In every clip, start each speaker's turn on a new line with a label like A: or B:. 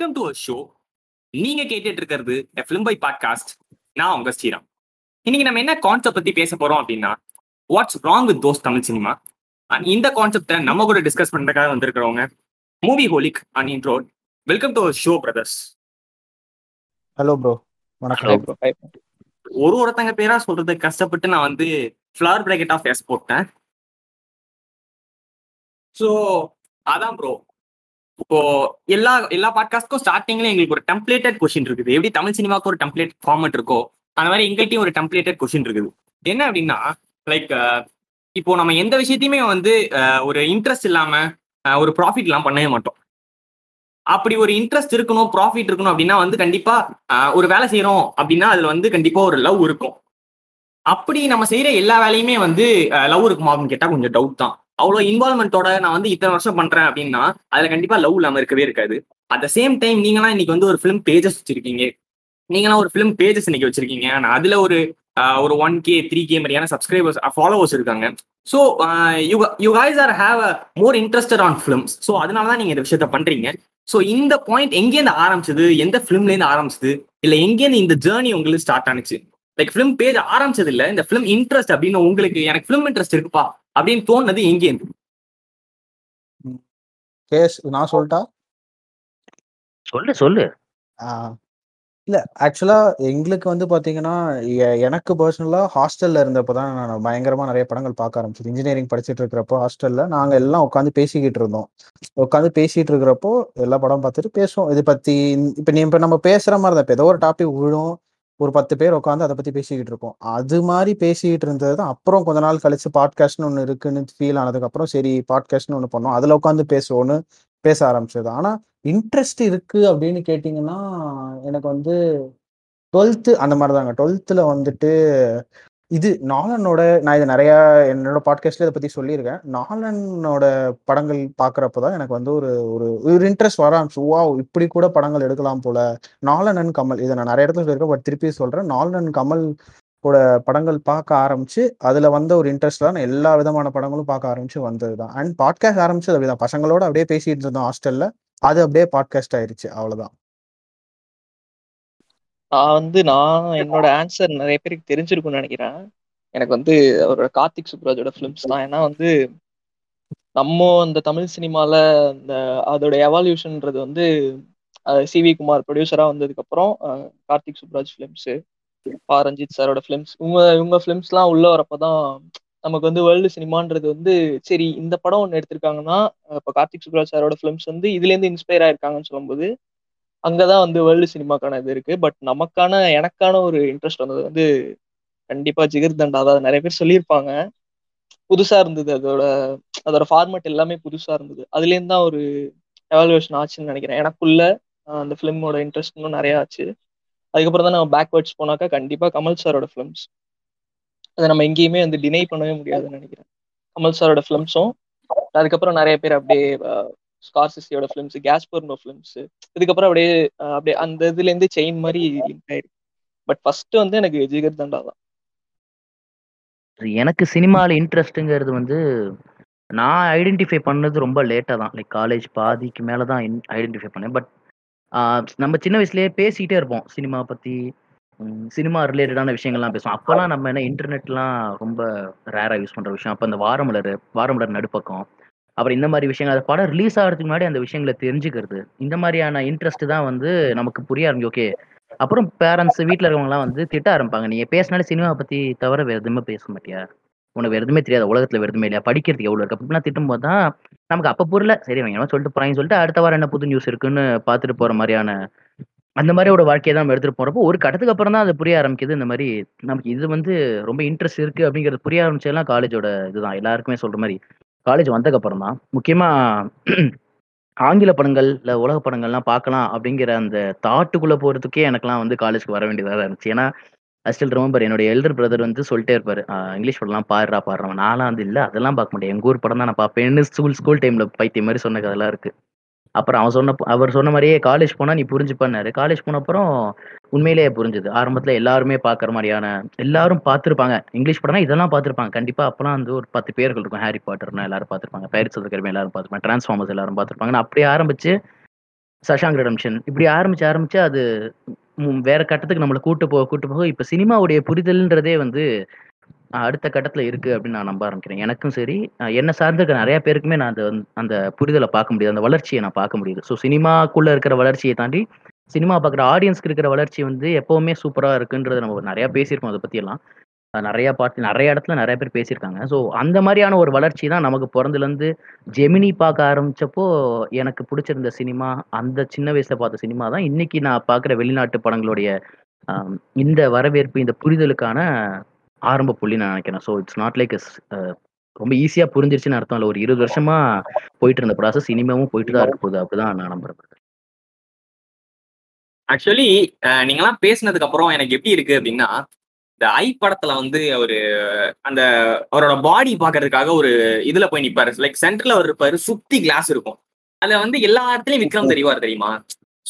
A: Welcome to show நீங்க கேட்டுட்டு இருக்கிறது ஃபிலிம் பை பாட்காஸ்ட் நான் உங்க ஸ்ரீராம். இன்னைக்கு நம்ம என்ன கான்செப்ட் பத்தி பேச போறோம் அப்படின்னா what's wrong with those Tamil cinema and இந்த கான்செப்டை நம்ம கூட டிஸ்கஸ் பண்றதுக்காக வந்திருக்கிறவங்க movieholic and introvert welcome to show brothers
B: hello bro வணக்கம்.
A: ஒரு ஒருத்தங்க பேரா சொல்றது கஷ்டப்பட்டு நான் வந்து ஃபிளவர் பிராக்கெட் ஆஃப் எஸ் போட்டேன். ஸோ அதான் ப்ரோ இப்போ எல்லா எல்லா பாட்காஸ்ட்க்கும் ஸ்டார்டிங்ல எங்களுக்கு ஒரு டெம்ப்ளேட்டட் கொஷின் இருக்குது. எப்படி தமிழ் சினிமாவுக்கு ஒரு டெம்ப்ளேட் ஃபார்மட் இருக்கோ அந்த மாதிரி எங்கள்கிட்டயும் ஒரு டெம்ப்ளேட்டட் கொஷின் இருக்குது. என்ன அப்படின்னா லைக் இப்போ நம்ம எந்த விஷயத்தையுமே வந்து ஒரு இன்ட்ரெஸ்ட் இல்லாம ஒரு ப்ராஃபிட் எல்லாம் பண்ணவே மாட்டோம். அப்படி ஒரு இன்ட்ரெஸ்ட் இருக்கணும் ப்ராஃபிட் இருக்கணும் அப்படின்னா வந்து கண்டிப்பா ஒரு வேலை செய்யறோம் அப்படின்னா அதுல வந்து கண்டிப்பா ஒரு லவ் இருக்கும். அப்படி நம்ம செய்யற எல்லா வேலையுமே வந்து லவ் இருக்குமா அப்படின்னு கேட்டா கொஞ்சம் டவுட் தான். அவ்வளோ இன்வால்மெண்ட்டோட நான் வந்து இத்தனை வருஷம் பண்றேன் அப்படின்னா அதுல கண்டிப்பா லவ் இல்லாம இருக்கவே இருக்காது. அட் த சேம் டைம் நீங்களாம் இன்னைக்கு வந்து ஒரு ஃபிலிம் பேஜஸ் வச்சிருக்கீங்க. நீங்களாம் ஒரு ஃபிலிம் பேஜஸ் இன்னைக்கு வச்சிருக்கீங்க. ஆனா அதுல ஒரு ஒரு ஒன் கே த்ரீ கே மாதிரியான சப்ஸ்கிரைபர்ஸ் ஃபாலோவர்ஸ் இருக்காங்க. So you guys are have a more interested on films so அதனால தான் நீங்க இந்த விஷயத்த பண்றீங்க. ஸோ இந்த பாயிண்ட் எங்கேருந்து ஆரம்பிச்சது? எந்த ஃபிலிம்ல இருந்து ஆரம்பிச்சது? இல்லை எங்கேருந்து இந்த ஜேர்னி உங்களுக்கு ஸ்டார்ட் ஆனிச்சு? லைக் ஃபிலிம் பேஜ் ஆரம்பிச்சது இல்லை இந்த ஃபிலிம் இன்ட்ரெஸ்ட் அப்படின்னு உங்களுக்கு எனக்கு ஃபிலிம் இன்ட்ரெஸ்ட் இருக்குப்பா. அப்படின்னு தோணுனது எங்கேருந்து
B: கேஸ் நான் சொல்லட்டா
C: சொல்லு சொல்லு.
B: ஆஹ் இல்ல ஆக்சுவலா எங்களுக்கு வந்து பாத்தீங்கன்னா எனக்கு பர்சனலா ஹாஸ்டல்ல இருந்தப்போ தான் நான் பயங்கரமா நிறைய படங்கள் பார்க்க ஆரம்பிச்சது. இன்ஜினியரிங் படிச்சுட்டு இருக்கிறப்போ ஹாஸ்டல்ல நாங்க எல்லாம் உட்காந்து பேசிக்கிட்டு இருந்தோம். உட்காந்து பேசிட்டு இருக்கிறப்போ எல்லா படம் பார்த்துட்டு பேசுவோம். இது பத்தி இப்ப நீ இப்ப நம்ம பேசுற மாதிரி தான். இப்ப ஏதோ ஒரு டாபிக் விழும். ஒரு பத்து பேர் உட்காந்து அதை பத்தி பேசிக்கிட்டு இருப்போம். அது மாதிரி பேசிக்கிட்டு இருந்தது தான் அப்புறம் கொஞ்ச நாள் கழிச்சு பாட்காஸ்ட்னு ஒன்று இருக்குன்னு ஃபீல் ஆனதுக்கு அப்புறம் சரி பாட்காஸ்ட்னு ஒன்று பண்ணோம். அதுல உட்காந்து பேசுவோன்னு பேச ஆரம்பிச்சது. ஆனா இன்ட்ரெஸ்ட் இருக்கு அப்படின்னு கேட்டிங்கன்னா எனக்கு வந்து டுவெல்த்து அந்த மாதிரி தாங்க டுவெல்த்தில் வந்துட்டு இது நாலனோட நான் இது நிறைய என்னோட பாட்காஸ்ட்ல இதை பத்தி சொல்லியிருக்கேன். நாலனோட படங்கள் பார்க்குறப்ப தான் எனக்கு வந்து ஒரு ஒரு ஒரு இன்ட்ரெஸ்ட் வர ஆரம்பிச்சு வா இப்படி கூட படங்கள் எடுக்கலாம் போல. நாலனன் கமல் இதை நான் நிறைய இடத்துல சொல்லியிருக்கேன் பட் திருப்பி சொல்றேன். நாலனன் கமல் கூட படங்கள் பார்க்க ஆரம்பிச்சு அதுல வந்த ஒரு இன்ட்ரெஸ்ட் தான் நான் எல்லா விதமான படங்களும் பார்க்க ஆரம்பிச்சு வந்தது தான். அண்ட் பாட்காஸ்ட் ஆரம்பிச்சு அப்படிதான். பசங்களோட அப்படியே பேசிட்டு இருந்தோம் ஹாஸ்டல்ல அது அப்படியே பாட்காஸ்ட் ஆயிருச்சு அவ்வளவுதான்.
D: நான் வந்து நான் என்னோட ஆன்சர் நிறைய பேருக்கு தெரிஞ்சிருக்கும்னு நினைக்கிறேன். எனக்கு வந்து அவரோட கார்த்திக் சுப்ராஜோட ஃபிலிம்ஸ் தான். ஏன்னா வந்து நம்ம இந்த தமிழ் சினிமால இந்த அதோட எவால்யூஷன்ன்றது வந்து சி வி குமார் ப்ரொடியூசரா வந்ததுக்கு அப்புறம் கார்த்திக் சுப்ராஜ் ஃபிலிம்ஸ் பா ரஞ்சித் சாரோட ஃபிலிம்ஸ் இவங்க இவங்க ஃபிலிம்ஸ்லாம் உள்ள வரப்பதான் நமக்கு வந்து வேர்ல்டு சினிமான்றது வந்து சரி இந்த படம் ஒன்று எடுத்திருக்காங்கன்னா இப்போ கார்த்திக் சுப்ராஜ் சாரோட ஃபிலிம்ஸ் வந்து இதுலேருந்து இன்ஸ்பயர் ஆயிருக்காங்கன்னு சொல்லும்போது அங்கதான் வந்து வேர்ல்டு சினிமாக்கான இது இருக்கு. பட் நமக்கான எனக்கான ஒரு இன்ட்ரெஸ்ட் வந்தது வந்து கண்டிப்பா ஜிகிர்தண்டா தான். அதாவது நிறைய பேர் சொல்லியிருப்பாங்க. புதுசா இருந்தது அதோட அதோட ஃபார்மேட் எல்லாமே புதுசா இருந்தது. அதுலேருந்து தான் ஒரு எவாலுவேஷன் ஆச்சுன்னு நினைக்கிறேன். எனக்குள்ள அந்த ஃபிலிமோட இன்ட்ரெஸ்ட் இன்னும் நிறைய ஆச்சு. அதுக்கப்புறம் தான் நம்ம பேக்வேர்ட்ஸ் போனாக்கா கண்டிப்பா கமல் சாரோட ஃபிலிம்ஸ் அதை நம்ம எங்கேயுமே வந்து டினை பண்ணவே முடியாதுன்னு நினைக்கிறேன். கமல் சாரோட ஃபிலிம்ஸும் அதுக்கப்புறம் நிறைய பேர் அப்படியே ஸ்கார்சிசியோட ஃபிலிம்ஸ் கேஸ்பர்னோ ஃபிலிம்ஸ் இதுக்கப்புறம் அப்படியே அப்படியே அந்த இதுல இருந்து செயின் மாதிரி லிங்க் ஆயிருக்கு. பட் ஃபர்ஸ்ட் வந்து எனக்கு ஜிகர் தண்டா தான்
C: எனக்கு சினிமாவில் இன்ட்ரெஸ்ட்டுங்கிறது வந்து நான் ஐடென்டிஃபை பண்ணது ரொம்ப லேட்டாக தான். லைக் காலேஜ் பாதிக்கு மேலே தான் ஐடென்டிஃபை பண்ணேன். பட் நம்ம சின்ன வயசுலேயே பேசிக்கிட்டே இருப்போம் சினிமா பற்றி சினிமா ரிலேட்டடான விஷயங்கள்லாம் பேசுவோம். அப்போல்லாம் நம்ம என்ன இன்டர்நெட்லாம் ரொம்ப ரேராக யூஸ் பண்ணுற விஷயம். அப்போ அந்த வாரமலர் வாரமலர் நடுப்பக்கம். அப்புறம் இந்த மாதிரி விஷயங்கள் அந்த படம் ரிலீஸ் ஆகிறதுக்கு முன்னாடி அந்த விஷயங்களை தெரிஞ்சுக்கிறது. இந்த மாதிரியான இன்ட்ரெஸ்ட் தான் வந்து நமக்கு புரிய ஆரம்பிக்கும். ஓகே அப்புறம் பேரண்ட்ஸ் வீட்டில் இருக்கவங்கலாம் வந்து திட்ட ஆரம்பிப்பாங்க. நீங்க பேசினாலே சினிமா பத்தி தவிர வேற எதுவுமே பேச மாட்டியா? உனக்கு வேறு எதுவுமே தெரியாது. உலகத்தில் வேறு எதுவுமே இல்லையா? படிக்கிறதுக்கு எவ்வளோ இருக்கு? அப்படிலாம் திட்டும் போது தான் நமக்கு அப்போ புரியல. சரி அவங்க சொல்லிட்டு போறாங்கன்னு சொல்லிட்டு அடுத்த வாரம் என்ன புது நியூஸ் இருக்குன்னு பார்த்துட்டு போற மாதிரியான அந்த மாதிரி ஒரு வாழ்க்கையை தான் நம்ம எடுத்துட்டு போறப்போ ஒரு கட்டத்துக்கு அப்புறம் தான் அது புரிய ஆரம்பிக்குது. இந்த மாதிரி நமக்கு இது வந்து ரொம்ப இன்ட்ரெஸ்ட் இருக்கு அப்படிங்கிறது புரிய ஆரம்பிச்சதெல்லாம் காலேஜோட இதுதான். எல்லாருக்குமே சொல்ற மாதிரி. காலேஜ் வந்ததுக்கப்புறம் தான் முக்கியமாக ஆங்கில படங்கள் இல்லை உலக படங்கள்லாம் பார்க்கலாம் அப்படிங்கிற அந்த தாட்டுக்குள்ளே போகிறதுக்கே எனக்கெல்லாம் வந்து காலேஜ்க்கு வர வேண்டியதாக இருந்துச்சு. ஏன்னா ஐ ஸ்டில் ரிமெம்பர் என்னுடைய எல்டர் பிரதர் வந்து சொல்லிட்டே இருப்பார் இங்கிலீஷ் படம்லாம் பாடுறா பாடுறவன் நான்லாம் வந்து இல்லை அதெல்லாம் பார்க்க மாட்டேன். எங்கள் ஊர் படம் தான் நான் பார்ப்பேன்னு ஸ்கூல் ஸ்கூல் டைமில் பைத்தியம் மாதிரி சொன்ன கதெல்லாம் இருக்குது அப்புறம் அவன் சொன்ன அவர் சொன்ன மாதிரியே காலேஜ் போனா நீ புரிஞ்சுப்பாரு காலேஜ் போன அப்புறம் உண்மையிலேயே புரிஞ்சுது. ஆரம்பத்துல எல்லாருமே பாக்குற மாதிரியான எல்லாரும் பார்த்துருப்பாங்க. இங்கிலீஷ் படம்னா இதெல்லாம் பார்த்துருப்பாங்க. கண்டிப்பா அப்பெல்லாம் வந்து ஒரு பத்து பேர்கள் இருக்கும். ஹாரி பாட்டர்னா எல்லாரும் பார்த்துருப்பாங்க. பயிற்சி எல்லாரும் பார்த்துருப்பாங்க. டிரான்ஸ்ஃபார்மர்ஸ் எல்லாரும் பார்த்துருப்பாங்க நான் அப்படியே ஆரம்பிச்சு சஷாங்க் ரெடம்ஷன் இப்படி ஆரம்பிச்சு ஆரம்பிச்சு அது வேற கட்டத்துக்கு நம்மளை கூட்டு போக கூட்டு போக இப்ப சினிமாவுடைய புரிதல்ன்றதே வந்து அடுத்த கட்டத்துல இருக்கு அப்படின்னு நான் நம்ப ஆரம்பிக்கிறேன். எனக்கும் சரி என்னை என்ன சார்ந்த நிறைய பேருக்குமே நான் அந்த அந்த புரிதலை பார்க்க முடியுது. அந்த வளர்ச்சியை நான் பார்க்க முடியுது. ஸோ சினிமாக்குள்ள இருக்கிற வளர்ச்சியை தாண்டி சினிமா பார்க்குற ஆடியன்ஸ்க்கு இருக்கிற வளர்ச்சி வந்து எப்பவுமே சூப்பராக இருக்குன்றத நம்ம நிறையா பேசியிருக்கோம் அதை பற்றியெல்லாம் நிறையா நிறைய பாட்டு நிறைய இடத்துல நிறைய பேர் பேசியிருக்காங்க. ஸோ அந்த மாதிரியான ஒரு வளர்ச்சி தான் நமக்கு பிறந்துலேருந்து ஜெமினி பார்க்க ஆரம்பித்தப்போ எனக்கு பிடிச்சிருந்த சினிமா அந்த சின்ன வயசில் பார்த்த சினிமா தான். இன்னைக்கு நான் பார்க்குற வெளிநாட்டு படங்களுடைய இந்த வரவேற்பு இந்த புரிதலுக்கான ஆரம்ப புள்ளி நான் நினைக்கிறேன். ஸோ இட்ஸ் நாட் லைக் ரொம்ப ஈஸியா புரிஞ்சிருச்சுன்னு அர்த்தம் இல்லை. ஒரு இருபது வருஷமா போயிட்டு இருந்த ப்ராசஸ் இனிமேவும் போயிட்டு தான் இருக்க போகுது. அப்படிதான் நான் நம்புறேன்
A: ஆக்சுவலி நீங்களாம் பேசினதுக்கு அப்புறம் எனக்கு எப்படி இருக்கு அப்படின்னா இந்த ஐ படத்துல வந்து ஒரு அந்த அவரோட பாடி பாக்குறதுக்காக ஒரு இதுல போய் நிப்பாரு. லைக் சென்டர்ல அவர் இருப்பாரு. சுத்தி கிளாஸ் இருக்கும். அதுல வந்து எல்லா இடத்துலயும் விக்ரம் தெரிவார் தெரியுமா?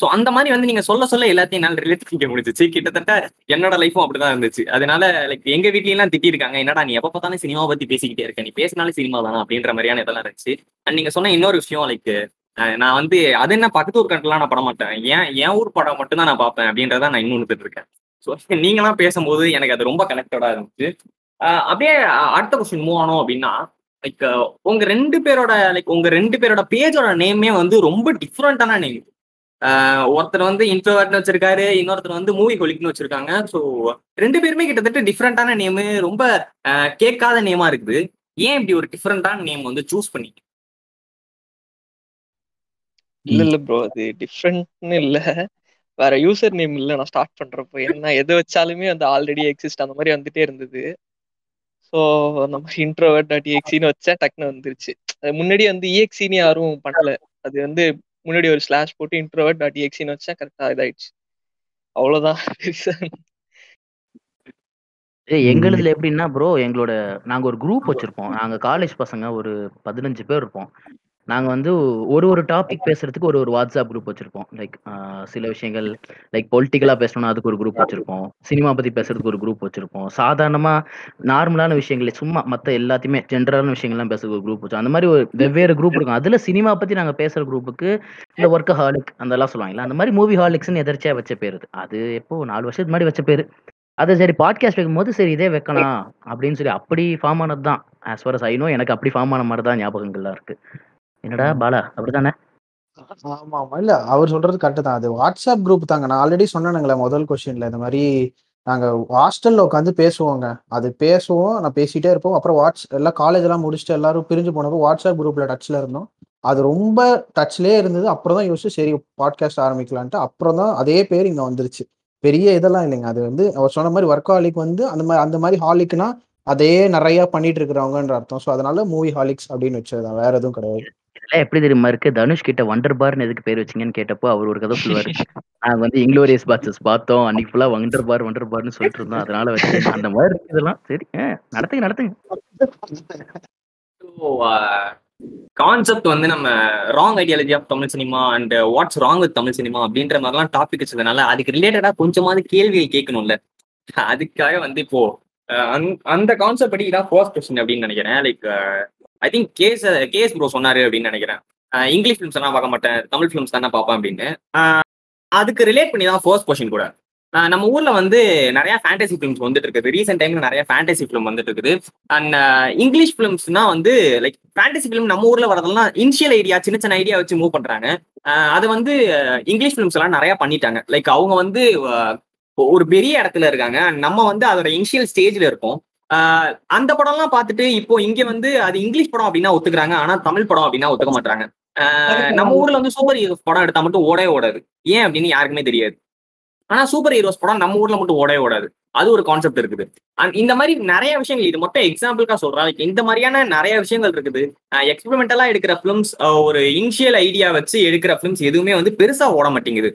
A: ஸோ அந்த மாதிரி வந்து நீங்க சொல்ல சொல்ல எல்லாத்தையும் என்னால் ரிலேட் பண்ணிக்க முடிஞ்சிச்சு. கிட்டத்தட்ட என்னோட லைஃபும் அப்படிதான் இருந்துச்சு. அதனால லைக் எங்க வீட்லயும் திட்டிருக்காங்க. என்னடா நீ எப்ப பார்த்தாலும் சினிமா பத்தி பேசிக்கிட்டே இருக்க. நீ பேசினாலும் சினிமா தானா? அப்படின்ற மாதிரியான இதெல்லாம் இருந்துச்சு. அண்ட் நீங்க சொன்ன இன்னொரு விஷயம் லைக் நான் வந்து அது என்ன பக்கத்து ஊர் கண்டெல்லாம் நான் பட மாட்டேன். ஏன் என் ஊர் படம் மட்டும் தான் நான் பார்ப்பேன் அப்படின்றத நான் இன்னும் இருக்கேன் ஸோ நீங்களாம் பேசும்போது எனக்கு அது ரொம்ப கனெக்டடா இருந்துச்சு. அப்படியே அடுத்த கொஸ்டின் மூவ் ஆனோம் அப்படின்னா லைக் உங்க ரெண்டு பேரோட லைக் உங்க ரெண்டு பேரோட பேஜோட நேமே வந்து ரொம்ப டிஃப்ரெண்டான நேம் ஒருத்தர் வந்து இன்ட்ரோவர்ட்னு வச்சிருக்காரு இன்னொருத்தர் வந்து மூவி கொலிக்னு வச்சிருக்காங்க. ஸோ ரெண்டு பேருமே கிட்டத்தட்ட டிஃப்ரெண்டான நேமு ரொம்ப கேட்காத நேமா இருக்குது. ஏன் இப்படி ஒரு டிஃப்ரெண்டான நேம் வந்து சூஸ் பண்ணி
D: இல்ல இல்ல ப்ரோ அது டிஃப்ரெண்ட்னு இல்ல. வேற யூசர் நேம் இல்ல. நான் ஸ்டார்ட் பண்றப்போ என்ன எது வச்சாலுமே அந்த ஆல்ரெடி எக்ஸிஸ்ட் அந்த மாதிரி வந்துட்டே இருந்தது. ஸோ நம்ம இன்ட்ரோவர்ட் டாட் எக்ஸின்னு வச்சா டக்குன்னு வந்துருச்சு. அது முன்னாடி வந்து இஎக்ஸின்னு யாரும் பண்ணல. அது வந்து முன்னாடி ஒரு ஸ்லாஷ் போட்டு இன்ட்ரோவர்ட் டாட் எக்ஸின்னு வச்சா கரெக்டாக இதாயிடுச்சு. அவ்வளவுதான். பெருசா.
C: எங்களுதுல எப்படின்னா ப்ரோ எங்களோட நாங்க ஒரு குரூப் வச்சிருப்போம். நாங்க காலேஜ் பசங்க ஒரு பதினஞ்சு பேர் இருப்போம். நாங்க வந்து ஒரு ஒரு டாபிக் பேசுறதுக்கு ஒரு ஒரு வாட்ஸ்அப் குரூப் வச்சிருப்போம். லைக் சில விஷயங்கள் லைக் பொலிட்டிக்கலா பேசணும்னா அதுக்கு ஒரு குரூப் வச்சிருப்போம். சினிமா பத்தி பேசுறதுக்கு ஒரு குரூப் வச்சிருப்போம். சாதாரணமா நார்மலான விஷயங்களை சும்மா மத்த எல்லாத்தையுமே ஜென்ரலான விஷயங்கள்லாம் பேசுறதுக்கு ஒரு குரூப் வச்சோம் அந்த மாதிரி ஒரு வெவ்வேறு குரூப் இருக்கும். அதுல சினிமா பத்தி நாங்க பேசுற குரூப்புக்கு இல்ல ஒர்க் ஹாலிக் அதெல்லாம் சொல்லுவாங்கல்ல அந்த மாதிரி மூவி ஹாலிக்ஸ்னு எதிர்ச்சியா வச்ச பேரு அது. எப்போ நாலு வருஷத்துக்கு முன்னாடி வச்ச பேரு. அது சரி பாட்காஸ்ட் வைக்கும்போது சரி இதே வைக்கலாம் அப்படின்னு சொல்லி அப்படி ஃபார்ம் ஆனது தான் ஆஸ் ஃபார் அஸ் ஐனோ எனக்கு அப்படி ஃபார்ம் ஆன மாதிரி தான் ஞாபகங்கள்லாம் இருக்கு. என்னடா பாலா அப்படிதானே
B: ஆமா ஆமா இல்ல அவர் சொல்றது கரெக்ட் தான். அது வாட்ஸ்அப் குரூப் தாங்க. நான் ஆல்ரெடி சொன்னேனுங்களே முதல் கொஸ்டின்ல இந்த மாதிரி நாங்க ஹாஸ்டல்ல உட்காந்து பேசுவோங்க. அது பேசுவோம் நான் பேசிட்டே இருப்போம். அப்புறம் வாட்ஸ் எல்லாம் காலேஜ் எல்லாம் முடிச்சுட்டு எல்லாரும் பிரிஞ்சு போனப்போ வாட்ஸ்அப் குரூப்ல டச்ல இருந்தோம். அது ரொம்ப டச்லயே இருந்தது. அப்புறம் தான் யோசிச்சு சரி பாட்காஸ்ட் ஆரம்பிக்கலான்ட்டு அப்புறம் தான் அதே பேர் இங்க வந்துருச்சு. பெரிய இதெல்லாம் இல்லைங்க. அது வந்து அவர் சொன்ன மாதிரி ஒர்க் ஹாலிக் வந்து அந்த மாதிரி அந்த மாதிரி ஹாலிக்னா அதே நிறைய பண்ணிட்டு இருக்கிறவங்கன்ற அர்த்தம். ஸோ அதனால மூவி ஹாலிக்ஸ் அப்படின்னு வச்சதுதான் வேற எதுவும் கிடையாது.
C: இதெல்லாம் எப்படி தெரியுமா இருக்கு? தனுஷ் கிட்ட வண்டர் பார்னு எதுக்கு பேர் வச்சீங்கன்னு கேட்டப்போ அவர் ஒரு கதை சொல்லுவாரு. நாங்க வந்து இங்லோரியஸ் பாட்சஸ் பார்த்தோம். அன்னைக்கு ஃபுல்லா வண்டர் பார் வண்டர் பார்னு சொல்லிட்டு இருந்தோம். அதனால வச்சு அந்த மாதிரி இருக்கு இதெல்லாம். சரி நடத்துங்க நடத்துங்க.
A: கான்செப்ட் வந்து நம்ம wrong ideology of Tamil cinema and what's wrong with Tamil cinema அப்படின்ற மாதிரிலாம் டாபிக் வச்சதுனால அதுக்கு ரிலேட்டடா கொஞ்சமாவது கேள்விகள் கேட்கணும்ல. அதுக்காக வந்து இப்போ அந்த- அந்த கான்செப்ட் படி இதான் ஃபர்ஸ்ட் கொஸ்டின் அப்படின்னு நினைக்கிறேன். Like I think guess guess bro சொன்னாரு அப்படின்னு நினைக்கிறேன். இங்கிலீஷ் ஃபிலிம்ஸ் எல்லாம் பார்க்க மாட்டேன். தமிழ் ஃபிலிம்ஸ் தானே பார்ப்பேன் அப்படின்னு. அதுக்கு ரிலேட் பண்ணி தான் ஃபர்ஸ்ட் கொஸ்டின் கூட. நம்ம ஊர்ல வந்து நிறைய ஃபேண்டசி ஃபிலிம்ஸ் வந்துட்டு இருக்குது. ரீசெண்ட் டைம்ல நிறைய ஃபேண்டசி ஃபிலிம் வந்துட்டு இருக்குது. அண்ட் இங்கிலீஷ் ஃபிலிம்ஸ்னா வந்து லைக் ஃபேண்டசி ஃபிலிம் நம்ம ஊர்ல வரதெல்லாம் இனிஷியல் ஐடியா சின்ன சின்ன ஐடியா வச்சு மூவ் பண்றாங்க. அது வந்து இங்கிலீஷ் ஃபிலிம்ஸ் எல்லாம் நிறைய பண்ணிட்டாங்க. லைக் அவங்க வந்து ஒரு பெரிய இடத்துல இருக்காங்க. நம்ம வந்து அதோட இனிஷியல் ஸ்டேஜ்ல இருக்கோம். அந்த படம்லாம் பார்த்துட்டு இப்போ இங்க வந்து அது இங்கிலீஷ் படம் அப்படின்னா ஒத்துக்கிறாங்க ஆனா தமிழ் படம் அப்படின்னா ஒத்துக்க மாட்டாங்க நம்ம ஊர்ல வந்து சூப்பர் ஹீரோஸ் படம் எடுத்தா மட்டும் ஓடவே ஓடாது. ஏன் அப்படின்னு யாருக்குமே தெரியாது. ஆனா சூப்பர் ஹீரோஸ் படம் நம்ம ஊர்ல மட்டும் ஓடவே ஓடாது. அது ஒரு கான்செப்ட் இருக்குது. இந்த மாதிரி நிறைய விஷயங்கள் இது மட்டும் எக்ஸாம்பிளுக்கா சொல்றேன். இந்த மாதிரியான நிறைய விஷயங்கள் இருக்குது. எக்ஸ்பெரிமெண்டலா எடுக்கிற ஃபிலிம்ஸ் ஒரு இனிஷியல் ஐடியா வச்சு எடுக்கிற ஃபிலிம்ஸ் எதுவுமே வந்து பெருசா ஓட மாட்டேங்குது.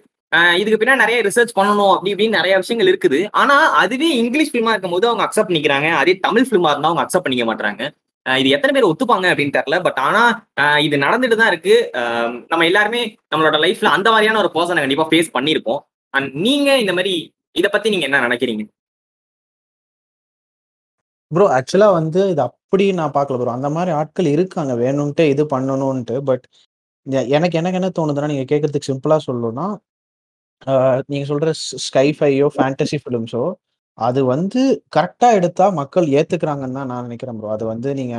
A: இதுக்கு பின்னா நிறைய ரிசர்ச் பண்ணணும் அப்படி இப்படின்னு நிறைய விஷயங்கள் இருக்குது. ஆனா அதுவே இங்கிலீஷ் ஃபிலிமா இருக்கும் போது அவங்க அக்செப்ட் பண்ணிக்கிறாங்க. அதே தமிழ் ஃபிலிமா இருந்தா அவங்க அக்செப்ட் பண்ணிக்க மாட்டாங்க இது எத்தனை பேர் ஒத்துப்பாங்க அப்படின்னு தெரியல. பட் ஆனா இது நடந்துட்டு தான் இருக்கு. நம்ம எல்லாருமே நம்மளோட லைஃப்ல அந்த மாதிரியான ஒரு பர்சனை கண்டிப்பா ஃபேஸ் பண்ணியிருப்போம் அண்ட் நீங்க இந்த மாதிரி இதை பத்தி நீங்க என்ன நினைக்கிறீங்க?
B: ப்ரோ ஆக்சுவலா வந்து இது அப்படி நான் பார்க்கல ப்ரோ அந்த மாதிரி ஆட்கள் இருக்காங்க வேணும்ட்டு இது பண்ணணும்ட்டு பட் எனக்கு எனக்கு என்ன தோணுதுன்னா நீங்க கேட்கறதுக்கு சிம்பிளா சொல்லணும்னா நீங்க சொல்ற ஸ்கைஃபையோ ஃபேண்டசி ஃபிலிம்ஸோ அது வந்து கரெக்டா எடுத்தா மக்கள் ஏத்துக்கிறாங்கன்னு தான் நான் நினைக்கிறேன் ப்ரோ அது வந்து நீங்க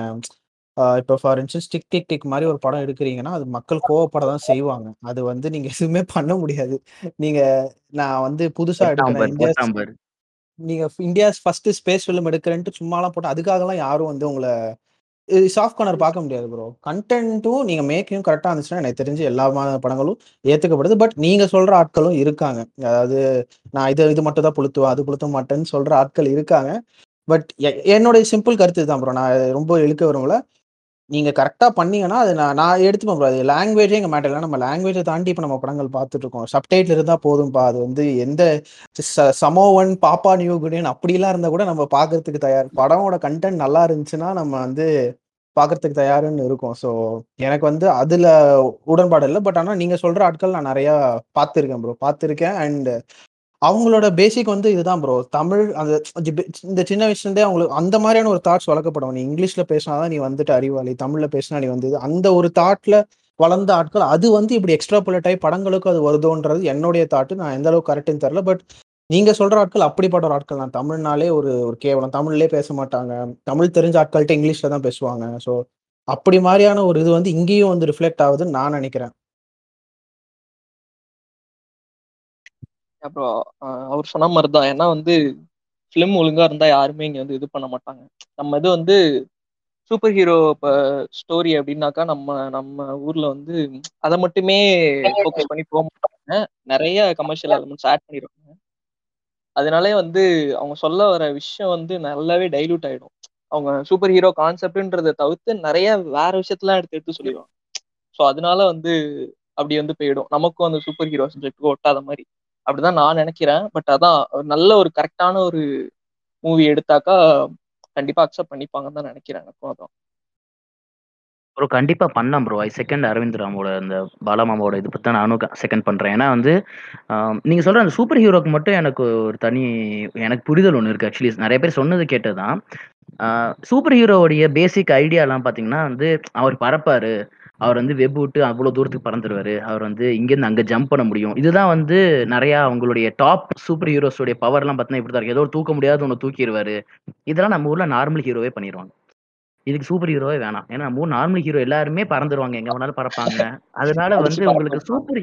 B: இப்போ for instance tick tick tick மாதிரி ஒரு படம் எடுக்கிறீங்கன்னா அது மக்கள் கோவப்பட தான் செய்வாங்க. அது வந்து நீங்க எதுவுமே பண்ண முடியாது. நீங்க நான் வந்து புதுசா எடுக்கிறேன். நீங்க இந்தியாஸ் ஃபர்ஸ்ட் ஸ்பேஸ் ஃபிலிம் எடுக்கிறேன்ட்டு சும்மாலாம் போட்டு அதுக்காகலாம் யாரும் வந்து உங்களை சாஃப்ட் கார்னர் பார்க்க முடியாது ப்ரோ கண்டென்ட்டும் நீங்க மேக்கிங் கரெக்டாக இருந்துச்சுன்னா எனக்கு தெரிஞ்சு எல்லா மா- படங்களும் ஏற்றுக்கப்படுது பட் நீங்க சொல்ற ஆட்களும் இருக்காங்க. அதாவது நான் இது இது மட்டும் தான் புளுத்துவேன் அது புளுத்த மாட்டேன்னு சொல்ற ஆட்கள் இருக்காங்க. பட் என்னுடைய சிம்பிள் கருத்து தான் ப்ரோ நான் ரொம்ப இழுக்க விரும்பல. நீங்க கரெக்டா பண்ணீங்கன்னா அது நான் நான் எடுத்துப்பேன் ப்ரோ அது லாங்குவேஜே எங்க மேட்டர் இல்லை. நம்ம லாங்குவேஜை தாண்டி இப்போ நம்ம படங்கள் பார்த்துட்டு இருக்கோம் சப்டைட்டில் இருந்தா போதும்பா. அது வந்து எந்த ச- சமோவன் பாப்பா நியூ குடியன் அப்படிலாம் இருந்தா கூட நம்ம பார்க்கறதுக்கு தயார். படமோட கண்டென்ட் நல்லா இருந்துச்சுன்னா நம்ம வந்து பார்க்கறதுக்கு தயாருன்னு இருக்கும். ஸோ எனக்கு வந்து அதுல உடன்பாடு இல்லை. பட் ஆனால் நீங்க சொல்ற ஆட்கள் நான் நிறைய பார்த்துருக்கேன் ப்ரோ பார்த்துருக்கேன். அண்ட் அவங்களோட பேசிக் வந்து இதுதான் ப்ரோ தமிழ் அந்த இந்த சின்ன வயசுலேருந்தே அவங்களுக்கு அந்த மாதிரியான ஒரு தாட்ஸ் வளர்க்கப்படும். நீ இங்கிலீஷ்ல பேசினாதான் நீ வந்துட்டு அறிவாளி தமிழ்ல பேசினா நீ வந்து அந்த ஒரு தாட்ல வளர்ந்த ஆட்கள் அது வந்து இப்படி எக்ஸ்ட்ரா ஆகி படங்களுக்கும் அது வருதோன்றது என்னுடைய தாட்டு நான் எந்த அளவுக்கு கரெக்டுன்னு தெரில பட் நீங்க சொல்ற ஆட்கள் அப்படிப்பட்ட ஒரு ஆட்கள் நான் தமிழ்னாலே ஒரு ஒரு கேவலம். தமிழ்லேயே பேச மாட்டாங்க. தமிழ் தெரிஞ்ச ஆட்கள்கிட்ட இங்கிலீஷ்ல தான் பேசுவாங்க. ஸோ அப்படி மாதிரியான ஒரு இது வந்து இங்கேயும் வந்து ரிஃப்ளெக்ட் ஆகுதுன்னு நான் நினைக்கிறேன்.
D: அப்புறம் அவர் சொன்ன மாதிரி தான் ஏன்னா வந்து ஃபிலிம் ஒழுங்கா இருந்தா யாருமே இங்க வந்து இது பண்ண மாட்டாங்க. நம்ம இது வந்து சூப்பர் ஹீரோ இப்போ ஸ்டோரி அப்படின்னாக்கா நம்ம நம்ம ஊர்ல வந்து அதை மட்டுமே ஃபோக்கஸ் பண்ணி போக மாட்டாங்க. நிறைய கமர்ஷியல் எலமெண்ட்ஸ் ஆட் பண்ணிடுவாங்க அதனாலே வந்து அவங்க சொல்ல வர விஷயம் வந்து நல்லாவே டைலூட் ஆயிடும். அவங்க சூப்பர் ஹீரோ கான்செப்ட்ன்றத தவிர்த்து நிறைய வேற விஷயத்தெல்லாம் எடுத்து எடுத்து சொல்லிடுவாங்க. ஸோ அதனால வந்து அப்படி வந்து போயிடும். நமக்கும் அந்த சூப்பர் ஹீரோ சப்ஜெக்ட்டுக்கு ஒட்டாத மாதிரி. அப்படிதான் நான் நினைக்கிறேன். பட் அதான் ஒரு நல்ல ஒரு கரெக்டான ஒரு மூவி எடுத்தாக்கா கண்டிப்பா அக்செப்ட் பண்ணிப்பாங்கன்னு தான் நினைக்கிறேன் எனக்கும் அதான்.
C: ப்ரோ கண்டிப்பாக பண்ணலாம் ப்ரோ ஐ செகண்ட் அரவிந்த் ராமோட அந்த பாலமாமாவோட இது பற்றி தான் நானும் செகண்ட் பண்ணுறேன் ஏன்னா வந்து நீங்கள் சொல்கிற அந்த சூப்பர் ஹீரோக்கு மட்டும் எனக்கு ஒரு தனி எனக்கு புரிதல் ஒன்று இருக்குது ஆக்சுவலி நிறைய பேர் சொன்னது கேட்டதுதான். சூப்பர் ஹீரோவுடைய பேசிக் ஐடியாலாம் பார்த்தீங்கன்னா வந்து அவர் பறப்பாரு. அவர் வந்து வெப் விட்டு அவ்வளோ தூரத்துக்கு பறந்துருவாரு. அவர் வந்து இங்கேருந்து அங்கே ஜம்ப் பண்ண முடியும். இதுதான் வந்து நிறைய அவங்களுடைய டாப் சூப்பர் ஹீரோஸோடைய பவர்லாம் பார்த்தீங்கன்னா இப்படி தான் இருக்கு. ஏதோ ஒரு தூக்க முடியாத ஒன்று தூக்கிடுவாரு இதெல்லாம் நம்ம ஊர்ல நார்மல் ஹீரோவே பண்ணிடுவாங்க இதுக்கு சூப்பர் ஹீரோவே வேணாம். ஏன்னா நம்ம ஊர் நார்மல் ஹீரோ எல்லாருமே பறந்துருவாங்க. எங்க வேணாலும் பறப்பாங்க. அதனால வந்து உங்களுக்கு சூப்பர்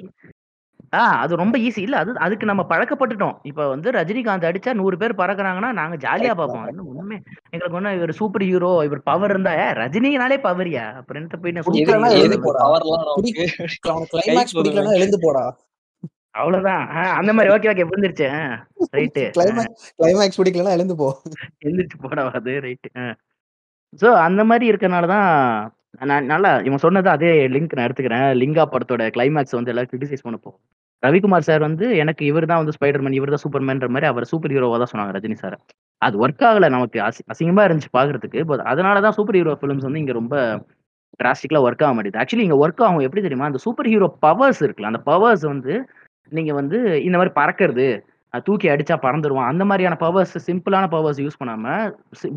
C: ஆ அது ரொம்ப ஈஸி இல்ல அது அதுக்கு நம்ம பழக்கப்பட்டுட்டோம். இப்ப வந்து ரஜினிகாந்த் அடிச்சா நூறு பேர் பறக்குறாங்கன்னா நாங்க ஜாலியா பார்ப்போம். இன்னும் ஒண்ணுமே. எங்களுக்கு ஒண்ணு இவர் சூப்பர் ஹீரோ இவர் பவர் இருந்தா ரஜினினாலே பவரியா அப்புறம் போய்
B: எழுந்து போடா.
C: அவ்வளவுதான். அந்த மாதிரி ஓகே ஓகே புரிஞ்சிருச்சு ரைட்டு
B: கிளைமேக்ஸ் கிளைமேக்ஸ் பிடிக்கலன்னா எழுந்து போ.
C: எழுந்திரிச்சு போட அது ரைட்டு ஸோ அந்த மாதிரி இருக்கனால தான் நான் நல்லா இவன் சொன்னது அதே லிங்க் நான் எடுத்துக்கிறேன். லிங்கா படத்தோட கிளைமேக்ஸ் வந்து எல்லாரும் கிரிட்டிசைஸ் பண்ணப்போம் ரவிக்குமார் சார் வந்து எனக்கு இவர் தான் வந்து ஸ்பைடர்மேன் இவர் தான் சூப்பர்மேன்ற மாதிரி அவர் சூப்பர் ஹீரோவா தான் சொன்னாங்க ரஜினி சார். அது ஒர்க் ஆகல நமக்கு. அசி அசிங்கமா இருந்துச்சு பாக்குறதுக்கு. பட் அதனால தான் சூப்பர் ஹீரோ ஃபிலிம்ஸ் வந்து இங்க ரொம்ப டிராஸ்டிக்லாம் ஒர்க் ஆக மாட்டேது. ஆக்சுவலி இங்க ஒர்க் ஆகும். எப்படி தெரியுமா? அந்த சூப்பர் ஹீரோ பவர்ஸ் இருக்குல்ல அந்த பவர்ஸ் வந்து நீங்க வந்து இந்த மாதிரி பறக்கிறது தூக்கி அடிச்சா பறந்துடுவான் அந்த மாதிரியான பவர்ஸ் சிம்பிளான பவர்ஸ் யூஸ் பண்ணாம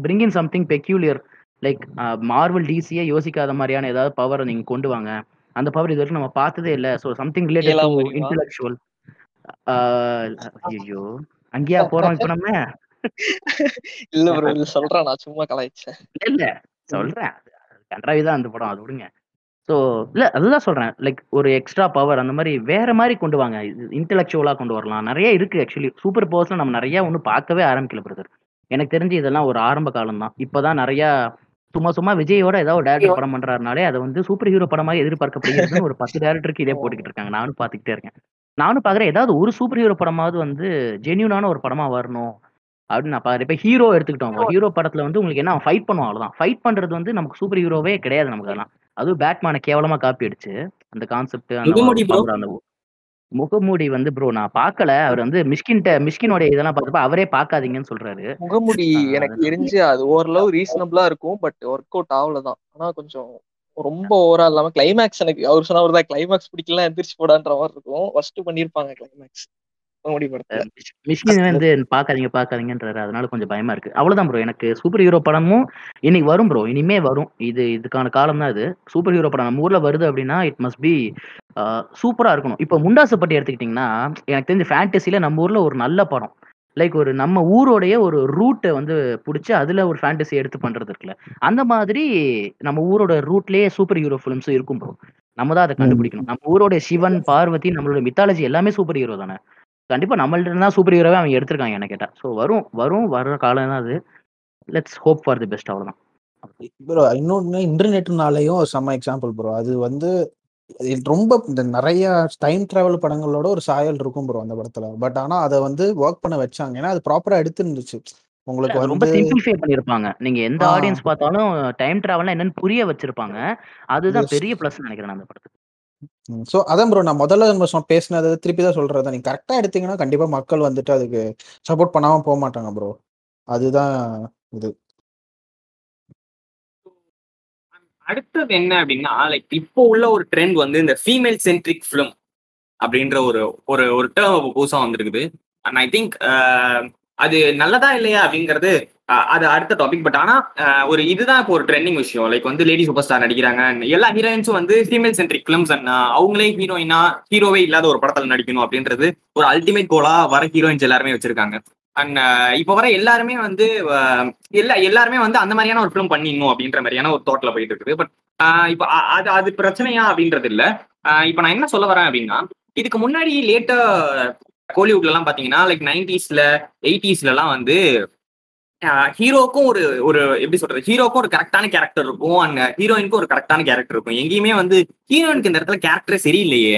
C: bring something peculiar like Marvel டிசியே யோசிக்காத மாதிரியான ஏதாவது பவரை நீங்க கொண்டு வாங்க. அந்த பவர் இது வரைக்கும் நம்ம பார்த்ததே இல்ல. So something related to intellectual ஐயோ அங்கேயா போறோம் இப்ப நம்ம?
D: இல்ல ப்ரோ இல்ல சொல்றேன் நான் சும்மா கலாய்ச்சேன்
C: இல்ல இல்ல சொல்றேன் கன்றாவி தான் அந்த படம். அது விடுங்க. ஸோ இல்ல அதுதான் சொல்றேன். லைக் ஒரு எக்ஸ்ட்ரா பவர் அந்த மாதிரி வேற மாதிரி கொண்டு வாங்க. இன்டெலெக்சுவலா கொண்டு வரலாம். நிறைய இருக்கு ஆக்சுவலி சூப்பர் பவர்ஸ்ல நம்ம நிறைய ஒன்றும் பார்க்கவே ஆரம்பிக்கல பிரதர் எனக்கு தெரிஞ்சு இதெல்லாம் ஒரு ஆரம்ப காலம் தான். இப்பதான் நிறைய சும்மா சும்மா விஜயோட ஏதாவது டேரக்டர் படம் பண்றாருனாலே அதை வந்து சூப்பர் ஹீரோ படமாக எதிர்பார்க்கப்படுகிறதுன்னு ஒரு பத்து டேரக்டருக்கு இதே போட்டுக்கிட்டு இருக்காங்க. நானும் பார்த்துக்கிட்டே இருக்கேன். நானும் பாக்குறேன் ஏதாவது ஒரு சூப்பர் ஹீரோ படமாவது வந்து ஜென்யூனான ஒரு படமா வரணும் அப்படின்னு நான் பாக்குறேன் இப்ப ஹீரோ எடுத்துக்கிட்டோம். ஹீரோ படத்துல வந்து உங்களுக்கு என்ன ஃபைட் பண்ணுவோம் அவ்வளவுதான். ஃபைட் பண்றது வந்து நமக்கு சூப்பர் ஹீரோவே கிடையாது நமக்கு அதெல்லாம். அதுவும் பேட்மேனை கேவலமா காப்பி அடிச்சு அந்த கான்செப்ட் அந்த
A: முகமூடி
C: வந்து ப்ரோ நான் பார்க்கல. அவர் வந்து மிஸ்கின்ட்ட மிஸ்கினோட இதெல்லாம் பார்த்தப்ப அவரே பார்க்காதீங்கன்னு சொல்றாரு.
D: முகமுடி எனக்கு தெரிஞ்சு அது ஓரளவு ரீசனபிளா இருக்கும் பட் ஒர்க் அவுட் ஆகலதான். ஆனா கொஞ்சம் ரொம்ப ஓவரா இல்லாம கிளைமேக்ஸ் எனக்கு அவர் சொன்ன தான் கிளைமேக்ஸ் பிடிக்கலாம் எந்திரிச்சு போடான்ற மாதிரி இருக்கும். ஃபர்ஸ்ட் பண்ணிருப்பாங்க கிளைமேக்ஸ் காமெடி
C: மிஷ்கின் வந்து பாக்காதீங்க பாக்காதீங்கன்றாரு. அதனால கொஞ்சம் பயமா இருக்கு. அவ்வளவுதான் ப்ரோ எனக்கு சூப்பர் ஹீரோ படமும் இன்னைக்கு வரும் ப்ரோ இனிமே வரும். இது இதுக்கான காலம் தான் இது. சூப்பர் ஹீரோ படம் நம்ம ஊர்ல வருது அப்படின்னா இட் மஸ்ட் பி சூப்பரா இருக்கணும். இப்போ முண்டாசை பட்டி எடுத்துக்கிட்டிங்கன்னா எனக்கு தெரிஞ்ச ஃபேண்டசில நம்ம ஊர்ல ஒரு நல்ல படம். லைக் ஒரு நம்ம ஊரோடைய ஒரு ரூட்டை வந்து பிடிச்சி அதுல ஒரு ஃபேண்டசி எடுத்து பண்றது இருக்குல்ல. அந்த மாதிரி நம்ம ஊரோட ரூட்லயே சூப்பர் ஹீரோ ஃபிலிம்ஸும் இருக்கும் ப்ரோ நம்ம தான் அதை கண்டுபிடிக்கணும். நம்ம ஊரோட சிவன் பார்வதி நம்மளோட மித்தாலஜி எல்லாமே சூப்பர் ஹீரோ தானே. கண்டிப்பா நம்மள்ட்ட தான் சூப்பர் ஹீரோவே அவங்க எடுத்திருக்காங்க என்ன கேட்டா. ஸோ வரும் வரும் வர்ற காலம் தான் அது? Let's hope for the best அவ்வளவுதான்.
B: ப்ரோ இன்னொன்னு இன்டர்நெட்னாலையும் செம்ம எக்ஸாம்பிள் ப்ரோ அது வந்து ரொம்ப இந்த நிறைய டைம் டிராவல் படங்களோட ஒரு சாயல் இருக்கும் ப்ரோ அந்த படத்துல. பட் ஆனா அதை வந்து ஒர்க் பண்ண வச்சாங்க. ஏன்னா அது ப்ராப்பரா எடுத்துருந்துச்சு. உங்களுக்கு
C: ரொம்ப சிம்பிளிஃபை பண்ணிருப்பாங்க. நீங்க எந்த. ஆடியன்ஸ் பார்த்தாலும் டைம் டிராவல்னா என்னன்னு புரிய வச்சிருப்பாங்க. அதுதான். பெரிய ப்ளஸ் நினைக்கிறேன் நான் அந்த படத்துக்கு.
B: ஸோ அதான் ப்ரோ நான் முதல்ல நம்ம பேசினது திருப்பி தான் சொல்றேன். நீங்க கரெக்டா எடுத்தீங்கன்னா கண்டிப்பா மக்கள் வந்துட்டு அதுக்கு சப்போர்ட் பண்ணாம போக மாட்டாங்க ப்ரோ அதுதான் இது.
A: அடுத்தது என்ன அப்படின்னா லைக் இப்போ உள்ள ஒரு ட்ரெண்ட் வந்து இந்த ஃபீமேல் சென்ட்ரிக் ஃபிலிம் அப்படின்ற ஒரு ஒரு ஒரு டேர்ம் புதுசா வந்திருக்குது. அண்ட் ஐ திங்க் அது நல்லதா இல்லையா அப்படிங்கிறது அது அடுத்த டாபிக் பட் ஆனா ஒரு இதுதான் இப்போ ஒரு ட்ரெண்டிங் விஷயம். லைக் வந்து லேடி சூப்பர் ஸ்டார் நடிக்கிறாங்க எல்லா ஹீரோயின்ஸும் வந்து ஃபீமேல் சென்ட்ரிக் ஃபிலிம்ஸ் அண்ட் அவங்களே ஹீரோயினா ஹீரோவே இல்லாத ஒரு படத்துல நடிக்கணும் அப்படின்றது ஒரு அல்டிமேட் கோலா வர ஹீரோயின்ஸ் எல்லாருமே வச்சிருக்காங்க. அண்ட் இப்போ வர எல்லாருமே வந்து எல்லா எல்லாருமே வந்து அந்த மாதிரியான ஒரு ஃபிலிம் பண்ணிடணும் அப்படின்ற மாதிரியான ஒரு தோட்டில் போயிட்டு இருக்குது. பட் இப்போ அது அது பிரச்சனையா அப்படின்றது இல்லை. இப்போ நான் என்ன சொல்ல வரேன் அப்படின்னா இதுக்கு முன்னாடி லேட்டா கோலிவுட்ல எல்லாம் பாத்தீங்கன்னா லைக் நைன்டிஸ்ல எயிட்டிஸ்ல எல்லாம் வந்து ஹீரோக்கும் ஒரு ஒரு எப்படி சொல்றது ஹீரோக்கும் ஒரு கரெக்டான கேரக்டர் இருக்கும் அண்ட் ஹீரோயினுக்கும் ஒரு கரெக்டான கேரக்டர் இருக்கும். எங்கேயுமே வந்து ஹீரோயினுக்கு இந்த இடத்துல கேரக்டரே சரியில்லையே.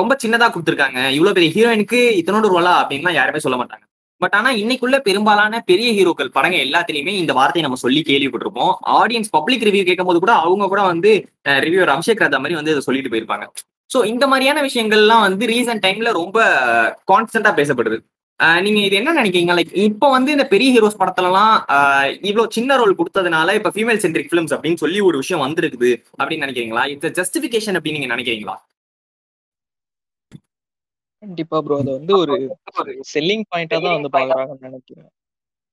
A: ரொம்ப சின்னதா கொடுத்துருக்காங்க. இவ்வளவு பெரிய ஹீரோயினுக்கு இத்தனோடு ரோலா அப்படின்லாம் யாருமே சொல்ல மாட்டாங்க. பட் ஆனா இன்னைக்குள்ள பெரும்பாலான பெரிய ஹீரோக்கள் படங்க எல்லாத்துலயுமே இந்த வார்த்தையை நம்ம சொல்லி கேள்விப்பட்டிருப்போம். ஆடியன்ஸ் பப்ளிக் ரிவ்யூ கேட்கும் போது கூட அவங்க கூட வந்து ரிவ்யூவர் அபிஷேக் ராஜா மாதிரி வந்து இதை சொல்லிட்டு போயிருப்பாங்க. சோ இந்த மாதிரியான விஷயங்கள்லாம் வந்து ரீசன்ட் டைம்ல ரொம்ப கான்ஸ்டன்டா பேசப்படுது. நீங்க இது என்ன நினைக்கிறீங்க? லைக் இப்போ வந்து இந்த பெரிய ஹீரோஸ் படத்துலலாம் இவ்வளவு சின்ன ரோல் கொடுத்ததுனால இப்ப ஃபீமேல் சென்ட்ரிக் ஃபிலிம்ஸ் அப்படின்னு சொல்லி ஒரு விஷயம் வந்திருக்குது அப்படின்னு நினைக்கிறீங்களா? இட்ஸ் ஜஸ்டிபிகேஷன் அப்படின்னு நீங்க நினைக்கிறீங்களா?
D: கண்டிப்பா ப்ரோ அது வந்து ஒரு செல்லிங் பாயிண்டா தான் வந்து பாக்குறாங்கன்னு நினைக்கிறேன்.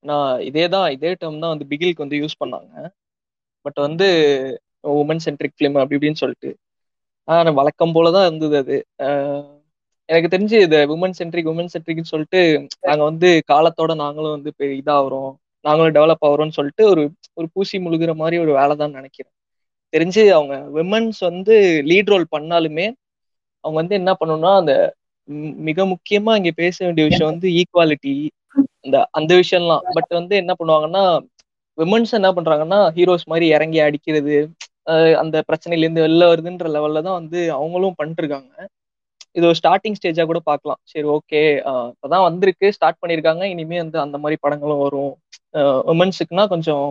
D: நான் இதே தான் இதே டேர்ம் தான் வந்து பிகிலுக்கு வந்து யூஸ் பண்ணாங்க. பட் வந்து உமன் சென்ட்ரிக் ஃபிலிம் அப்படி இப்படின்னு சொல்லிட்டு. ஆஹ் வழக்கம் போலதான் இருந்தது அது. எனக்கு தெரிஞ்சு இந்த உமன் சென்ட்ரிக் உமன் சென்ட்ரிக்னு சொல்லிட்டு நாங்க வந்து காலத்தோட நாங்களும் வந்து இதாகிறோம். நாங்களும் டெவலப் ஆகிறோம்னு சொல்லிட்டு ஒரு ஒரு பூசி முழுகிற மாதிரி ஒரு வேலை தான் நினைக்கிறேன். தெரிஞ்சு அவங்க விமன்ஸ் வந்து லீட் ரோல் பண்ணாலுமே அவங்க வந்து என்ன பண்ணணும்னா அந்த மிக முக்கியமா இங்க பேச வேண்டிய விஷயம் வந்து ஈக்குவாலிட்டி அந்த அந்த விஷயம்லாம். பட் வந்து என்ன பண்ணுவாங்கன்னா விமன்ஸ் என்ன பண்றாங்கன்னா ஹீரோஸ் மாதிரி இறங்கி அடிக்கிறது அந்த பிரச்சனையில இருந்து வெளில வருதுன்ற லெவல்ல தான் வந்து அவங்களும் பண்ணிட்டு இருக்காங்க. இது ஒரு ஸ்டார்டிங் ஸ்டேஜா கூட பார்க்கலாம். சரி ஓகே இப்பதான் வந்திருக்கு. ஸ்டார்ட் பண்ணியிருக்காங்க. இனிமே வந்து அந்த மாதிரி படங்களும் வரும். உமன்ஸுக்குனா கொஞ்சம்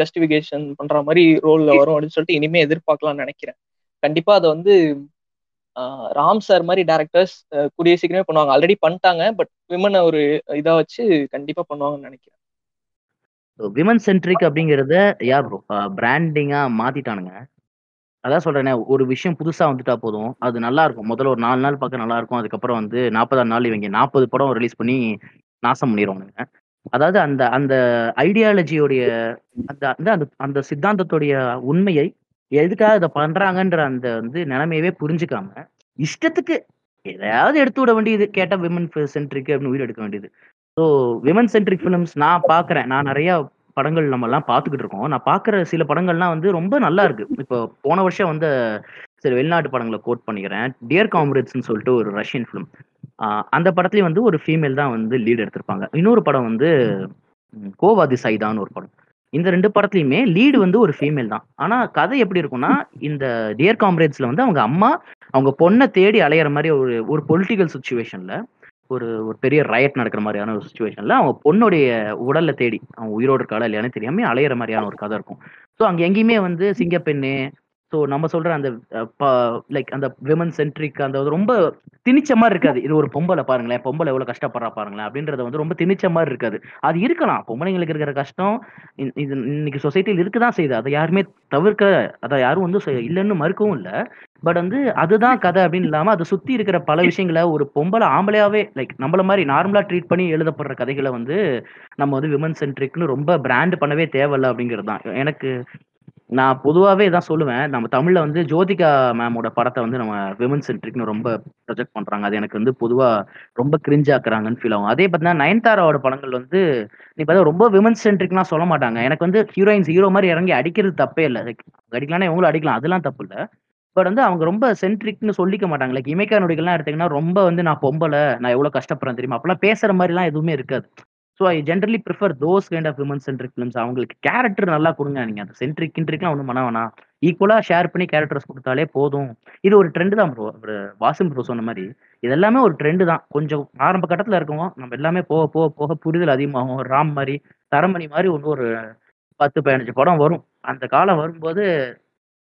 D: ஜஸ்டிஃபிகேஷன் பண்ற மாதிரி ரோல்ல வரும் அப்படின்னு சொல்லிட்டு இனிமே எதிர்பார்க்கலாம்னு நினைக்கிறேன். கண்டிப்பா அதை வந்து ராம் சார் மாதிரி டேரக்டர்ஸ் கூடிய சீக்கிரமே பண்ணுவாங்க. ஆல்ரெடி பண்ணிட்டாங்க பட் விமனை ஒரு இதா வச்சு கண்டிப்பா பண்ணுவாங்கன்னு நினைக்கிறேன்.
C: விமன் சென்ட்ரிக் அப்படிங்கறத யா ப்ரோ பிராண்டிங்கா மாத்திட்டானுங்க. அதான் சொல்றேனே ஒரு விஷயம் புதுசா வந்துட்டா போதும். அது நல்லா இருக்கும் முதல்ல ஒரு நாலு நாள் பார்க்க நல்லா இருக்கும் அதுக்கப்புறம் வந்து நாற்பதாம் நாள் இவங்க நாற்பது படம் ரிலீஸ் பண்ணி நாசம் பண்ணிடுவானுங்க அதாவது அந்த அந்த ஐடியாலஜியோடைய அந்த அந்த அந்த அந்த சித்தாந்தத்துடைய உண்மையை எதுக்காக இதை பண்றாங்கன்ற அந்த வந்து நிலைமையவே புரிஞ்சுக்காம இஷ்டத்துக்கு ஏதாவது எடுத்து விட வேண்டியது. கேட்டா விமன் சென்ட்ரிக் அப்படின்னு உயிர் எடுக்க வேண்டியது. ஸோ விமன் சென்ட்ரிக் ஃபிலிம்ஸ் நான் பார்க்குறேன். நான் நிறையா படங்கள் நம்ம எல்லாம் பார்த்துக்கிட்டு இருக்கோம். நான் பார்க்குற சில படங்கள்லாம் வந்து ரொம்ப நல்லா இருக்கு. இப்போ போன வருஷம் வந்து சரி வெளிநாட்டு படங்களை கோட் பண்ணிக்கிறேன். டியர் காம்ரேட்ஸ்னு சொல்லிட்டு ஒரு ரஷ்யன் ஃபிலிம் அந்த படத்துலேயும் வந்து ஒரு ஃபீமேல் தான் வந்து லீட் எடுத்திருப்பாங்க. இன்னொரு படம் வந்து கோவாதி சைதான்னு ஒரு படம். இந்த ரெண்டு படத்துலையுமே லீடு வந்து ஒரு ஃபீமேல் தான். ஆனால் கதை எப்படி இருக்கும்னா இந்த டியர் காம்ரேட்ஸில் வந்து அவங்க அம்மா அவங்க பொண்ணை தேடி அலையிற மாதிரி ஒரு ஒரு பொலிட்டிக்கல் சுச்சுவேஷனில் ஒரு ஒரு பெரிய ரயட் நடக்கிற மாதிரியான ஒரு சுச்சுவேஷன்ல அவங்க பொண்ணுடைய உடல்ல தேடி அவங்க உயிரோடு இருக்காளா இல்லையானு தெரியாம அலையிற மாதிரியான ஒரு கதை இருக்கும். ஸோ அங்க எங்கேயுமே வந்து சிங்கப்பெண்ணு ஸோ நம்ம சொல்ற அந்த லைக் அந்த விமன் சென்ட்ரிக் அந்த ரொம்ப திணிச்ச மாதிரி இருக்காது. இது ஒரு பொம்பளை பாருங்களேன் பொம்பளை எவ்வளவு கஷ்டப்படுறா பாருங்களேன் அப்படின்றத வந்து ரொம்ப திணிச்ச மாதிரி இருக்காது. அது இருக்கலாம். பொம்பளைங்களுக்கு இருக்கிற கஷ்டம் இது இன்னைக்கு சொசைட்டியில் இருக்குதான் செய்யுது. அதை யாருமே தவிர்க்க அதை யாரும் வந்து இல்லைன்னு மறுக்கவும் இல்லை. பட் வந்து அதுதான் கதை அப்படின்னு இல்லாம அதை சுத்தி இருக்கிற பல விஷயங்களை ஒரு பொம்பளை ஆம்பளையாவே லைக் நம்மள மாதிரி நார்மலா ட்ரீட் பண்ணி எழுதப்படுற கதைகளை வந்து நம்ம வந்து விமன் சென்ட்ரிக்னு ரொம்ப பிராண்ட் பண்ணவே தேவையில்ல அப்படிங்கிறது தான். எனக்கு நான் பொதுவாவே இதான் சொல்லுவேன். நம்ம தமிழ்ல வந்து ஜோதிகா மேமோட படத்தை வந்து நம்ம விமன் சென்ட்ரிக்னு ரொம்ப ப்ரொஜெக்ட் பண்றாங்க. அது எனக்கு வந்து பொதுவா ரொம்ப கிரிஞ்ச் ஆக்குறாங்கன்னு ஃபீல் ஆகும். அதே பார்த்தீங்கன்னா நயன்தாராவோட படங்கள் வந்து நீ பார்த்தா ரொம்ப விமன் சென்ட்ரிக்லாம் சொல்ல மாட்டாங்க. எனக்கு வந்து ஹீரோயின்ஸ் ஹீரோ மாதிரி இறங்கி அடிக்கிறது தப்பே இல்லை. லைக் அடிக்கலாம்னா இவங்களும் அடிக்கலாம். அதெல்லாம் தப்பு இல்லை. பட் வந்து அவங்க ரொம்ப சென்ட்ரிக்னு சொல்லிக்க மாட்டாங்க. லைக் இமைக்கா நொடிகள்லாம் எடுத்தீங்கன்னா ரொம்ப வந்து நான் பொம்பளை நான் எவ்வளோ கஷ்டப்படுறேன் தெரியுமா? அப்பெல்லாம் பேசுற மாதிரிலாம் எதுவுமே இருக்காது. So I generally prefer those kind of women centric films அவங்களுக்கு கேரக்டர் நல்லா கொடுங்க. நீங்க அந்த சென்ட்ரிக் கின்ட்ரிக்லாம் ஒன்றும் பண்ண வேணாம். ஈக்குவலா ஷேர் பண்ணி கேரக்டர்ஸ் கொடுத்தாலே போதும். இது ஒரு ட்ரெண்டு தான் ப்ரோ வாசிம் ப்ரோ சொன்ன மாதிரி. இது எல்லாமே ஒரு ட்ரெண்டு தான். கொஞ்சம் ஆரம்ப கட்டத்தில் இருக்கோம் நம்ம எல்லாமே போக போக போக புரிதல் அதிகமாகும். ராம் மாதிரி தரமணி மாதிரி ஒன்று ஒரு பத்து பதினஞ்சு படம் வரும். அந்த காலம் வரும்போது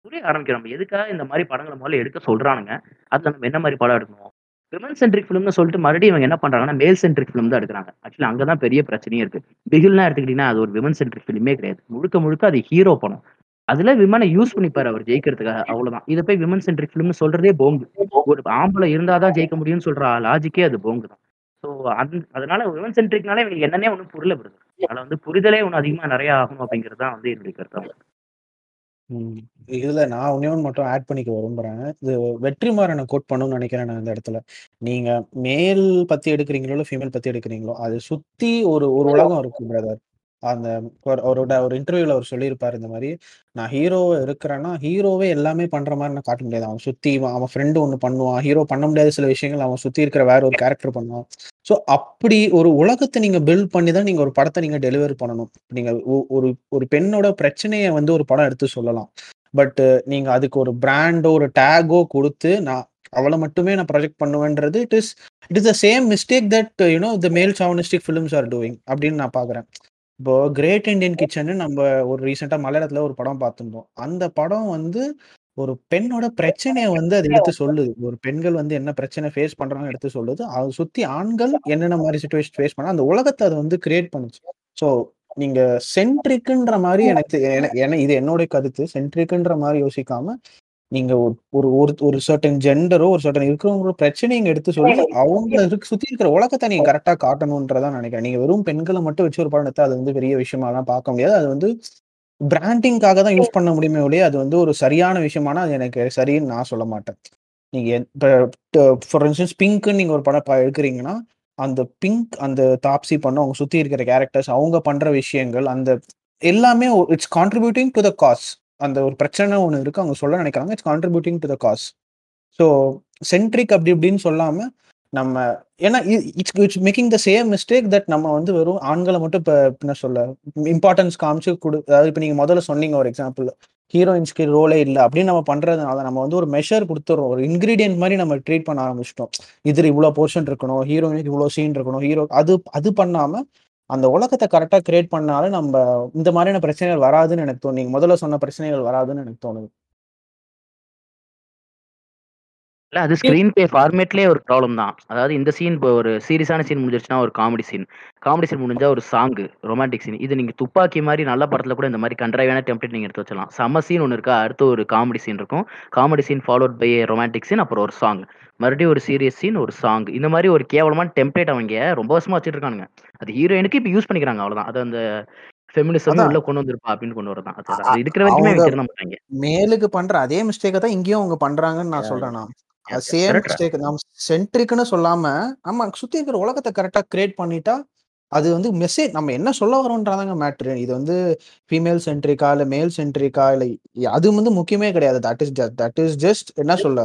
C: புரிய ஆரம்பிக்கிறோம். நம்ம எதுக்காக இந்த மாதிரி படங்களை முதல்ல எடுக்க சொல்கிறானுங்க அதில் நம்ம என்ன மாதிரி படம் எடுக்கணும்? விமன் சென்ட்ரிக் ஃபிலிம்னு சொல்லிட்டு மறுபடியும் இவங்க என்ன பண்றாங்கன்னா மேல் சென்ட்ரிக் ஃபிலிம் தான் எடுக்கிறாங்க. ஆக்சுவலி அங்கதான் பெரிய பிரச்சனையே இருக்கு. பிகில்லாம் எடுத்துக்கிட்டீங்கன்னா அது ஒரு விமன் சென்ட்ரிக் ஃபிலிமே கிடையாது. முழுக்க முழுக்க அது ஹீரோ படம். அதுல விமனை யூஸ் பண்ணிப்பாரு அவர் ஜெயிக்கிறதுக்காக. அவ்வளவுதான். இதை போய் விமன் சென்ட்ரிக் ஃபிலிம்னு சொல்றதே போங்கு. ஒரு ஆம்பளை இருந்தாதான் ஜெயிக்க முடியும்னு சொல்ற லாஜிக்கே அது போங்கு தான். ஸோ அந் அதனால விமன் சென்ட்ரிக்னால இவங்களுக்கு என்னன்னே ஒன்றும் புரியல வருது வந்து புரிதலே ஒன்று அதிகமா நிறைய ஆகும் அப்படிங்கிறது தான் வந்து என்னுடைய கருத்து.
B: ம். இதுல நான் ஒண்ணே ஒண்ணு மட்டும் ஆட் பண்ணிக்க விரும்புறேன். இது வெற்றிமாறன கோட் பண்ணணும்னு நினைக்கிறேன் நான் இந்த இடத்துல. நீங்க மேல் பத்தி எடுக்கிறீங்களோ, இல்ல ஃபீமேல் பத்தி எடுக்கிறீங்களோ, அது சுத்தி ஒரு ஒரு உலகம் இருக்கு பிரதர். அந்த அவரோட ஒரு இன்டர்வியூல அவர் சொல்லியிருப்பாரு இந்த மாதிரி நான் ஹீரோவை இருக்கிறேன்னா, ஹீரோவே எல்லாமே பண்ற மாதிரி நான் காட்ட முடியாது. அவன் சுத்தி அவன் ஃப்ரெண்ட் ஒண்ணு பண்ணுவான். ஹீரோ பண்ண முடியாத சில விஷயங்கள் அவன் சுத்தி இருக்கிற வேற ஒரு கேரக்டர் பண்ணுவான். ஸோ அப்படி ஒரு உலகத்தை நீங்க பில்ட் பண்ணி தான் நீங்க ஒரு படத்தை நீங்க டெலிவரி பண்ணணும். நீங்க ஒரு ஒரு பெண்ணோட பிரச்சனையை வந்து ஒரு படம் எடுத்து சொல்லலாம். பட் நீங்க அதுக்கு ஒரு பிராண்டோ, ஒரு டேகோ கொடுத்து நான் அவள மட்டுமே நான் project பண்ணுவேன்றது, it is it is the same mistake that you know the male chauvinistic films are doing அப்படின்னு நான் பாக்குறேன் இப்போ கிரேட் இண்டியன் கிச்சன்னு நம்ம ஒரு ரீசென்ட்டா மலையாளத்துல ஒரு படம் பார்த்திருந்தோம். அந்த படம் வந்து ஒரு பெண்ணோட பிரச்சனையை வந்து அது எடுத்து சொல்லுது. ஒரு பெண்கள் வந்து என்ன பிரச்சனை ஃபேஸ் பண்றாங்கன்னு எடுத்து சொல்லுது. அத சுத்தி ஆண்கள் என்னென்ன மாதிரி சுச்சுவேஷன் ஃபேஸ் பண்ண அந்த உலகத்தை அது வந்து கிரியேட் பண்ணுச்சு. ஸோ நீங்க சென்ட்ரிக்குன்ற மாதிரி எனக்கு இது என்னுடைய கருத்து. சென்ட்ரிக்குன்ற மாதிரி யோசிக்காம, நீங்க ஒரு ஒரு ஒரு சர்டன் ஜெண்டரோ, ஒரு சர்டன் இருக்கிறவங்களோட பிரச்சனைய இங்க எடுத்து சொல்லி, அவங்கள இருக் சுத்தி இருக்கிற உலகத்த நீங்க கரெக்ட்டா காட்டணும்ன்றத நான் நினைக்கிறேன். நீங்க வெறும் பெண்கள மட்டும் வச்சு ஒரு படம் எடுத்தா, அது வந்து பெரிய விஷயமாலாம் பார்க்க முடியாது. அது வந்து பிராண்டிங்காக தான் யூஸ் பண்ண முடியுமே ஒழிய, அது வந்து ஒரு சரியான விஷயமானா, அது எனக்கு சரின்னு நான் சொல்ல மாட்டேன். நீங்க ஃபார் இன்ஸ்டன்ஸ் பிங்க்ன்னு நீங்க ஒரு படம் எடுக்குறீங்கன்னா, அந்த பிங்க் அந்த தாப்ஸி பண்ண அவங்க சுத்தி இருக்கிற கேரக்டர்ஸ், அவங்க பண்ற விஷயங்கள், அந்த எல்லாமே it's contributing to the cause. அந்த ஒரு பிரச்சனை ஒன்று இருக்கு. அவங்க சொல்ல நினைக்கிறாங்க. It's contributing to the cause. So centric அப்படி இப்படின்னு சொல்லாம, நம்ம ஏன்னா இ it's it's making the same mistake that நம்ம வந்து வெறும் ஆண்களை மட்டும் இப்போ என்ன சொல்ல இம்பார்ட்டன்ஸ் காமிச்சு கொடு அதாவது இப்போ நீங்கள் முதல்ல சொன்னீங்க ஒரு எக்ஸாம்பிள். ஹீரோயின்ஸ்க்கு ரோலே இல்லை அப்படின்னு நம்ம பண்ணுறதுனால நம்ம வந்து ஒரு மெஷர் கொடுத்துட்றோம் ஒரு இன்கிரீடியன்ட் மாதிரி நம்ம ட்ரீட் பண்ண ஆரம்பிச்சிட்டோம் இதில் இவ்வளோ போர்ஷன் இருக்கணும். ஹீரோயினுக்கு இவ்வளோ சீன் இருக்கணும். ஹீரோ அது அது பண்ணாமல் அந்த உலகத்தை கரெக்டாக கிரியேட் பண்ணாலும் நம்ம இந்த மாதிரியான பிரச்சனைகள் வராதுன்னு எனக்கு தோணுது. நீங்கள் முதல்ல சொன்ன பிரச்சனைகள் வராதுன்னு எனக்கு தோணுது.
C: இல்ல அது ஸ்க்ரீன் பிளே ஃபார்மேட்லயே ஒரு ப்ராப்ளம் தான். அதாவது இந்த சீன் இப்போ ஒரு சீரியஸான சீன் முடிஞ்சிருச்சுன்னா ஒரு காமெடி சீன். காமெடி சீன் முடிஞ்சா ஒரு சாங்கு, ரொமான்டிக் சீன். இது நீங்க துப்பாக்கி மாதிரி நல்ல படத்துல கூட இந்த மாதிரி கண்ட்ரைவான டெம்ப்ளேட் நீங்க எடுத்து வச்சலாம் செம்ம சீன் ஒன்று இருக்கா, அடுத்து ஒரு காமெடி சீன் இருக்கும். Comedy scene followed by romantic scene, அப்புறம் ஒரு சாங். மறுபடியும் ஒரு சீரியஸ் சீன், ஒரு சாங். இந்த மாரி ஒரு கேவலமான டெம்ப்ளேட் அவைங்க ரொம்ப வருஷமா வச்சுட்டு இருக்கானுங்க. அது ஹீரோயினுக்கு இப்ப யூஸ் பண்ணிக்கிறாங்க அவ்வளவுதான். அது அந்த ஃபெமினிசம். உள்ள கொண்டு வந்திருப்பா அப்படின்னு கொண்டு வரதான். அது இருக்கிற வரைக்குமே
B: அவங்க
C: திருந்த மாட்டாய்ங்க.
B: மேலுக்கு பண்ற அதே மிஸ்டேக்க தான் இங்கேயும் அவங்க பண்றாங்கன்னு நான். சொல்றேன் நான். Same
C: correct.
B: மிஸ்டேக் நாம் சென்ட்ரிக்ன்னு சொல்லாம, நம்ம சுத்தி இருக்கிற உலகத்த கரெக்ட்டா கிரியேட் பண்ணிட்டா, அது வந்து மெசேஜ் நம்ம என்ன சொல்ல வரோம்ன்றதாங்க மேட்டரு. இது வந்து ஃபீமேல் சென்ட்ரிக்கா, இல்ல மேல் சென்ட்ரிக்கா இல்ல அது வந்து முக்கியமே கிடையாது. That is that is just என்ன சொல்ல,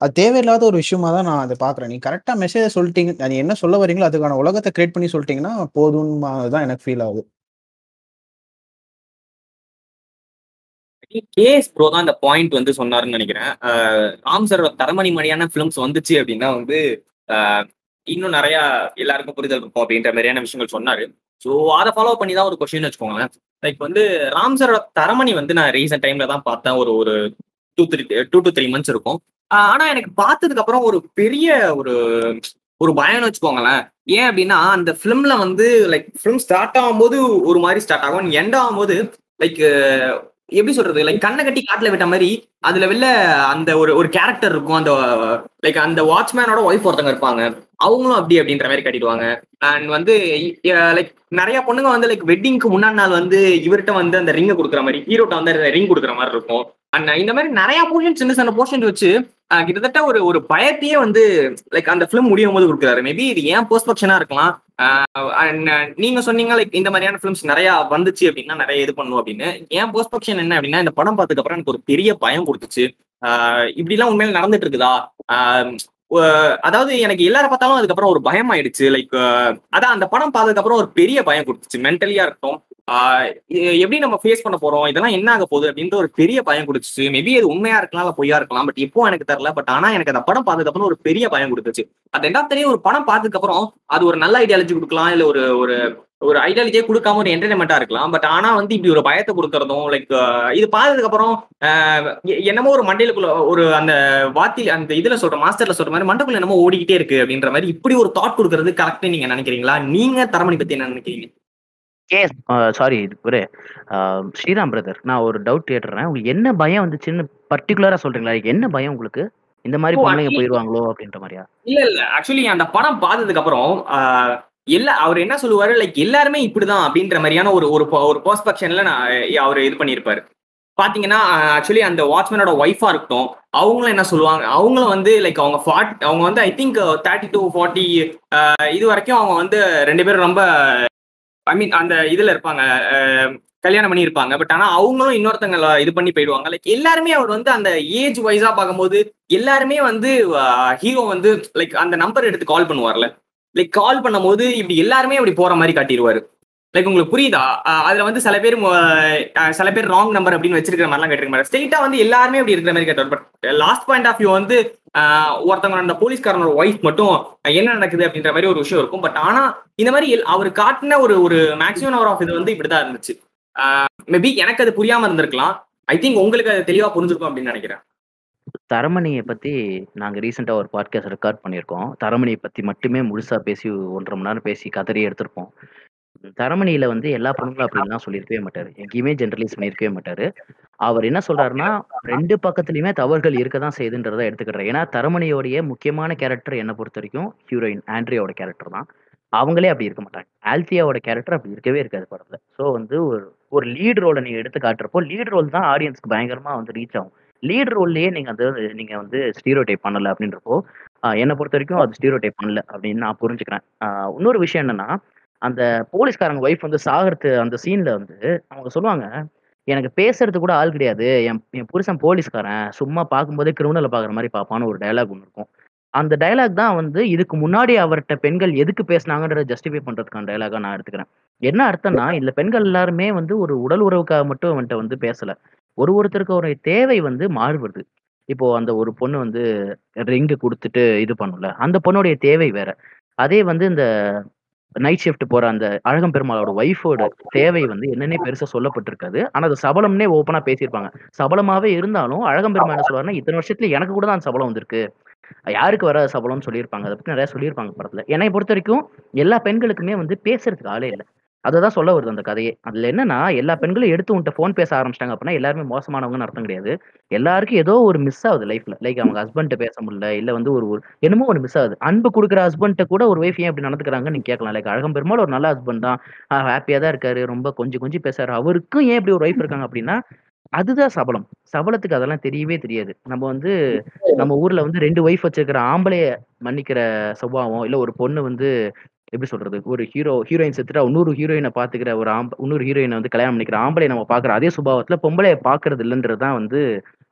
B: அது தேவையில்லாத ஒரு விஷயமா தான் நான் அதை பார்க்குறேன். நீ கரெக்டாக மெசேஜ சொல்லிட்டீங்க அது என்ன சொல்ல வரீங்களோ அதுக்கான உலகத்தை கிரியேட் பண்ணி சொல்லிட்டீங்கன்னா போதும்மா தான் எனக்கு ஃபீல் ஆகுது.
A: கேஎஸ் ப்ரோ தான் இந்த பாயிண்ட் வந்து சொன்னாருன்னு நினைக்கிறேன். ராம் சாரோட தரமணி மணியான ஃபிலிம்ஸ் வந்துச்சு அப்படின்னா வந்து, இன்னும் நிறைய எல்லாருக்கும் புரிதல் இருக்கும் அப்படின்ற மாதிரியான விஷயங்கள் சொன்னாரு. ஸோ அதை ஃபாலோ பண்ணி தான் ஒரு கொஸ்டின் வச்சுக்கோங்களேன். லைக் வந்து ராம் சாரோட தரமணி வந்து நான் ரீசெண்ட் டைம்ல தான் பார்த்தேன். ஒரு ஒரு two three two to three months இருக்கும். ஆனா எனக்கு பார்த்ததுக்கு அப்புறம் ஒரு பெரிய ஒரு ஒரு பயம்னு வச்சுக்கோங்களேன். ஏன் அப்படின்னா, அந்த ஃபிலிம்ல வந்து லைக் ஃபிலிம் ஸ்டார்ட் ஆகும்போது ஒரு மாதிரி ஸ்டார்ட் ஆகும். எண்ட் ஆகும்போது லைக் எப்படி சொல்றது? லைக் கண்ணை கட்டி காட்டுல விட்ட மாதிரி அதுல வெளில அந்த ஒரு ஒரு கேரக்டர் இருக்கும். அந்த லைக் அந்த வாட்ச்மேனோட ஒய்ஃப் ஒருத்தங்க இருப்பாங்க. அவங்களும் அப்படி அப்படின்ற மாதிரி கட்டிடுவாங்க. அண்ட் வந்து லைக் நிறைய பொண்ணுங்க வந்து லைக் வெட்டிங்க்கு முன்னாடி நாள் வந்து இவர்கிட்ட வந்து அந்த ரிங்கை கொடுக்குற மாதிரி ஹீரோட்ட வந்து ரிங் கொடுக்குற மாதிரி இருக்கும். அண்ட் இந்த மாதிரி நிறைய போர்ஷன் சின்ன சின்ன போர்ஷன் வச்சு கிட்டத்தட்ட ஒரு ஒரு பயத்தையே வந்து லைக் அந்த ஃபிலிம் முடியும் போது கொடுக்குறாரு. மேபி இது ஏன் பெர்ஸ்பெக்ஷனா இருக்கலாம்? நீங்க சொன்னீங்க லைக் இந்த மாதிரியான ஃபிலிம்ஸ் நிறைய வந்துச்சு அப்படின்னா நிறைய இது பண்ணும் அப்படின்னு. ஏன் போஸ்ட் பக்ஷன் என்ன அப்படின்னா இந்த படம் பார்த்ததுக்கு அப்புறம் எனக்கு ஒரு பெரிய பயம் கொடுத்துச்சு. இப்படிலாம் உண்மையில நடந்துட்டு இருக்குதா அதாவது எனக்கு எல்லாரும் பார்த்தாலும் அதுக்கப்புறம் ஒரு பயம் ஆயிடுச்சு. லைக் அதான் அந்த படம் பார்த்ததுக்கு அப்புறம் ஒரு பெரிய பயம் கொடுத்துச்சு. மென்டலியா இருக்கட்டும் எப்படி நம்ம ஃபேஸ் பண்ண போறோம்? இதெல்லாம் என்ன ஆக போகுது அப்படின்ற ஒரு பெரிய பயம் கொடுத்துச்சு. மேபி அது உண்மையா இருக்கலாம் இல்ல பொய்யா இருக்கலாம் பட் இப்போ எனக்கு தெரியல. பட் ஆனா எனக்கு அந்த படம் பார்த்ததுக்கப்புறம் ஒரு பெரிய பயம் கொடுத்துச்சு. அது எண்ட் ஒரு படம் பார்த்ததுக்கு அப்புறம் அது ஒரு நல்ல ஐடியாலஜி கொடுக்கலாம் இல்ல ஒரு ஒரு ஒரு ஐடியாலஜியே கொடுக்காம ஒரு என்டர்டைன்மெண்டா இருக்கலாம். பட் ஆனா வந்து இப்படி ஒரு பயத்தை கொடுக்கறதும் லைக் இது பார்த்ததுக்கு அப்புறம் என்னமோ ஒரு மண்டையிலுக்குள்ள ஒரு அந்த வாத்தி அந்த இதுல சொல்ற மாஸ்டர்ல சொல்ற மாதிரி மண்டக்குள்ள என்னமோ ஓடிக்கிட்டே இருக்கு அப்படின்ற மாதிரி இப்படி ஒரு தாட் கொடுக்கறது கரெக்ட் நீங்க நினைக்கிறீங்களா? நீங்க தரமணி பத்தி என்ன நினைக்கிறீங்க?
C: எஸ் சாரி ஒரு ஸ்ரீராம் பிரதர் நான் ஒரு டவுட் கேட்டுறேன். உங்களுக்கு என்ன பயம் வந்துச்சுன்னு பர்டிகுலரா சொல்றீங்களா? என்ன பயம் உங்களுக்கு? இந்த மாதிரி பொண்ணுங்க போயிருவாங்களோ அப்படின்ற மாதிரியா?
A: இல்ல இல்ல. ஆக்சுவலி அந்த படம் பார்த்ததுக்கு அப்புறம் எல்லா அவர் என்ன சொல்லுவாரு? லைக் எல்லாருமே இப்படிதான் அப்படின்ற மாதிரியான ஒரு ஒரு ஒரு பெர்ஸ்பெக்ஷன்ல நான் அவர் இது பண்ணியிருப்பாரு. பாத்தீங்கன்னா ஆக்சுவலி அந்த வாட்ச்மேனோட ஒய்ஃபா இருக்கட்டும் அவங்களும் என்ன சொல்லுவாங்க? அவங்களும் வந்து லைக் அவங்க ஃபார்ட் அவங்க வந்து I think thirty to forty இது வரைக்கும் அவங்க வந்து ரெண்டு பேரும் ரொம்ப ஐ மீன் அந்த இதுல இருப்பாங்க கல்யாணம் பண்ணி இருப்பாங்க. பட் ஆனா அவங்களும் இன்னொருத்தவங்க இது பண்ணி போயிடுவாங்க. லைக் எல்லாருமே அவர் வந்து அந்த ஏஜ் வைஸா பார்க்கும்போது எல்லாருமே வந்து ஹீரோ வந்து லைக் அந்த நம்பர் எடுத்து கால் பண்ணுவார்ல. லைக் கால் பண்ணும்போது இப்படி எல்லாருமே அப்படி போற மாதிரி காட்டிடுவாரு. லைக் உங்களுக்கு புரியுதா? அதுல வந்து சில பேர் சில பேர் ராங் நம்பர் அப்படின்னு வச்சிருக்கிற மாதிரிலாம் கேட்டிருக்க மாதிரி ஸ்ட்ரெயிட்டா வந்து எல்லாருமே அப்படி இருக்கிற மாதிரி கேட்டார் but last point of view வந்து ஒருத்தவங்க அந்த போலீஸ்காரனோட ஒய்ஃப் மட்டும் என்ன நடக்குது அப்படின்ற மாதிரி ஒரு விஷயம் இருக்கும். பட் ஆனா இந்த மாதிரி எல்- அவர் காட்டின ஒரு ஒரு மேக்ஸிமம் நம்பர் ஆஃப் இது வந்து இப்படிதான் இருந்துச்சு. மேபி எனக்கு அது புரியாம இருந்திருக்கலாம். ஐ திங்க் உங்களுக்கு அது தெளிவா புரிஞ்சிருக்கும் அப்படின்னு நினைக்கிறேன்.
C: தரமணியை பத்தி நாங்க ரீசெண்டா ஒரு பாட்காஸ்ட் ரெக்கார்ட் பண்ணியிருக்கோம். தரமணியை பத்தி மட்டுமே முழுசா பேசி ஒன்றரை மணி நேரம் பேசி கதறி எடுத்திருப்போம். தரமணியில வந்து எல்லா பொண்ணுங்களும் அப்படின்லாம் சொல்லியிருக்கவே மாட்டாரு. எங்கேயுமே ஜென்ரலைஸ் பண்ணியிருக்கவே மாட்டாரு. அவர் என்ன சொல்றாருன்னா ரெண்டு பக்கத்துலயுமே தவறுகள் இருக்க தான் செய்யுதுன்றதை எடுத்துக்கிறார் ஏன்னா தரமணியோடைய முக்கியமான கேரக்டர் என்னை பொறுத்த வரைக்கும் ஹீரோயின் ஆண்ட்ரியாவோட கேரக்டர் தான். அவங்களே அப்படி இருக்க மாட்டாங்க. ஆல்த்தியாவோட கேரக்டர் அப்படி இருக்கவே இருக்காது படத்துல. ஸோ வந்து ஒரு ஒரு லீட் ரோலை நீங்க எடுத்து காட்டுறப்போ லீட் ரோல் தான் ஆடியன்ஸ்க்கு பயங்கரமா வந்து ரீச் ஆகும். லீட் ரோல்லையே நீங்க வந்து நீங்க வந்து ஸ்டீரோ டைப் பண்ணல அப்படின்றப்போ என்னை பொறுத்த வரைக்கும் அது ஸ்டீரோ டைப் பண்ணல அப்படின்னு நான் புரிஞ்சுக்கிறேன். இன்னொரு விஷயம் என்னன்னா அந்த போலீஸ்காரங்க ஒய்ஃப் வந்து சாகிறது அந்த சீன்ல வந்து அவங்க சொல்லுவாங்க எனக்கு பேசுறது கூட ஆள் கிடையாது. என் என் புருஷன் போலீஸ்காரன். சும்மா பார்க்கும்போதே கிரிமினலை பார்க்குற மாதிரி பார்ப்பான்னு ஒரு டைலாக் ஒன்று இருக்கும். அந்த டயலாக் தான் வந்து இதுக்கு முன்னாடி அவர்கிட்ட பெண்கள் எதுக்கு பேசினாங்கன்றத ஜஸ்டிஃபை பண்ணுறதுக்கான டைலாகாக நான் எடுத்துக்கிறேன். என்ன அர்த்தம்னா இதுல பெண்கள் எல்லாருமே வந்து ஒரு உடல் உறவுக்காக மட்டும் அவன்கிட்ட வந்து பேசல. ஒரு ஒருத்தருக்கு ஒரு தேவை வந்து மாறுபடுது. இப்போ அந்த ஒரு பொண்ணு வந்து ரிங்கு கொடுத்துட்டு இது பண்ணும்ல அந்த பொண்ணுடைய தேவை வேற. அதே வந்து இந்த நைட் ஷிஃப்ட் போற அந்த அழகம் பெருமாளோட ஒய்ஃபோட தேவை வந்து என்னன்னே பெருசா சொல்லப்பட்டிருக்காது. ஆனா அது சபலம்னே ஓப்பனா பேசியிருப்பாங்க. சபலமாவே இருந்தாலும் அழகம் பெருமாள் என்ன சொல்லுவாருன்னா இத்தனை வருஷத்துல எனக்கு கூட தான் சபலம் வந்திருக்கு. யாருக்கு வர சபலம்னு சொல்லியிருப்பாங்க. அதை பத்தி நிறைய சொல்லியிருப்பாங்க படத்துல. என்னை பொறுத்த வரைக்கும் எல்லா பெண்களுக்குமே வந்து பேசுறதுக்கு ஆளே இல்லை. அதை சொல்ல வருது அந்த கதையே. அதுல என்னன்னா எல்லா பெண்களும் எடுத்து உன்ட்ட ஃபோன் பேச ஆரம்பிச்சிட்டாங்க அப்படின்னா எல்லாருமே மோசமானவங்கன்னு அர்த்தம் கிடையாது. எல்லாருக்கும் ஏதோ ஒரு மிஸ் ஆகுது லைஃப்ல லைக் அவங்க ஹஸ்பண்ட்ட பேச முடியல இல்ல வந்து ஒரு ஒரு என்னமோ ஒரு மிஸ் ஆகுது. அன்பு கொடுக்குற ஹஸ்பண்ட்ட கூட ஒரு ஒய்ஃப் ஏன் இப்படி நடந்துக்கிறாங்க நீங்க கேட்கலாம். லைக் அழகம் பெருமாள் ஒரு நல்ல ஹஸ்பண்ட் தான். ஹாப்பியா தான் இருக்காரு. ரொம்ப கொஞ்சம் கொஞ்சம் பேசுறாரு. அவருக்கும் ஏன் இப்படி ஒரு ஒய்ஃப் இருக்காங்க அப்படின்னா அதுதான் சபலம். சபலத்துக்கு அதெல்லாம் தெரியவே தெரியாது. நம்ம வந்து நம்ம ஊர்ல வந்து ரெண்டு ஒய்ஃப் வச்சிருக்கிற ஆம்பளைய மன்னிக்கிற சுபாவம் இல்ல ஒரு பொண்ணு வந்து எப்படி சொல்றது? ஒரு ஹீரோ ஹீரோயின் செத்துட்டா இன்னொரு ஹீரோயினை பாத்துக்கிற ஒரு ஆம்ப இன்னொரு ஹீரோயினை வந்து கல்யாணம் பண்ணிக்கிற ஆம்பளை நம்ம பாக்குற அதே சுபாவத்துல பொம்பளைய பாக்குறது இல்லைன்றது தான் வந்து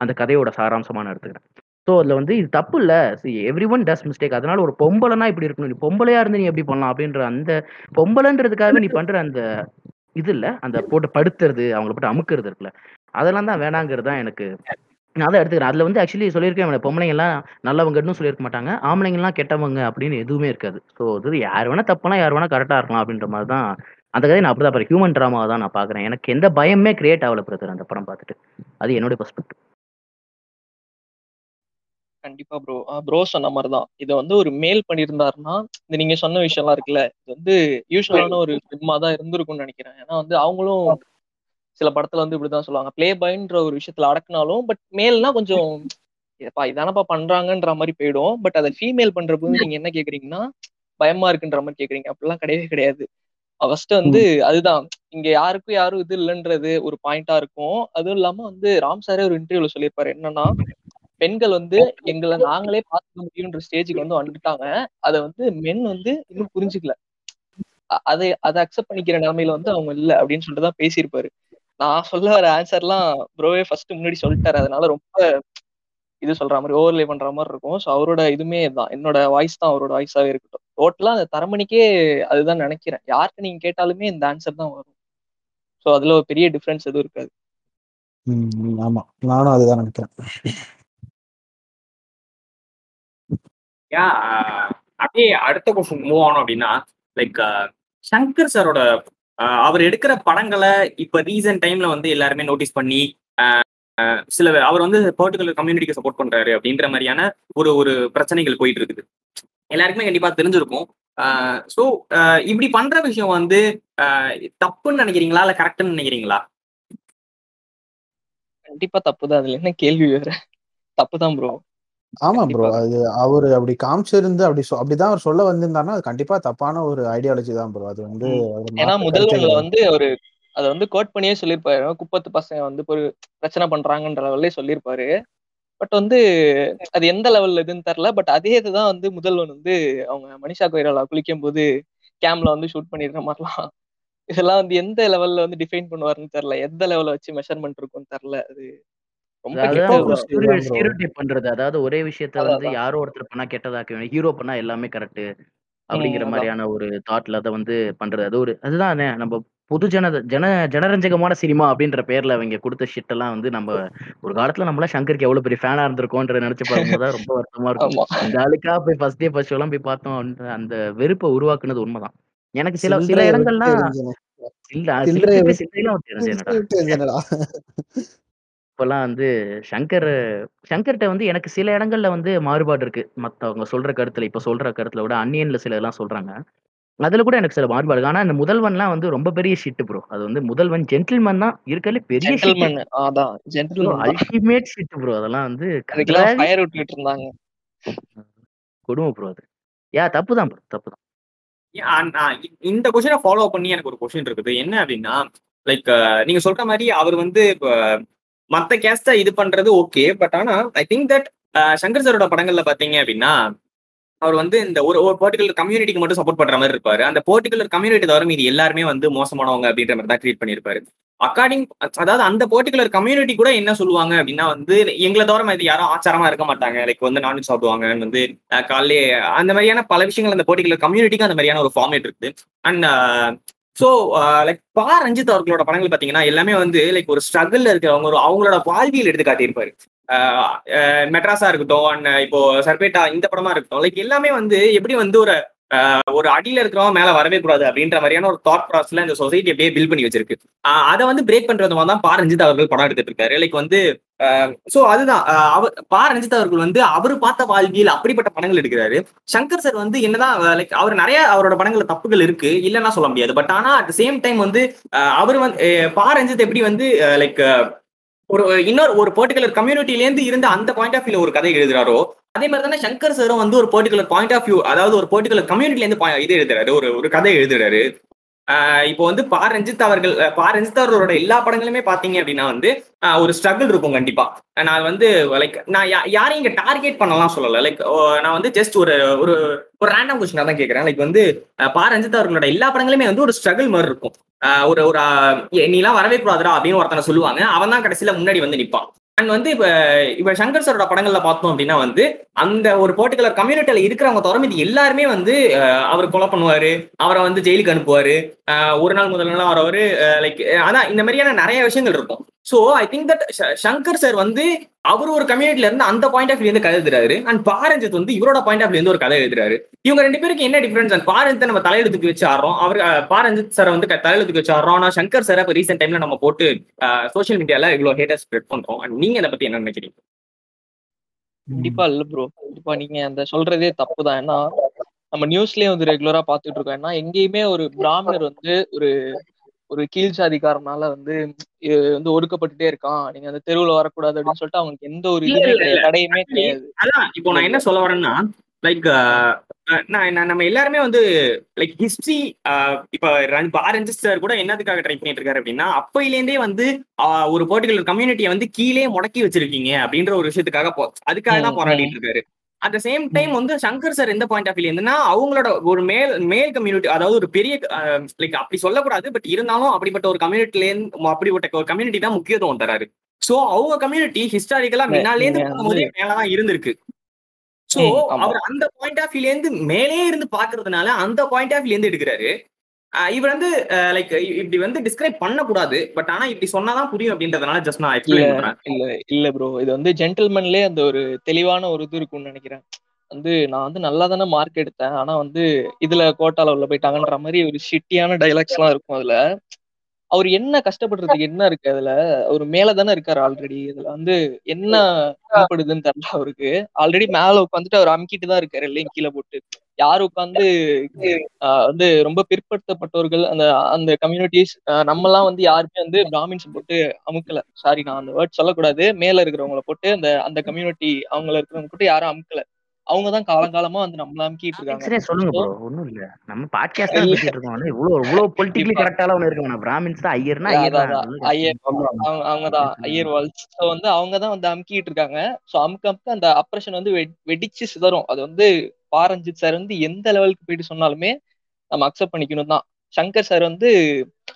C: அந்த கதையோட சாராம்சமான எடுத்துக்கிறேன் ஸோ அதுல வந்து இது தப்பு இல்ல. எவ்ரி ஒன் டஸ் மிஸ்டேக் அதனால ஒரு பொம்பளைனா இப்படி இருக்கணும். நீ பொம்பளையா இருந்து நீ எப்படி பண்ணலாம்? அப்படின்ற அந்த பொம்பளைன்றதுக்காகவே நீ பண்ற அந்த இது இல்ல. அந்த போட்டு படுத்துறது அவங்கள போட்டு அமுக்குறது இருக்குல்ல. அதெல்லாம் தான் வேணாங்கிறது தான் எனக்கு நான் அதை எடுத்துக்கிறேன். அதுல வந்து ஆக்சுவலி சொல்லியிருக்கேன் பொம்பளைங்க எல்லாம் நல்லவங்கன்னு சொல்லியிருக்க மாட்டாங்க. ஆம்பளைங்க எல்லாம் கெட்டவங்க அப்படின்னு எதுவுமே இருக்காது. ஸோ இது யார் வேணா தப்புனா யார் வேணா கரெக்டா இருக்கலாம் அப்படின்ற மாதிரி தான் அந்த கதையை நான் அப்படிதான் பாரு ஹியூமன் ட்ராமாவை தான் நான் பாக்குறேன் எனக்கு எந்த பயமே கிரியேட் ஆகல பிரதர் அந்த படம் பார்த்துட்டு. அது என்னோட பெர்ஸ்பெக்டிவ்
D: கண்டிப்பா ப்ரோ ப்ரோ சொன்ன மாதிரி தான் இதை வந்து ஒரு மேல் பண்ணியிருந்தாருன்னா இந்த நீங்க சொன்ன விஷயம்லாம் இருக்குல்ல இது வந்து யூஸ்வலான ஒரு ஃபிலிமா தான் இருந்திருக்கும்னு நினைக்கிறேன். ஏன்னா வந்து அவங்களும் சில படத்துல வந்து இப்படிதான் சொல்லுவாங்க. ப்ளே பாய்ன்ற ஒரு விஷயத்துல அடக்குனாலும் பட் மேல்னா கொஞ்சம் ஏப்பா இதானப்பா பண்றாங்கன்ற மாதிரி போயிடும். பட் அதை ஃபீமேல் பண்ற போது நீங்க என்ன கேக்குறீங்கன்னா பயமா இருக்குன்ற மாதிரி கேக்குறீங்க. அப்படிலாம் கிடையவே கிடையாது. ஃபர்ஸ்ட் வந்து அதுதான். இங்க யாருக்கும் யாரும் இது இல்லைன்றது ஒரு பாயிண்டா இருக்கும். அதுவும் இல்லாம வந்து ராம் சாரே ஒரு இன்டர்வியூல சொல்லியிருப்பாரு. என்னன்னா பெண்கள் வந்து எங்களை நாங்களே பார்த்துக்க முடியுன்ற ஸ்டேஜுக்கு வந்து வந்துட்டாங்க. அதை வந்து மென் வந்து இன்னும் புரிஞ்சுக்கல. அதை அதை அக்செப்ட் பண்ணிக்கிற நிலைமையில வந்து அவங்க இல்ல அப்படின்னு சொல்லிட்டு தான் பேசியிருப்பாரு. நான் சொல்ல வர ஆன்சர்லாம் ப்ரோவே ஃபர்ஸ்ட் முன்னாடி சொல்லிட்டாரு. அதனால ரொம்ப இது சொல்ற மாதிரி ஓவர்லே பண்ற மாதிரி இருக்கும். ஸோ அவரோட இதுமே தான் என்னோட வாய்ஸ் தான் அவரோட வாய்ஸாவே இருக்கட்டும். டோட்டலா அந்த தரமணிக்கே அதுதான் நினைக்கிறேன். யாருக்கு நீங்க கேட்டாலுமே இந்த ஆன்சர் தான் வரும். ஸோ அதுல ஒரு பெரிய டிஃபரன்ஸ் எதுவும் இருக்காது.
B: ஆமா. நானும் அதுதான் நினைக்கிறேன்.
A: யா அப்படியே அடுத்த கொஸ்டின் மூவ் ஆனோம் அப்படின்னா லைக் சங்கர் சாரோட அவர் எடுக்கிற படங்களை இப்ப ரீசன்ட் டைம்ல வந்து எல்லாருமே நோட்டீஸ் பண்ணி ஆஹ், சில அவர் வந்து பர்டிகுலர் கம்யூனிட்டிக்கு சப்போர்ட் பண்றாரு அப்படின்ற மாதிரியான ஒரு ஒரு பிரச்சனைகள் போயிட்டு இருக்குது எல்லாருக்குமே கண்டிப்பா தெரிஞ்சிருக்கும். ஸோ இப்படி பண்ற விஷயம் வந்து ஆஹ், தப்புன்னு நினைக்கிறீங்களா? இல்ல கரெக்ட்னு நினைக்கிறீங்களா?
D: கண்டிப்பா தப்பு தான் அதுல என்ன கேள்வி வேற? தப்பு தான் ப்ரோ
B: ஆமா ப்ரோ. அது அவரு அப்படி காமிச்சிருந்து அப்படி அப்படிதான் அவர் சொல்ல வந்திருந்தாருன்னா அது கண்டிப்பா தப்பான ஒரு ஐடியாலஜி தான் ப்ரோ அது வந்து
D: ஏன்னா
B: மாற்று
D: முதல்
B: கருத்தே
D: ஒண்ணுல
B: இல்லை.
D: வந்து அவரு அதை வந்து கோட் பண்ணியே சொல்லியிருப்பாரு. குப்பத்து பசங்க வந்து ஒரு பிரச்சனை பண்றாங்கன்ற லெவல்லே சொல்லியிருப்பாரு. பட் வந்து அது எந்த லெவல்ல இதுன்னு தெரியல. பட் அதே இதுதான் வந்து முதல்வன் வந்து அவங்க மனிஷா கொய்ராலா குளிக்கும் போது கேம்ல வந்து ஷூட் பண்ணிடுற மாதிரிலாம். இதெல்லாம் வந்து எந்த லெவல்ல வந்து டிஃபைன் பண்ணுவாருன்னு தெரியல. எந்த லெவல்ல வச்சு மெஷர்மெண்ட் இருக்கும்னு தெரியல. அது
C: பண்றது. அதாவது ஒரே விஷயத்த வந்து. யாரோ ஒருத்தர் பண்ணா கெட்டதாக்க வேணும் ஹீரோ பண்ணா எல்லாமே கரெக்ட் அப்படிங்கிற. மாதிரியான ஒரு தாட்ல அதை வந்து பண்றது. அது ஒரு அதுதானே நம்ம பொது ஜன ஜன ஜனரஞ்சகமான சினிமா அப்படின்ற பேர்ல அவங்க கொடுத்த ஷிட் எல்லாம் வந்து நம்ம ஒரு காலத்துல நம்மளா சங்கருக்கு எவ்வளவு பெரிய ஃபேனா இருந்திருக்கோன்ற நினைச்சு பார்க்கும்போது ரொம்ப வருத்தமா இருக்கும். இந்த ஆளுக்கா போய் ஃபர்ஸ்ட் டே ஃபர்ஸ்ட் எல்லாம் போய் பார்த்தோம் அந்த வெறுப்பை உருவாக்குனது உண்மைதான். எனக்கு சில சில இடங்கள்லாம். இல்ல
B: சில்லறையை
C: இப்பெல்லாம் வந்து சங்கர் சங்கர்ட்ட வந்து எனக்கு சில இடங்கள்ல வந்து மாறுபாடு இருக்கு. மத்தவங்க சொல்ற கருத்துல இப்ப சொல்ற கருத்துல விட அந்நியன்ல சில எல்லாம் சொல்றாங்க. அதுல கூட எனக்கு சில மாறுபாடு இருக்கு. ஆனா இந்த முதல்வன்லாம் வந்து ரொம்ப பெரிய ஷிட் ப்ரோ அது வந்து முதல்வன் ஜென்டில்மேன் தான் இருக்கறதுல பெரிய அல்டிமேட் ஷிட் ப்ரோ அதெல்லாம் வந்து கொடுமை ப்ரோ அது. யா தப்பு தான் ப்ரோ தப்பு தான்
A: இந்த கொஸ்டினை ஃபாலோ பண்ணி எனக்கு ஒரு கொஸ்டின் இருக்குது. என்ன அப்படின்னா லைக் நீங்க சொல்ற மாதிரி அவர் வந்து இப்ப மத்த கேஸ்டா இது பண்றது ஓகே பட் ஆனா ஐ திங்க் தட் சங்கர் சாரோட படங்கள்ல பாத்தீங்க அப்படின்னா அவர் வந்து இந்த ஒரு ஒரு பர்டிகுலர் கம்யூனிட்டிக்கு மட்டும் சப்போர்ட் பண்ற மாதிரி இருப்பாரு. அந்த பர்டிகுலர் கம்யூனிட்டி தவிர மீதி எல்லாருமே வந்து மோசமானவங்க அப்படின்ற மாதிரி தான் ட்ரீட் பண்ணியிருப்பாரு. அக்கார்டிங் அதாவது அந்த பர்டிகுலர் கம்யூனிட்டி கூட என்ன சொல்லுவாங்க அப்படின்னா வந்து எங்களை தவிர இது யாரும் ஆச்சாரமா இருக்க மாட்டாங்க. லைக் வந்து நான்வெஜ் சாப்பிடுவாங்க வந்து அஹ், காலையிலே அந்த மாதிரியான பல விஷயங்கள் அந்த பர்டிகுலர் கம்யூனிட்டிக்கு அந்த மாதிரியான ஒரு ஃபார்மேட் இருக்குது. அண்ட் ஸோ லைக் பா ரஞ்சித் அவர்களோட படங்கள் பார்த்தீங்கன்னா எல்லாமே வந்து லைக் ஒரு ஸ்ட்ரகிள் இருக்கிறவங்க ஒரு அவங்களோட வாழ்வியல் எடுத்து காட்டியிருப்பாரு மெட்ராஸா இருக்கட்டும் அண்ட் இப்போ சர்பேட்டா இந்த படமா இருக்கட்டும் லைக் எல்லாமே வந்து எப்படி வந்து ஒரு ஒரு அடியில இருக்கிறவங்க மேல வரவே கூடாது அப்படின்ற மாதிரியான ஒரு தாட் ப்ராசஸ்ல இந்த சொசைட்டி அப்படியே பில் பண்ணி வச்சிருக்கு. அதை வந்து பிரேக் பண்றது மாதிரி தான் பா ரஞ்சித் அவர்கள் படம் எடுத்துட்டு இருக்காரு. லைக் வந்து சோ அதுதான். அவர் பா ரஞ்சித் அவர்கள் வந்து அவர் பார்த்த வாழ்வியல் அப்படிப்பட்ட படங்கள் எடுக்கிறாரு. சங்கர் சார் வந்து என்னதான் லைக் அவர் நிறைய அவரோட படங்கள்ல தப்புகள் இருக்கு இல்லைன்னா சொல்ல முடியாது. பட் ஆனா அட் சேம் டைம் வந்து அவர் வந்து பா ரஞ்சித் எப்படி வந்து லைக் ஒரு இன்னொரு ஒரு பர்டிகுலர் கம்யூனிட்டிலேருந்து இருந்த அந்த பாயிண்ட் ஆஃப் வியூல ஒரு கதை எழுதுறாரோ அதே மாதிரி தானே சங்கர் சாரும் வந்து ஒரு பர்டிகுலர் பாயிண்ட் ஆஃப் வியூ அதாவது ஒரு பர்டிகுலர் கம்யூனிட்டிலேருந்து இது எழுதுறாரு ஒரு ஒரு கதை எழுதுறாரு. இப்போ வந்து பா ரஞ்சித் அவர்கள் பா ரஞ்சித் அவர்களோட எல்லா படங்களுமே பாத்தீங்க அப்படின்னா வந்து ஒரு ஸ்ட்ரகிள் இருக்கும் கண்டிப்பா. நான் வந்து லைக் நான் யா- யாரையும் இங்க டார்கெட் பண்ணலாம் சொல்லல. லைக் நான் வந்து ஜஸ்ட் ஒரு ஒரு ஒரு ரேண்டம் கொஸ்டினா தான் கேட்கறேன் லைக் வந்து பா ரஞ்சித் அவர்களோட எல்லா படங்களுமே வந்து ஒரு ஸ்ட்ரகிள் மாதிரி இருக்கும். ஒரு ஒரு ஆஹ் நீலாம் வரவே கூடாதுடா அப்படின்னு ஒருத்தனை சொல்லுவாங்க. அவன் தான் கடைசியில முன்னாடி வந்து நிப்பான். அண்ட் வந்து இப்ப இப்ப சங்கர் சரோட படங்கள்ல பார்த்தோம் அப்படின்னா வந்து அந்த ஒரு பர்டிகுலர் கம்யூனிட்டியில இருக்கிறவங்க தவிர இது எல்லாருமே வந்து அவர் கொலை பண்ணுவாரு அவரை வந்து ஜெயிலுக்கு அனுப்புவாரு. ஒரு நாள் முதல் நாள் அவரவரு லைக் அதான் இந்த மாதிரியான நிறைய விஷயங்கள் இருக்கும். So I think that Shankar sir வந்து அவர் ஒரு கம்யூனிட்டில இருந்து அந்த பாயிண்ட் ஆஃப் இருந்து கதை எழுதுறாரு. அண்ட் பாரஞ்சித் வந்து இவரோட பாயிண்ட் ஆஃப் இருந்து ஒரு கதை எழுதுறாரு. இவங்க ரெண்டு பேருக்கு என்ன டிஃபரன்ஸ் அண்ட் பாரஞ்சித்தை நம்ம தலையெழுத்துக்கு வச்சு ஆடுறோம் அவர் பாரஞ்சத் பாரஞ்சித் சார் வந்து தலையெழுத்துக்கு வச்சு ஆடுறோம் ஆனா சங்கர் சார் இப்போ ரீசெண்ட் டைம்ல நம்ம போட்டு சோஷியல் மீடியால இவ்வளவு ஹேட்டர் ஸ்ப்ரெட் பண்றோம். அண்ட் நீங்க அதை பத்தி என்ன நினைக்கிறீங்க?
D: கண்டிப்பா இல்ல ப்ரோ கண்டிப்பா நீங்க அந்த சொல்றதே தப்பு தான் ஏன்னா நம்ம நியூஸ்லயே வந்து ரெகுலரா பாத்துட்டு இருக்கோம். ஏன்னா எங்கேயுமே ஒரு பிராமணர் வந்து ஒரு ஒரு கீழ் சாதிக்காரனால வந்து வந்து ஒடுக்கப்பட்டுட்டே இருக்கான். நீங்க அந்த தெருவுல வரக்கூடாது அப்படின்னு சொல்லிட்டு அவங்களுக்கு எந்த ஒரு இதுவுமே தடையுமே கிடையாது.
A: அதான் இப்போ நான் என்ன சொல்ல வரேன்னா லைக் நான் நம்ம எல்லாருமே வந்து லைக் ஹிஸ்டரி இப்போ ஆரஞ்சு சார் கூட என்னதுக்காக ட்ரை பண்ணிட்டு இருக்காரு அப்படின்னா அப்பையிலேருந்தே வந்து ஒரு பர்டிகுலர் கம்யூனிட்டியை வந்து கீழே முடக்கி வச்சிருக்கீங்க அப்படின்ற ஒரு விஷயத்துக்காக போ அதுக்காக தான் போராடிட்டு இருக்காரு அட் த சேம் டைம் வந்து சங்கர் சார் எந்த பாயிண்ட் ஆஃப் வியூ இருந்துன்னா அவங்களோட ஒரு மேல் மேல் கம்யூனிட்டி அதாவது ஒரு பெரிய லைக் அப்படி சொல்லக்கூடாது பட் இருந்தாலும் அப்படிப்பட்ட ஒரு கம்யூனிட்டில இருந்து அப்படிப்பட்ட ஒரு கம்யூனிட்டி தான் முக்கியத்துவம் தராரு. சோ அவங்க கம்யூனிட்டி ஹிஸ்டாரிக்கலா
D: இல்ல,
A: முன்னாலே இருந்து
D: நீங்க
A: பார்க்கும்போதே மேலதான் இருந்திருக்கு. சோ. அவர் அந்த பாயிண்ட் ஆஃப் வியூல இருந்து மேலே இருந்து பாக்குறதுனால அந்த பாயிண்ட் ஆஃப் வியூல இருந்து எடுக்கிறாரு. இவர் வந்து லைக் இப்படி வந்து டிஸ்கிரைப் பண்ணக்கூடாது. பட் ஆனா இப்படி சொன்னாதான் புரியும் அப்படின்றதுனால ஜஸ்ட் நான் எக்ஸ்பிளைன் பண்றேன்.
D: இல்ல இல்ல ப்ரோ இது வந்து ஜென்டில்மேன்லயே அந்த ஒரு தெளிவான ஒரு இது இருக்கும்னு நினைக்கிறேன். வந்து நான் வந்து நல்லா தானே மார்க் எடுத்தேன். ஆனா வந்து இதுல கோட்டால உள்ள போயிட்டாங்கன்ற மாதிரி ஒரு ஷிட்டியான டைலாக்ஸ் எல்லாம் இருக்கும் அதுல. அவர் என்ன கஷ்டப்படுறதுக்கு என்ன இருக்கு அதுல? அவர் மேல தானே இருக்காரு ஆல்ரெடி இதுல வந்து என்ன தேவைப்படுதுன்னு தெரியல அவருக்கு. ஆல்ரெடி மேல உட்காந்துட்டு அவர் அமுக்கிட்டு தான் இருக்காரு இல்லையும் கீழே போட்டு. யார் உட்காந்து வந்து ரொம்ப பிற்படுத்தப்பட்டவர்கள் அந்த அந்த கம்யூனிட்டிஸ் நம்ம எல்லாம் வந்து யாருமே வந்து பிராமின்ஸ் போட்டு அமுக்கல. சாரி நான் அந்த வேர்ட் சொல்லக்கூடாது. மேல இருக்கிறவங்கள போட்டு அந்த அந்த கம்யூனிட்டி அவங்கள இருக்கிறவங்க போட்டு யாரும் அமுக்கல. அவங்க தான் காலங்காலமா வந்து நம்மள அமுக்கிட்டு
C: சரி
D: இருக்காங்க.
C: சொல்லுங்க ஒண்ணும் இல்ல. நம்ம பாட்காஸ்ட் தான் இருக்கோம். இவ்வளவு இவ்வளவு பொலிட்டிக்கலி கரெக்டால ஒண்ணு இருக்கு பிராமின்ஸ் தான் ஐயர்னா ஐயர் தான்.
D: ஐயர் அவங்க அவங்கதான் ஐயர் வால்ஸ் ஸோ வந்து அவங்க தான் வந்து அமுக்கிட்டு இருக்காங்க. ஸோ அமுக்க அமுக்க அந்த அப்ரேஷன் வந்து வெடிச்சு சிதறும். அது வந்து பாரஞ்சித் சார் வந்து எந்த லெவலுக்கு போயிட்டு சொன்னாலுமே நம்ம அக்செப்ட் பண்ணிக்கணும் தான். சங்கர் சார் வந்து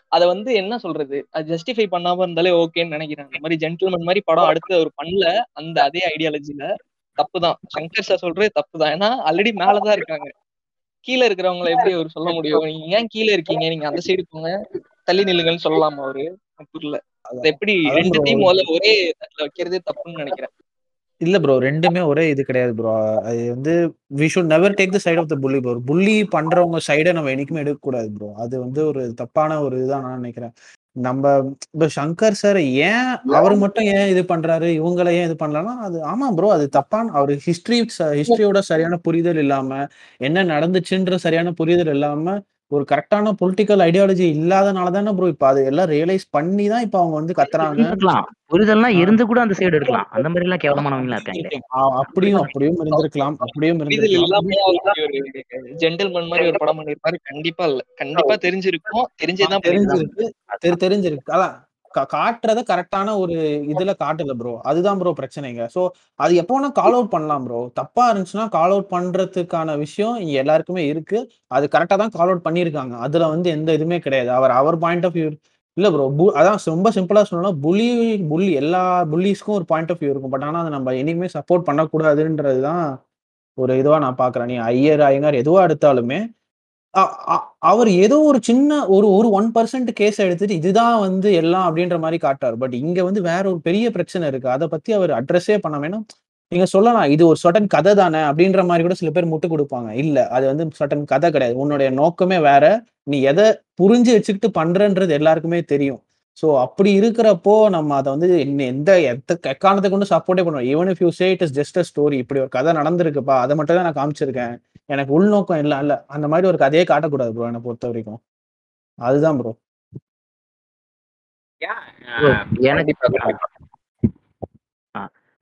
D: அதை வந்து என்ன சொல்றது? அது ஜஸ்டிஃபை பண்ணாம இருந்தாலே ஓகேன்னு நினைக்கிறேன் அந்த மாதிரி ஜென்டில்மேன் மாதிரி படம் அடுத்து அவர் பண்ணல அந்த அதே ஐடியாலஜில தப்பு தான். சங்கர் சார் சொல்றது தப்பு தான். ஏன்னா ஆல்ரெடி மேலதான் இருக்காங்க. கீழே இருக்கிறவங்களை எப்படி அவர் சொல்ல முடியும்? நீங்க ஏன் கீழே இருக்கீங்க? நீங்க அந்த சைடு போங்க. தள்ளி நில்லுங்கன்னு சொல்லலாமா அவரு. புரியல அது எப்படி ரெண்டு. டீம் முதல்ல ஒரே வைக்கிறதே தப்புன்னு நினைக்கிறேன்.
B: இல்ல ப்ரோ ரெண்டுமே ஒரே இது கிடையாது ப்ரோ அது வந்து we should never take the side of the புள்ளி ப்ரோ புள்ளி பண்றவங்க சைடை நம்ம என்னைக்குமே எடுக்க கூடாது ப்ரோ அது வந்து ஒரு தப்பான ஒரு இதுதான் நான் நினைக்கிறேன். நம்ம இப்ப சங்கர் சார் ஏன் அவர் மட்டும் ஏன் இது பண்றாரு? இவங்களை ஏன் இது பண்ணலன்னா அது ஆமா ப்ரோ அது தப்பான அவர் ஹிஸ்டரி ஹிஸ்டரியோட சரியான புரிதல் இல்லாம என்ன நடந்துச்சுன்ற சரியான புரிதல் இல்லாம ஒரு கரெக்டான பொலிட்டிக்கல் ஐடியாலஜி இல்லாதனால தானே ப்ரோ இப்ப அது எல்லாம் ரியலைஸ் பண்ணி தான் இப்ப அவங்க வந்து கத்துறாங்க.
C: இருக்கலாம் புரிதல்லாம். இருந்து கூட அந்த சைடு எடுக்கலாம். அந்த மாதிரி எல்லாம் கேவலமானவங்களா இருக்காங்களே.
B: ஆ, அப்படியும் அப்படியும் இருந்திருக்கலாம். அப்படியும் இருந்திருக்கலாம்.
D: ஜென்டில்மேன் மாதிரி ஒரு படம் பண்ணிருப்பாரு கண்டிப்பா இல்ல. கண்டிப்பா தெரிஞ்சிருக்கும். தெரிஞ்சேதான்
B: தெரிஞ்சிருக்கு. தெரி- தெரிஞ்சிருக்கு. அதான். காட்டுறத கரெக்டான ஒரு இதுல காட்டல ப்ரோ அதுதான் ப்ரோ பிரச்சனைங்க. சோ அது எப்போ வேணா கால் அவுட் பண்ணலாம் ப்ரோ தப்பா இருந்துச்சுன்னா கால் அவுட் பண்றதுக்கான விஷயம் இங்க எல்லாருக்குமே இருக்கு. அது கரெக்டா தான் கால் அவுட் பண்ணிருக்காங்க அதுல வந்து எந்த இதுவுமே கிடையாது. அவர் அவர் பாயிண்ட் ஆஃப் வியூ இல்ல ப்ரோ அதான் ரொம்ப சிம்பிளா சொல்லணும்னா புலி புள்ளி எல்லா புள்ளிஸ்க்கும் ஒரு பாயிண்ட் ஆஃப் வியூ இருக்கும். பட் ஆனா அதை நம்ம என்னைக்குமே சப்போர்ட் பண்ணக்கூடாதுன்றதுதான் ஒரு இதுவா நான் பாக்குறேன் நீ ஐயர் ஐயனார் எதுவா எடுத்தாலுமே அவர் ஏதோ ஒரு சின்ன ஒரு ஒரு ஒன் பர்சன்ட் கேஸ் எடுத்துட்டு இதுதான் வந்து எல்லாம் அப்படின்ற மாதிரி காட்டார் பட் இங்க வந்து வேற ஒரு பெரிய பிரச்சனை இருக்கு. அதை பத்தி அவர் அட்ரஸே பண்ண வேணும். நீங்க சொல்லலாம் இது ஒரு சடன் கதை தானே அப்படின்ற மாதிரி கூட சில பேர் முட்டு கொடுப்பாங்க. இல்ல அது வந்து சடன் கதை கிடையாது. உன்னுடைய நோக்கமே வேற. நீ எதை புரிஞ்சு வச்சுக்கிட்டு பண்றன்றது எல்லாருக்குமே தெரியும். ஸோ அப்படி இருக்கிறப்போ நம்ம அதை வந்து எந்த எந்த எக்காரணத்தை கொண்டு சப்போர்ட்டே பண்ணுவோம். Even if you say it is just a story இப்படி ஒரு கதை நடந்திருக்குப்பா அதை மட்டும் தான் நான் காமிச்சிருக்கேன். எனக்கு உள்நோக்கம் இல்லை இல்ல. அந்த மாதிரி ஒரு கதையே காட்டக்கூடாது ப்ரோ என்னை பொறுத்த வரைக்கும் அதுதான் ப்ரோ
C: Bro,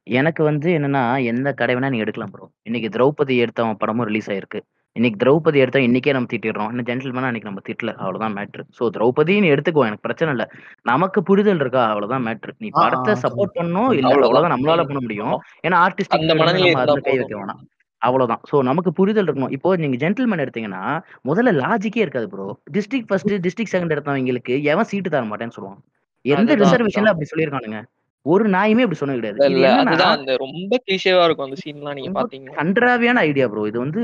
C: எனக்கு வந்து என்னன்னா எந்த கடை வேணா நீங்க எடுக்கலாம் ப்ரோ இன்னைக்கு திரௌபதி எடுத்தவன் படமும் ரிலீஸ் ஆயிருக்கு. இன்னைக்கு திரௌபதி எடுத்தா இன்னைக்கே நம்ம திட்டிடுறோம். இன்னும் ஜென்டில்மேனா அன்னைக்கு நம்ம திட்டல அவ்வளவுதான் மேட்ரு ஸோ திரௌபதின்னு எடுத்துக்கோ எனக்கு பிரச்சனை இல்லை. நமக்கு புரிதல் இருக்கா அவ்வளவுதான் மேட்ரு நீ படத்தை சப்போர்ட் பண்ணணும் இல்ல
D: அவ்வளவுதான்.
C: நம்மளால பண்ண முடியும். ஏன்னா ஆர்டிஸ்டிக்
D: அந்த
C: கை. வைக்க வேணாம். அவ்வளவுதான். சோ நமக்கு புரிதல் இருக்கணும். இப்போ நீங்க ஜென்டில்மேன் எடுத்தீங்கன்னா முதல்ல லாஜிக்கே இருக்காது bro district first district second எடுத்தவங்களுக்கு எவன் சீட்டு தர மாட்டேன்னு சொல்லுவான். எந்த
D: அதுதான்,
C: ரிசர்வேஷன்ல அப்படி சொல்லியிருக்கானுங்க. ஒரு நாயுமே அப்படி சொன்னது கிடையாது. இது
D: இல்ல
C: என்னன்னா
D: அதுதான் அந்த ரொம்ப கிளிஷேவா இருக்கும் அந்த சீன்லாம் நீங்க
C: ரொம்ப
D: பாத்தீங்கன்னா.
C: கன்றாவியான ஐடியா ப்ரோ இது வந்து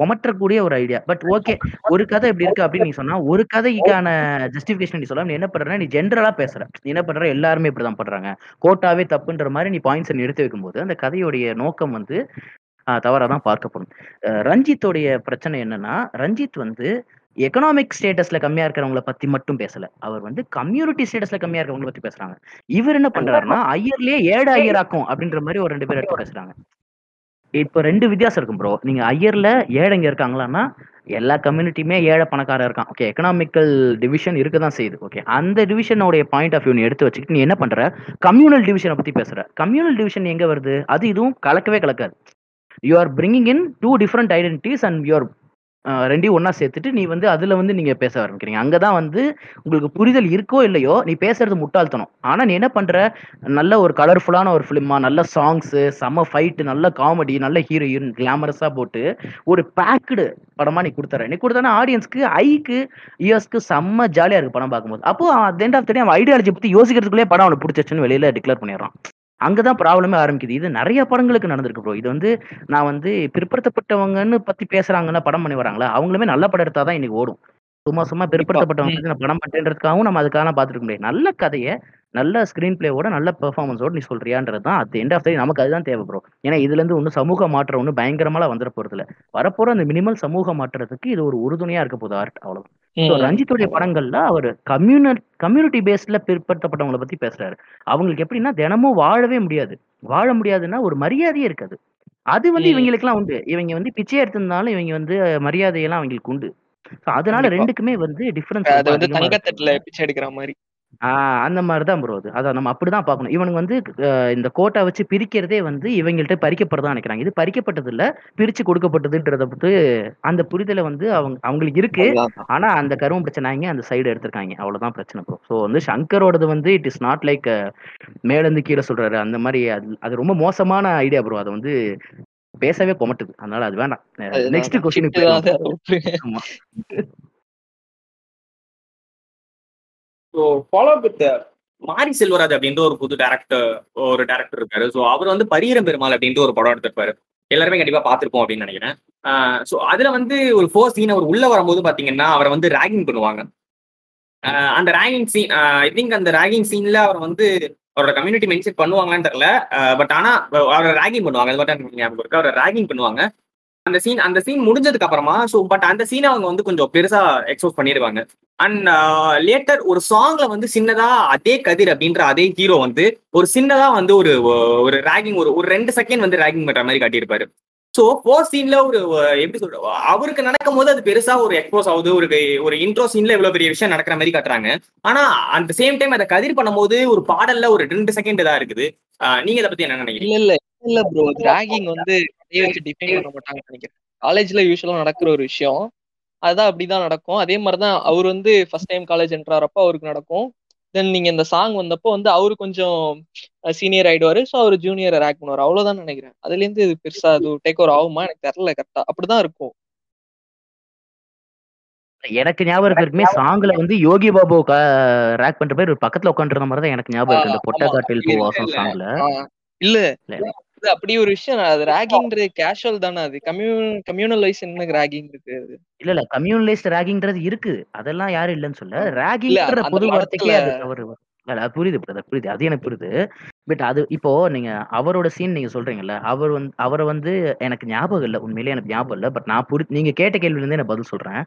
C: கொமற்றக்கூடிய ஒரு ஐடியா பட் ஓகே ஒரு கதை இப்படி இருக்கு அப்படின்னு நீ சொன்னா ஒரு கதைக்கான ஜஸ்டிபிகேஷன் நீ சொல்ல நீ என்ன பண்றனா நீ ஜென்ரலா பேசுற. நீ என்ன பண்ற? எல்லாருமே இப்படிதான் பண்றாங்க. கோட்டாவே தப்புன்ற மாதிரி நீ பாயிண்ட்ஸ் எடுத்து வைக்கும்போது அந்த கதையுடைய நோக்கம் வந்து தவறாக தான் பார்க்கப்படும். ரஞ்சித்தோடைய பிரச்சனை என்னன்னா ரஞ்சித் வந்து எக்கனாமிக் ஸ்டேட்டஸ்ல கம்மியா இருக்கிறவங்கள பத்தி மட்டும் பேசல. அவர் வந்து கம்யூனிட்டி ஸ்டேட்டஸ்ல கம்மியா இருக்கிறவங்கள பத்தி பேசுறாங்க. இவர் என்ன பண்றாருன்னா ஐயர்லயே ஏழு ஐயராக்கும் அப்படின்ற மாதிரி ஒரு ரெண்டு பேர் எடுத்து பேசுறாங்க. இப்ப ரெண்டு வித்தியாசம் இருக்கும் ப்ரோ நீங்க ஐயர்ல ஏழைங்க இருக்காங்களான்னா எல்லா கம்யூனிட்டியுமே ஏழை பணக்காரன் இருக்கான். ஓகே எக்கனாமிக்கல் டிவிஷன் இருக்க தான் செய்யுது. ஓகே அந்த டிவிஷனோடைய பாயிண்ட் ஆஃப் வியூ நீ எடுத்து வச்சுக்கிட்டு நீ என்ன பண்ற? கம்யூனல் டிவிஷனை பத்தி பேசுற. கம்யூனல் டிவிஷன் எங்க வருது? அது இதுவும் கலக்கவே கலக்காது. You are bringing in two different identities and you are ரெண்டையும் ஒன்றா சேர்த்துட்டு நீ வந்து அதில் வந்து நீங்கள் பேச ஆரம்பிக்கிறீங்க. அங்கே தான் வந்து உங்களுக்கு புரிதல் இருக்கோ இல்லையோ நீ பேசுறது முட்டாள்தனம். ஆனால் நீ என்ன பண்ணுற நல்ல ஒரு கலர்ஃபுல்லான ஒரு ஃபிலிமா நல்ல சாங்ஸு செம்ம ஃபைட்டு நல்ல காமெடி நல்ல ஹீரோயின் கிளாமரஸாக போட்டு ஒரு பேக்குடு படமாக நீ கொடுத்துற நீ கொடுத்தனா ஆடியன்ஸ்க்கு ஐக்கு இயர்ஸ்க்கு செம்ம ஜாலியாக இருக்குது படம் பார்க்கும்போது. அப்போ அந்த எண்ட் ஆஃப் த டே அவன் ஐடியாலஜி பற்றி யோசிக்கிறதுக்குள்ளே படம் அவனுக்கு பிடிச்சிச்சுன்னு வெளியில் டிக்ளேர் பண்ணிடுறான். அங்கதான் ப்ராப்ளமே ஆரம்பிக்குது. இது நிறைய படங்களுக்கு நடந்திருக்கு ப்ரோ இது வந்து நான் வந்து பிற்படுத்தப்பட்டவங்கன்னு பத்தி பேசுறாங்கன்னா படம் பண்ணி வராங்களா? அவங்களுமே நல்ல படம் எடுத்தாதான் இன்னைக்கு ஓடும். சும்மா சும்மா பிற்படுத்தப்பட்டவங்க நான் படம் பண்றேன்றதுக்காகவும் நம்ம அதுக்காக பார்த்துருக்க முடியாது. நல்ல கதையை நல்ல ஸ்கிரீன் பிளேவோட நல்ல பெர்ஃபார்மன்ஸோட நீ சொல்றியான்றது தான். அட் எண்ட் ஆஃப் த நமக்கு அதுதான் தேவை ப்ரோ ஏன்னா இதுல இருந்து ஒன்றும் சமூக மாற்றம் ஒன்றும் பயங்கரமாலாம் வந்துட போறது இல்ல வரப்போற அந்த மினிமல் சமூக மாற்றத்துக்கு இது ஒரு உறுதுணையா இருக்க போகுது ஆர்ட் அவ்வளவு ரஞ்சித்துடைய படங்கள்ல அவர் கம்யூனல் கம்யூனிட்டி பேஸ்ட்ல பிற்படுத்தப்பட்டவங்களை பத்தி பேசுறாரு. அவங்களுக்கு எப்படின்னா தினமும் வாழவே முடியாது. வாழ முடியாதுன்னா ஒரு மரியாதையே இருக்காது. அது வந்து
D: ம்.
C: இவங்களுக்குலாம் உண்டு. இவங்க வந்து பிச்சை எடுத்திருந்தாலும் இவங்க வந்து மரியாதையெல்லாம் அவங்களுக்கு உண்டு. அதனால. ரெண்டுக்குமே வந்து டிஃபரன்ஸ்
D: அது வந்து தங்கத்தட்டுல பிச்சை எடுக்கிற மாதிரி.
C: ஆஹ் அந்த மாதிரி தான் ப்ரோ அது. அதான் நம்ம அப்படிதான் பார்க்கணும். இவனுங்க வந்து இந்த கோட்டை வச்சு பிரிக்கிறதே வந்து இவங்கள்ட்ட பறிக்கப்படுறதா நினைக்கிறாங்க. இது பறிக்கப்பட்டது இல்ல பிரிச்சு கொடுக்கப்பட்டதுன்றத பத்தி அந்த புரிதலை வந்து அவங்க அவங்களுக்கு இருக்கு. ஆனா அந்த கருவம் பிரச்சனைங்க அந்த சைடு எடுத்திருக்காங்க. அவ்வளவுதான் பிரச்சனை ப்ரோ ஸோ வந்து சங்கரோடது வந்து இட் இஸ் நாட் லைக் மேல இருந்து கீழே சொல்றாரு. அந்த மாதிரி அது அது ரொம்ப மோசமான ஐடியா ப்ரோ அதை வந்து பேசவே கொமட்டுது அதனால அது வேண்டாம்
D: அதுதான்.
C: நெக்ஸ்ட். ஆமா.
A: So follow with Mari Selvaraj அப்படின்ற ஒரு புது டேரக்டர் ஒரு டேரக்டர் இருக்காரு. ஸோ அவர் வந்து பரீரம் பெருமாள் அப்படின்ற ஒரு படம் எடுத்திருப்பாரு. எல்லாருமே கண்டிப்பா பார்த்துருப்போம் அப்படின்னு நினைக்கிறேன். ஸோ அதுல வந்து ஒரு ஃபோர் சீன் அவர் உள்ள வரும்போது பாத்தீங்கன்னா அவரை வந்து ரேகிங் பண்ணுவாங்க. அந்த ரேகிங் சீன் ஐ திங்க் அந்த ரேகிங் சீன்ல அவர் வந்து அவரோட கம்யூனிட்டி மென்ஷன் பண்ணுவாங்களான்னு தெரியல. பட் ஆனா அவரை ரேகிங் பண்ணுவாங்க. அது மட்டும் ஞாபகம் இருக்கு. அவரை ரேகிங் பண்ணுவாங்க. அந்த சீன் அந்த சீன் முடிஞ்சதுக்கு அப்புறமா ஸோ பட் அந்த சீனை அவங்க வந்து கொஞ்சம் பெருசா எக்ஸ்போஸ் பண்ணிடுவாங்க அண்ட் லேட்டர் ஒரு சாங்ல வந்து சின்னதா அதே கதிர் அப்படின்ற அதே ஹீரோ வந்து ஒரு சின்னதா வந்து ஒரு ஒரு ரேகிங் ஒரு ஒரு ரெண்டு செகண்ட் வந்து ரேகிங் பண்ற மாதிரி காட்டியிருப்பாரு. ஸோ ஃபோர் சீன்ல ஒரு எப்படி சொல்ற அவருக்கு நடக்கும் போது அது பெருசா ஒரு எக்ஸ்போஸ் ஆகுது ஒரு ஒரு இன்ட்ரோ சீன்ல இவ்வளவு பெரிய விஷயம் நடக்கிற மாதிரி காட்டுறாங்க. ஆனா அந்த சேம் டைம் அதை கதிர் பண்ணும்போது ஒரு பாடல்ல ஒரு ரெண்டு செகண்ட் தான் இருக்குது. நீங்க இதை பத்தி என்ன நினைக்கிறீங்க?
D: இல்ல. இல்ல ப்ரோ ராகிங் வந்து வச்சு டிஃபைன் பண்ண மாட்டாங்கன்னு நினைக்கிறேன். காலேஜ்ல யூஸ்வலா நடக்கிற ஒரு விஷயம். அதுதான் அப்படிதான் நடக்கும். அதே மாதிரிதான் அவர் வந்து ஃபர்ஸ்ட் டைம் காலேஜ் என்ட்ராறப்போ அவருக்கு நடக்கும். தென் நீங்க இந்த சாங் வந்தப்போ வந்து அவரு கொஞ்சம் சீனியர் ஆயிடுவாரு. ஸோ அவர் ஜூனியர் ரேக் பண்ணுவார். அவ்வளவுதான் நினைக்கிறேன். அதுல இருந்து இது பெருசா அது டேக் ஓவர் ஆகுமா? எனக்கு தெரியல கரெக்டா அப்படிதான் இருக்கும்.
C: எனக்கு ஞாபகம் இருக்கிறதுமே சாங்ல வந்து யோகி பாபு ரேக் பண்ற பேர் ஒரு பக்கத்துல உட்காந்துருந்த மாதிரி தான் எனக்கு ஞாபகம் இருக்கு. இந்த பொட்ட. காட்டில் பூவாசம். சாங்ல
D: இல்ல. அப்படி ஒரு விஷயம். அது ராகிங்ன்றது கேஷுவல் தானே அது. கம்யூன் கம்யூனல் வைஸ் என்ன ராகிங் இருக்கு
C: இல்ல இல்ல. கம்யூனலைஸ்ட் ரேகிங்ன்றது இருக்கு. அதெல்லாம் யாரும் இல்லைன்னு சொல்ல ரேகிங்ன்ற பொது வார்த்தைக்கே அது தவறு. இல்ல அது புரியுது brother, புரியுது. அது எனக்கு புரியுது. பட் அது இப்போ நீங்க அவரோட சீன் நீங்க சொல்றீங்கல்ல அவர் வந்து அவரை வந்து எனக்கு ஞாபகம் இல்லை. உண்மையிலேயே எனக்கு ஞாபகம் இல்லை. பட் நான் புரி நீங்க கேட்ட கேள்வியில இருந்தே நான் பதில் சொல்றேன்.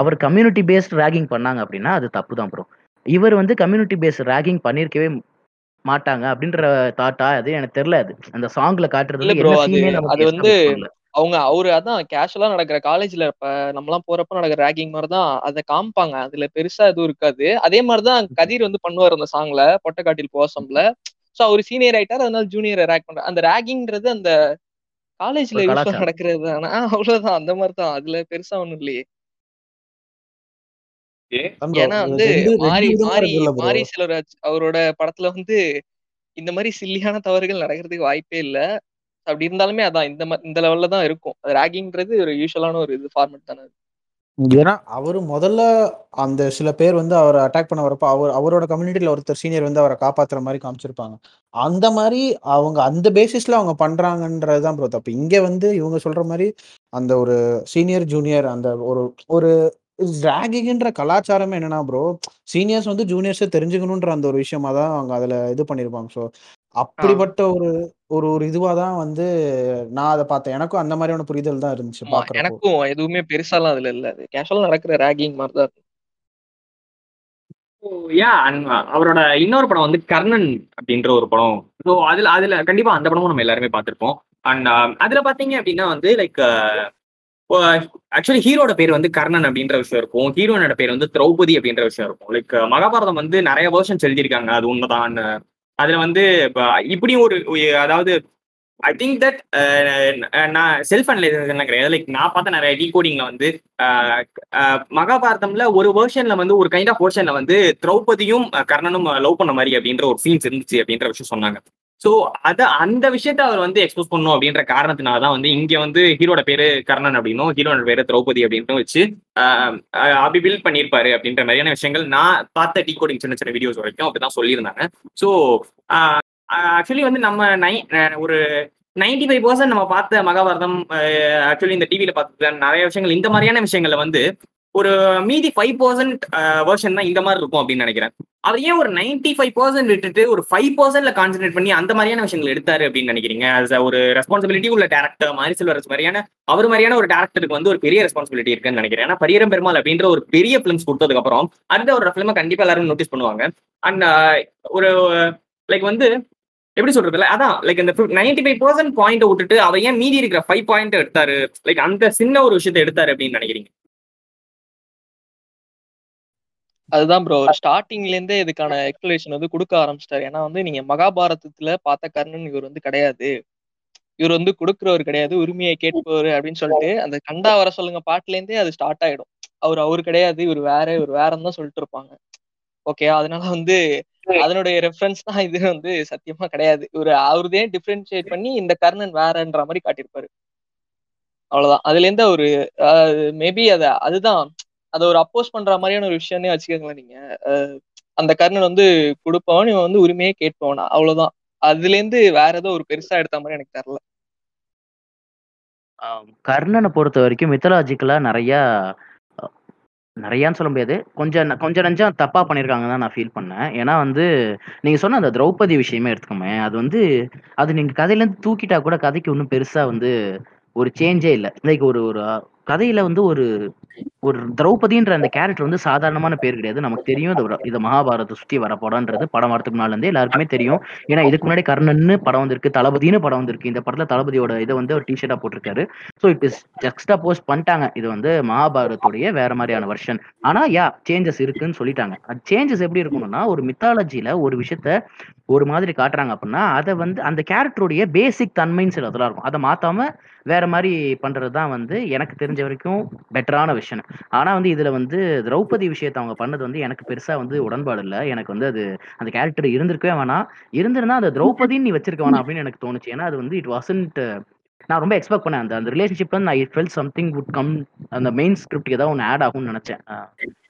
C: அவர் கம்யூனிட்டி பேஸ்ட் ரேகிங் பண்ணாங்க அப்படின்னா அது தப்பு தான் ப்ரோ இவர் வந்து கம்யூனிட்டி பேஸ்ட் ரேகிங் பண்ணிருக்கவே மாட்டாங்க அப்படின்ற தாட்டா அது எனக்கு தெரியல அது. அந்த சாங்ல காட்டுறது
D: அது- வந்து. அவங்க அவரு அதான் கேஷுவலா நடக்கிற காலேஜ்ல இப்ப நம்மலாம் போறப்ப நடக்கிற ரேகிங் மாதிரிதான் அதை காமிப்பாங்க. அதுல பெருசா எதுவும் இருக்காது. அதே மாதிரிதான் கதிர் வந்து பண்ணுவார் அந்த சாங்ல பொட்டக்காட்டில் போசம்ல. சோ அவர் சீனியர் ஆயிட்டார் அதனால ஜூனியர் ரேக் பண்ற அந்த ரேகிங்ன்றது அந்த காலேஜ்ல. நடக்கிறது தானே? அவ்வளவுதான் அந்த மாதிரிதான். அதுல பெருசா ஒண்ணும் இல்லையே. ஏன்னா வந்து மாரி மாரி. மாரி செல்வராஜ் அவரோட படத்துல வந்து இந்த மாதிரி சில்லியான தவறுகள் நடக்கிறதுக்கு வாய்ப்பே இல்ல. அப்படி இருந்தாலுமே அதான் இந்த இந்த லெவல்ல தான் இருக்கும். அது ராகிங்ன்றது ஒரு யூஸ்வலான ஒரு இது ஃபார்மட் தானே.
B: ஏன்னா அவரு முதல்ல அந்த சில பேர் வந்து அவரை அட்டாக் பண்ண வரப்போ அவர் அவரோட கம்யூனிட்டியில ஒருத்தர் சீனியர் வந்து அவரை காப்பாத்துற மாதிரி காமிச்சிருப்பாங்க. அந்த மாதிரி அவங்க அந்த பேசிஸ்ல அவங்க பண்றாங்கன்றதுதான் ப்ரோ தப்பு. இங்க வந்து இவங்க சொல்ற மாதிரி அந்த ஒரு சீனியர் ஜூனியர் அந்த ஒரு ஒரு ராகிங்ன்ற கலாச்சாரமே என்னன்னா ப்ரோ சீனியர்ஸ் வந்து ஜூனியர்ஸை தெரிஞ்சுக்கணுன்ற அந்த ஒரு விஷயமா தான் அவங்க அதுல இது பண்ணிருப்பாங்க. ஸோ அப்படிப்பட்ட ஒரு ஒரு ஒரு இதுவா தான் வந்து நான் அதை பார்த்தேன். எனக்கும் அந்த மாதிரியான புரிதல் தான் இருந்துச்சு
D: ஆமா
B: பாக்குறப்போ
D: எனக்கும் எதுவுமே பெருசாலாம் அதுல இல்ல. அது கேஷுவலா நடக்கிற ராகிங் மாதிரி தான்.
A: யா அவரோட இன்னொரு படம் வந்து கர்ணன் அப்படின்ற ஒரு படம். ஸோ அதுல அதுல கண்டிப்பா அந்த படமும் நம்ம எல்லாருமே பார்த்திருப்போம். அண்ட் அதுல பாத்தீங்க அப்படின்னா வந்து லைக் ஆக்சுவலி ஹீரோட பேர் வந்து கர்ணன் அப்படின்ற விஷயம் இருக்கும். ஹீரோனோட பேர் வந்து திரௌபதி அப்படின்ற விஷயம் இருக்கும். லைக் மகாபாரதம் வந்து நிறைய வேர்ஷன்ஸ் எழுதியிருக்காங்க. அது உண்மைதான் அதுல வந்து இப்ப இப்படியும் ஒரு அதாவது ஐ திங்க் தட் நான் செல்ஃப் அனலைசேஷன் கிடையாது. லைக் நான் பார்த்த நிறைய டீகோடிங்ல வந்து மகாபாரதம்ல ஒரு வேர்ஷன்ல வந்து ஒரு கைண்ட் ஆஃப் வேர்ஷன்ல வந்து திரௌபதியும் கர்ணனும் லவ் பண்ண மாதிரி அப்படின்ற ஒரு சீன்ஸ் இருந்துச்சு அப்படின்ற விஷயம் சொன்னாங்க. ஸோ அத அந்த விஷயத்த அவர் வந்து எக்ஸ்போஸ் பண்ணும் அப்படின்ற காரணத்தினால தான் வந்து இங்கே வந்து ஹீரோட பேரு கர்ணன் அப்படின்னும் ஹீரோட பேரு திரௌபதி அப்படின்னு வச்சு அப்படி பில்ட் பண்ணியிருப்பாரு அப்படின்ற மாதிரியான விஷயங்கள் நான் பார்த்த டீகோடிங் சின்ன சின்ன வீடியோஸ் வரைக்கும் அப்படிதான் சொல்லியிருந்தாங்க. ஸோ ஆக்சுவலி வந்து நம்ம நை ஒரு நைன்டி ஃபைவ் பர்சன்ட் நம்ம பார்த்த மகாபாரதம் ஆக்சுவலி இந்த டிவியில பார்த்த நிறைய விஷயங்கள் இந்த மாதிரியான விஷயங்களை வந்து ஒரு மீதி ஃபைவ் பர்சன்ட் வேர்ஷன் தான் இந்த மாதிரி இருக்கும் அப்படின்னு நினைக்கிறேன். அவர் ஏன் ஒரு நைன்டி ஃபைவ் பர்சன்ட் விட்டுட்டு ஒரு ஃபைவ் பர்சன்ட்ல கான்சென்ட்ரேட் பண்ணி அந்த மாதிரியான விஷயங்கள் எடுத்தாரு அப்படின்னு நினைக்கிறீங்க? அது ஒரு ரெஸ்பான்சிபிலிட்டி உள்ள டேரக்டர் மாரி செல்வரஸ் மாதிரியான அவர் மாதிரியான ஒரு டேரக்டருக்கு வந்து ஒரு பெரிய ரெஸ்பான்சிபிலிட்டி இருக்குன்னு நினைக்கிறேன். ஏன்னா பரியரம் பெருமாள் அப்படின்ற ஒரு பெரிய ஃபிலிம்ஸ் கொடுத்ததுக்கு அப்புறம் அடுத்த ஒரு ஃபிலிமை கண்டிப்பா எல்லாரும் நோட்டீஸ் பண்ணுவாங்க. அண்ட் ஒரு லைக் வந்து எப்படி சொல்றதுல அதான் லைக் இந்த நைன்டி ஃபைவ் பர்சன்ட் பாயிண்ட் விட்டுட்டு அவர் ஏன் மீதி இருக்கிற ஃபைவ் பாயிண்ட் எடுத்தாரு? லைக் அந்த சின்ன ஒரு விஷயத்தை எடுத்தாரு அப்படின்னு நினைக்கிறீங்க?
D: அதுதான் ப்ரோ ஸ்டார்டிங்ல இருந்தே இதுக்கான எக்ஸ்பிளேஷன் வந்து கொடுக்க ஆரம்பிச்சிட்டாரு. ஏன்னா வந்து நீங்க மகாபாரதத்துல பார்த்த கர்ணன் இவர் வந்து கிடையாது. இவர் வந்து கொடுக்குறவர் கிடையாது. உரிமையை கேட்பவர் அப்படின்னு சொல்லிட்டு அந்த கண்டா வர சொல்லுங்க பாட்டுல இருந்தே அது ஸ்டார்ட் ஆயிடும். அவர் அவரு கிடையாது. இவர் வேற இவர் வேறன்னு தான் சொல்லிட்டு இருப்பாங்க. ஓகே அதனால வந்து அதனுடைய ரெஃபரன்ஸ் தான் இது வந்து சத்தியமா கிடையாது. இவர் அவருதே டிஃபரன்ஷியேட் பண்ணி இந்த கர்ணன் வேறன்ற மாதிரி காட்டியிருப்பாரு. அவ்வளவுதான். அதுல இருந்து அவரு மேபி அத அதுதான் அதை ஒரு அப்போஸ் பண்ற மாதிரியான ஒரு விஷயம்னே வச்சுக்கோங்களேன் நீங்க. அந்த கர்ணன் வந்து கொடுப்பவன் இவன் வந்து உரிமையே கேட்பவனா? அவ்வளவுதான். அதுல இருந்து வேற ஏதோ ஒரு பெருசா எடுத்த மாதிரி எனக்கு தெரியல
C: கர்ணனை பொறுத்த வரைக்கும் மித்தலாஜிக்கலா நிறைய நிறையான்னு சொல்ல முடியாது. கொஞ்சம் கொஞ்சம் நஞ்சம் தப்பா பண்ணியிருக்காங்கன்னு தான் நான் ஃபீல் பண்ணேன். ஏன்னா வந்து நீங்க சொன்ன அந்த திரௌபதி விஷயமே எடுத்துக்கோமே அது வந்து அது நீங்க கதையில இருந்து தூக்கிட்டா கூட கதைக்கு ஒன்றும் பெருசா வந்து ஒரு சேஞ்சே இல்லை. லைக் ஒரு ஒரு கதையில வந்து ஒரு ஒரு திரௌபதின்ற அந்த கேரக்டர் வந்து சாதாரணமான பேர் கிடையாது. நமக்கு தெரியும் இது ஒரு- மகாபாரத சுத்தி வர படம்ன்றது. படம் வரத்துக்கு முன்னால இருந்தே எல்லாருக்குமே தெரியும். ஏன்னா இதுக்கு முன்னாடி கர்ணன்னு படம் வந்திருக்கு தளபதினு படம் வந்திருக்கு. இந்த படத்துல தளபதியோட இதை வந்து ஒரு டிஷர்ட்டா போட்டிருக்காரு. ஸோ இப்போ எக்ஸ்ட்ரா போஸ்ட் பண்ணிட்டாங்க. இது வந்து மகாபாரதத்துடைய வேற மாதிரியான வெர்ஷன் ஆனா யா சேஞ்சஸ் இருக்குன்னு சொல்லிட்டாங்க. அது சேஞ்சஸ் எப்படி இருக்கணும்னா ஒரு மித்தாலஜில ஒரு விஷயத்த ஒரு மாதிரி காட்டுறாங்க அப்படின்னா அதை வந்து அந்த கேரக்டருடைய பேசிக் தன்மைன்னு சில இதெல்லாம் இருக்கும். அதை மாத்தாம வேற மாதிரி பண்றது தான் வந்து எனக்கு தெரிஞ்ச வரைக்கும் பெட்டரான விஷயம் ஆனா வந்து இதுல வந்து திரௌபதி விஷயத்த அவங்க பண்ணது வந்து எனக்கு பெருசா வந்து உடன்பாடு இல்லை. எனக்கு வந்து அது அந்த கேரக்டர் இருந்திருக்கவே வேணாம். இருந்திருந்தா அந்த திரௌபதின்னு நீ வச்சிருக்க வேணாம் அப்படின்னு எனக்கு தோணுச்சு. ஏன்னா அது வந்து இட் வாசன்ட் நான் ரொம்ப எக்ஸ்பெக்ட் பண்ணேன். அந்த அந்த ரிலேஷன்ஷிப்ல நான் I feel something would come அந்த மெயின் ஸ்கிரிப்ட் ஏதாவது ஒன்று ஆட் ஆகும்னு நினைச்சேன்.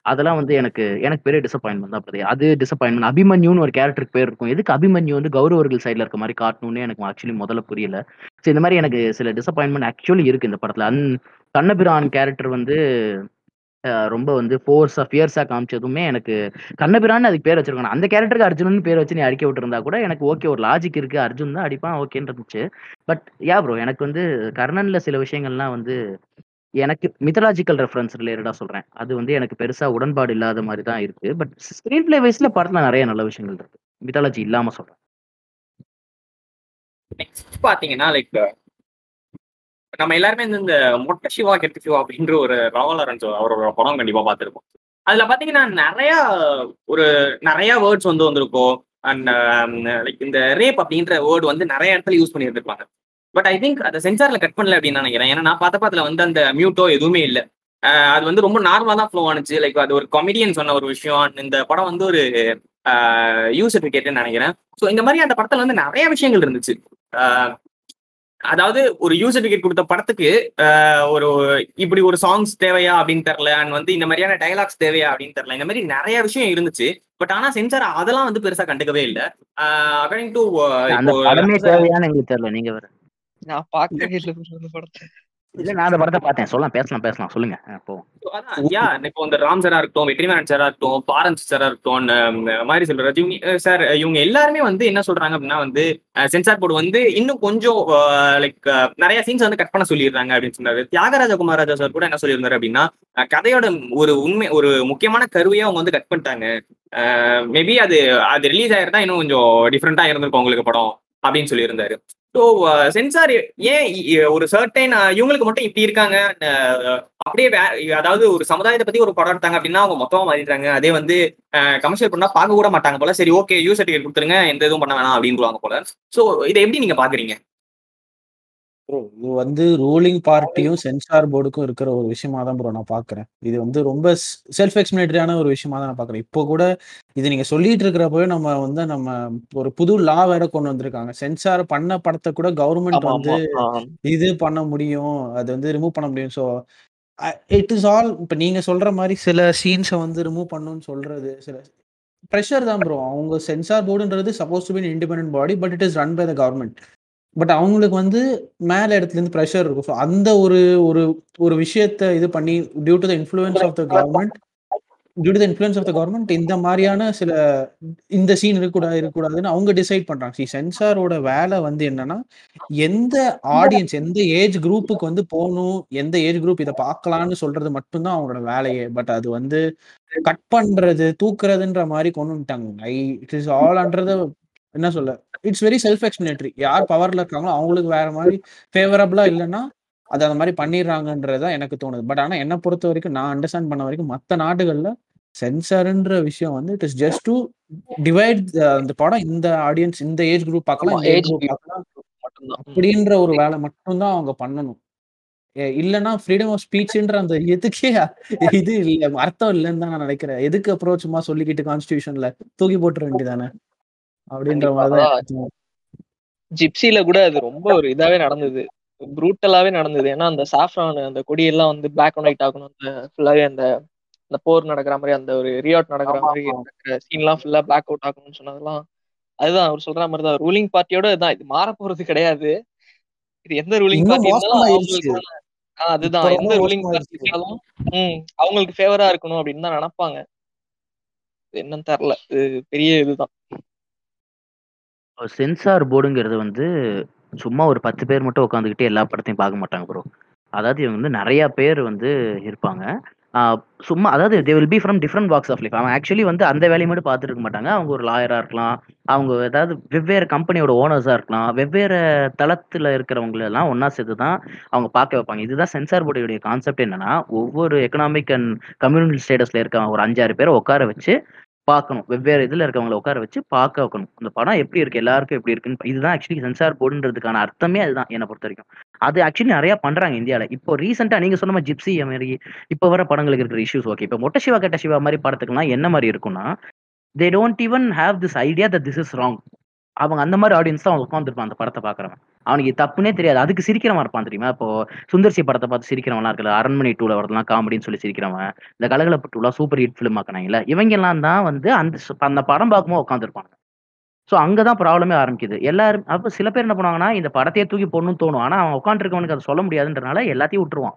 C: அதெல்லாம் வந்து எனக்கு எனக்கு பெரிய டிசப்பாயின்மெண்ட் தான் பிரதே அது டிசப்பாயின்மெண்ட் அபிமன்யுன்னு ஒரு கேரக்டருக்கு பேர் இருக்கும். எதுக்கு அபிமன்யு வந்து கௌரவர்கள் சைடில் இருக்க மாதிரி காட்டணும்னு எனக்கு ஆக்சுவலி முதல்ல புரியல. ஸோ இந்த மாதிரி எனக்கு சில டிசப்பாயின்மெண்ட் ஆக்சுவலி இருக்கு இந்த படத்தில். அந் கண்ணபிரான் கேரக்டர் வந்து ரொம்ப வந்து ஃபோர்ஸா ஃபியர்ஸா காமிச்சதுமே எனக்கு கண்ணபிரான்னு அதுக்கு பேர் வச்சிருக்கணும் அந்த கேரக்டருக்கு அர்ஜுனன் பேர் வச்சு நீ அடிக்க விட்டுருந்தா கூட எனக்கு ஓகே ஒரு லாஜிக் இருக்கு. அர்ஜுன் தான் அடிப்பான் ஓகேன்னு இருந்துச்சு. பட் யா ப்ரோ எனக்கு வந்து கர்ணன்ல சில விஷயங்கள்லாம் வந்து எனக்கு மித்தலாஜிக்கல் ரெஃபரன்ஸ் ரிலேட்டடா சொல்றேன். அது வந்து எனக்கு பெருசா உடன்பாடு இல்லாத மாதிரி தான் இருக்கு. பட் ஸ்கிரீன் பிளே வைஸ்ல படத்துல நிறைய நல்ல விஷயங்கள் இருக்கு. மித்தாலஜி இல்லாம சொல்றேன்.
A: நெக்ஸ்ட் பாத்தீங்கன்னா லைக் நம்ம எல்லாருமே இந்த இந்த மொட்டை சிவா கெட்டு சிவா அப்படின்ற ஒரு ராவலரன்ஸ் அவரோட படம் கண்டிப்பா பார்த்துருப்போம் அதுல பாத்தீங்கன்னா நிறைய ஒரு நிறைய வேர்ட்ஸ் வந்து வந்திருக்கும். அண்ட் லைக் um, இந்த ரேப் அப்படின்ற வேர்டு வந்து நிறைய இடத்துல யூஸ் பண்ணியிருந்திருப்பாங்க. பட் ஐ திங்க் அதை சென்சார்ல கட் பண்ணல அப்படின்னு நினைக்கிறேன். ஏன்னா நான் பார்த்தப்ப அதுல வந்து அந்த மியூட்டோ எதுவுமே இல்லை. அது வந்து ரொம்ப நார்மலா தான் ஃப்ளோ ஆனிச்சு. லைக் அது ஒரு காமெடியன் சொன்ன ஒரு விஷயம். இந்த படம் வந்து ஒரு யூ சர்டிஃபிகேட்னு நினைக்கிறேன். ஸோ இந்த மாதிரி அந்த படத்துல வந்து நிறைய விஷயங்கள் இருந்துச்சு. அதாவது ஒரு யூ சர்டிஃபிகேட் கொடுத்த படத்துக்கு ஒரு இப்படி ஒரு சாங்ஸ் தேவையா அப்படின்னு தெரியல. அண்ட் வந்து இந்த மாதிரியான டைலாக்ஸ் தேவையா அப்படின்னு தெரியல. இந்த மாதிரி நிறைய விஷயம் இருந்துச்சு. பட் ஆனா சென்சார் அதெல்லாம் வந்து பெருசா கண்டுக்கவே இல்லை. அக்கார்டிங் டு
C: தேவையான்னு எங்களுக்கு தெரியல. நீங்க வேற.
D: நான் பார்க்கவே இல்லை அந்த படத்தை.
C: இல்ல நான் அந்த படத்தை பார்த்தேன். சொல்லலாம் பேசலாம் பேசலாம். சொல்லுங்க. அஹ் போ.
A: அதான் யா இப்போ இந்த ராம் சாரா இருக்கட்டும் வெற்றிமாறன் சாரா இருக்கட்டும் பாரஞ்ச் சாரா இருக்கட்டும் மாதிரி சொல்ற இவங்க சார் இவங்க எல்லாருமே வந்து என்ன சொல்றாங்க அப்படின்னா வந்து சென்சார் போர்டு வந்து இன்னும் கொஞ்சம் லைக் நிறைய சீன்ஸ் வந்து கட் பண்ண சொல்லிடுறாங்க அப்படின்னு சொன்னாரு. தியாகராஜ குமாரராஜா சார் கூட என்ன சொல்லியிருந்தாரு அப்படின்னா கதையோட ஒரு உண்மை ஒரு முக்கியமான கருவையை அவங்க வந்து கட் பண்ணிட்டாங்க. மேபி அது அது ரிலீஸ் ஆயிருந்தா இன்னும் கொஞ்சம் டிஃப்ரெண்டா இருந்திருக்கும் உங்களுக்கு படம் அப்படின்னு சொல்லியிருந்தாரு. ஸோ சென்சார் uh, ஏன் ஒரு சர்டைன் இவங்களுக்கு மட்டும் இப்படி இருக்காங்க? அப்படியே வே- அதாவது ஒரு சமுதாயத்தை பத்தி ஒரு படம் எடுத்தாங்க அப்படின்னா அவங்க மொத்தமா மாறிடுறாங்க. அதே வந்து கமர்ஷியல் பண்ணா பார்க்க கூட மாட்டாங்க போல. சரி ஓகே யூ சர்டிஃபிகேட் கொடுத்துருங்க. எந்த இதுவும் பண்ண வேணாம் அப்படின்வாங்க போல. ஸோ இதை எப்படி நீங்க பாக்குறீங்க?
B: ப்ரோ இது வந்து ரூலிங் பார்ட்டியும் சென்சார் போர்டுக்கும் இருக்கிற ஒரு விஷயமா தான் ப்ரோ நான் பாக்குறேன். இது வந்து ரொம்ப செல்ஃப் எக்ஸ்பிளேட்டரியான ஒரு விஷயமா தான் நான் பாக்குறேன். இப்போ கூட இது நீங்க சொல்லிட்டு இருக்கிறப்பவே நம்ம வந்து நம்ம ஒரு புது லா வேற கொண்டு வந்திருக்காங்க. சென்சார் பண்ண படத்தை கூட கவர்மெண்ட் வந்து. இது பண்ண முடியும். அது வந்து ரிமூவ் பண்ண முடியும். ஸோ இட் இஸ் ஆல் இப்போ நீங்க சொல்ற மாதிரி சில சீன்ஸை வந்து ரிமூவ் பண்ணணும்னு சொல்றது சில ப்ரெஷர் தான் ப்ரோ அவங்க censor போர்டுன்றது suppose to be independent body but it is run by the government but அவங்களுக்கு வந்து மேல இடத்துல இருந்து ப்ரெஷர் இருக்கும். ஸோ அந்த ஒரு ஒரு ஒரு விஷயத்த இது பண்ணி due to the influence of the government due to the influence of the government இந்த மாதிரியான சில இந்த சீன் இருக்கக்கூடாது இருக்கக்கூடாதுன்னு அவங்க டிசைட் பண்றாங்க. சி சென்சாரோட வேலை வந்து என்னன்னா எந்த ஆடியன்ஸ் எந்த ஏஜ் குரூப்புக்கு வந்து போகணும் எந்த ஏஜ் குரூப் இதை பார்க்கலாம்னு சொல்றது மட்டும்தான் அவங்களோட வேலையே. பட் அது வந்து கட் பண்றது தூக்குறதுன்ற மாதிரி கொண்டு வந்துட்டாங்க. I it is all under என்ன சொல்ல? இட்ஸ் வெரி செல்ஃப் எக்ஸ்பிளேட்டரி யார் பவர்ல இருக்காங்களோ அவங்களுக்கு வேற மாதிரி ஃபேவரபிளா இல்லைன்னா அது அந்த மாதிரி பண்ணிடுறாங்கன்றதுதான் எனக்கு தோணுது. பட் ஆனா என்ன பொறுத்த வரைக்கும் நான் அண்டர்ஸ்டாண்ட் பண்ண வரைக்கும் மற்ற நாடுகள்ல சென்சார்ன்ற விஷயம் வந்து it is just to divide அந்த படம் இந்த ஆடியன்ஸ் இந்த ஏஜ் குரூப் பார்க்கலாம்
D: ஏஜ்
B: பார்க்கலாம். அப்படின்ற ஒரு வேலை மட்டும்தான் அவங்க பண்ணணும். இல்லைன்னா ஃப்ரீடம் ஆஃப் ஸ்பீச்ன்ற அந்த இதுக்கே இது இல்ல அர்த்தம் இல்லைன்னு தான் நான் நினைக்கிறேன். எதுக்கு அப்புறம் சும்மா சொல்லிக்கிட்டு கான்ஸ்டியூஷன்ல தூக்கி போட்டுற வேண்டியதானே அப்படின்ற
D: கண்டிப்பா.
B: மாதிரி தான்
D: அதான்
B: எனக்கு தோணுது.
D: ஜிப்சில கூட அது ரொம்ப ஒரு இதாவே நடந்தது. ப்ரூட்டலாவே நடந்தது. ஏன்னா அந்த சாஃப்ரான் அந்த கொடியெல்லாம் வந்து பிளாக் அண்ட் ஒயிட் ஆகணும். அந்த ஃபுல்லாவே அந்த அந்த போர் நடக்கிற மாதிரி அந்த ஒரு ரியாட் நடக்கிற மாதிரி சீன்லாம் ஃபுல்லா பிளாக் அவுட் ஆகணும்னு சொன்னதெல்லாம் அதுதான் அவர் சொல்ற மாதிரி தான் ரூலிங் பார்ட்டியோட இதான். இது மாற போறது கிடையாது. இது எந்த ரூலிங் பார்ட்டி இருந்தாலும் அதுதான். எந்த ரூலிங் பார்ட்டி இருந்தாலும் அவங்களுக்கு ஃபேவரா இருக்கணும் அப்படின்னு தான் நினைப்பாங்க. என்னன்னு தெரியல. இது பெரிய இதுதான்.
C: சென்சார் போர்டுங்கிறது வந்து சும்மா ஒரு பத்து பேர் மட்டும் உட்காந்துக்கிட்டு எல்லா படத்தையும் பார்க்க மாட்டாங்க ப்ரோ அதாவது இவங்க வந்து நிறைய பேர் வந்து இருப்பாங்க. சும்மா அதாவது they will be from different box of life அவன் ஆக்சுவலி வந்து அந்த வேலையை மட்டும் பார்த்துட்டு இருக்க மாட்டாங்க. அவங்க ஒரு லாயரா இருக்கலாம். அவங்க ஏதாவது வெவ்வேறு கம்பெனியோட ஓனர்ஸா இருக்கலாம். வெவ்வேறு தளத்துல இருக்கிறவங்களெல்லாம் எல்லாம் ஒண்ணா சேர்த்து தான் அவங்க பார்க்க வைப்பாங்க. இதுதான் சென்சார் போர்டுடைய கான்செப்ட் என்னன்னா ஒவ்வொரு எக்கனாமிக் அண்ட் கம்யூனிட்டி ஸ்டேட்டஸ்ல இருக்க ஒரு அஞ்சாறு பேரை உட்கார வச்சு பார்க்கணும். வெவ்வேறு இதில் இருக்கவங்களை உட்கார வச்சு பார்க்க வைக்கணும். அந்த படம் எப்படி இருக்கு? எல்லாருக்கும் எப்படி இருக்குன்னு இதுதான் ஆக்சுவலி சென்சார் போர்டுன்றதுக்கான அர்த்தமே அதுதான் என்னை பொறுத்த வரைக்கும் அது ஆக்சுவலி நிறைய பண்றாங்க இந்தியாவில் இப்போ ரீசெண்டாக நீங்க சொன்ன மாதிரி ஜிப்சி மாதிரி இப்போ வர படங்களுக்கு இருக்கிற இஷ்யூஸ் ஓகே இப்போ மொட்டை சிவா கட்ட சிவா மாதிரி படத்துக்குலாம் என்ன மாதிரி இருக்கும்னா they don't even have this idea that this is wrong அவங்க அந்த மாதிரி ஆடியன்ஸ் தான் அவங்க உட்காந்துருப்பான் அந்த படத்தை பாக்குறவன் அவனுக்கு தப்புனே தெரியாது. அதுக்கு சிரிக்கிறவன் இருப்பான் தெரியுமா? இப்போ சுந்தர்சி படத்தை பார்த்து சிரிக்கிறவன்லாம் இருக்குல்ல அரண்மனை டூல வரதெல்லாம் காமெடின்னு சொல்லி சிரிக்கிறவன் இந்த கலகலப்பு டூலாம் சூப்பர் ஹிட் ஃபிலிம் ஆக்கினாங்கல்ல இவங்க எல்லாம் தான் வந்து அந்த அந்த படம் பார்க்கும்போது உட்காந்துருப்பாங்க ஸோ அங்கதான் ப்ராப்ளமே ஆரம்பிக்குது. எல்லாரும் அப்போ சில பேர் என்ன பண்ணுவாங்கன்னா இந்த படத்தையே தூக்கி போடணும்னு தோணும். ஆனா அவன் உட்காந்துருக்கவனுக்கு அதை சொல்ல முடியாதுன்றனால எல்லாத்தையும் விட்டுருவான்.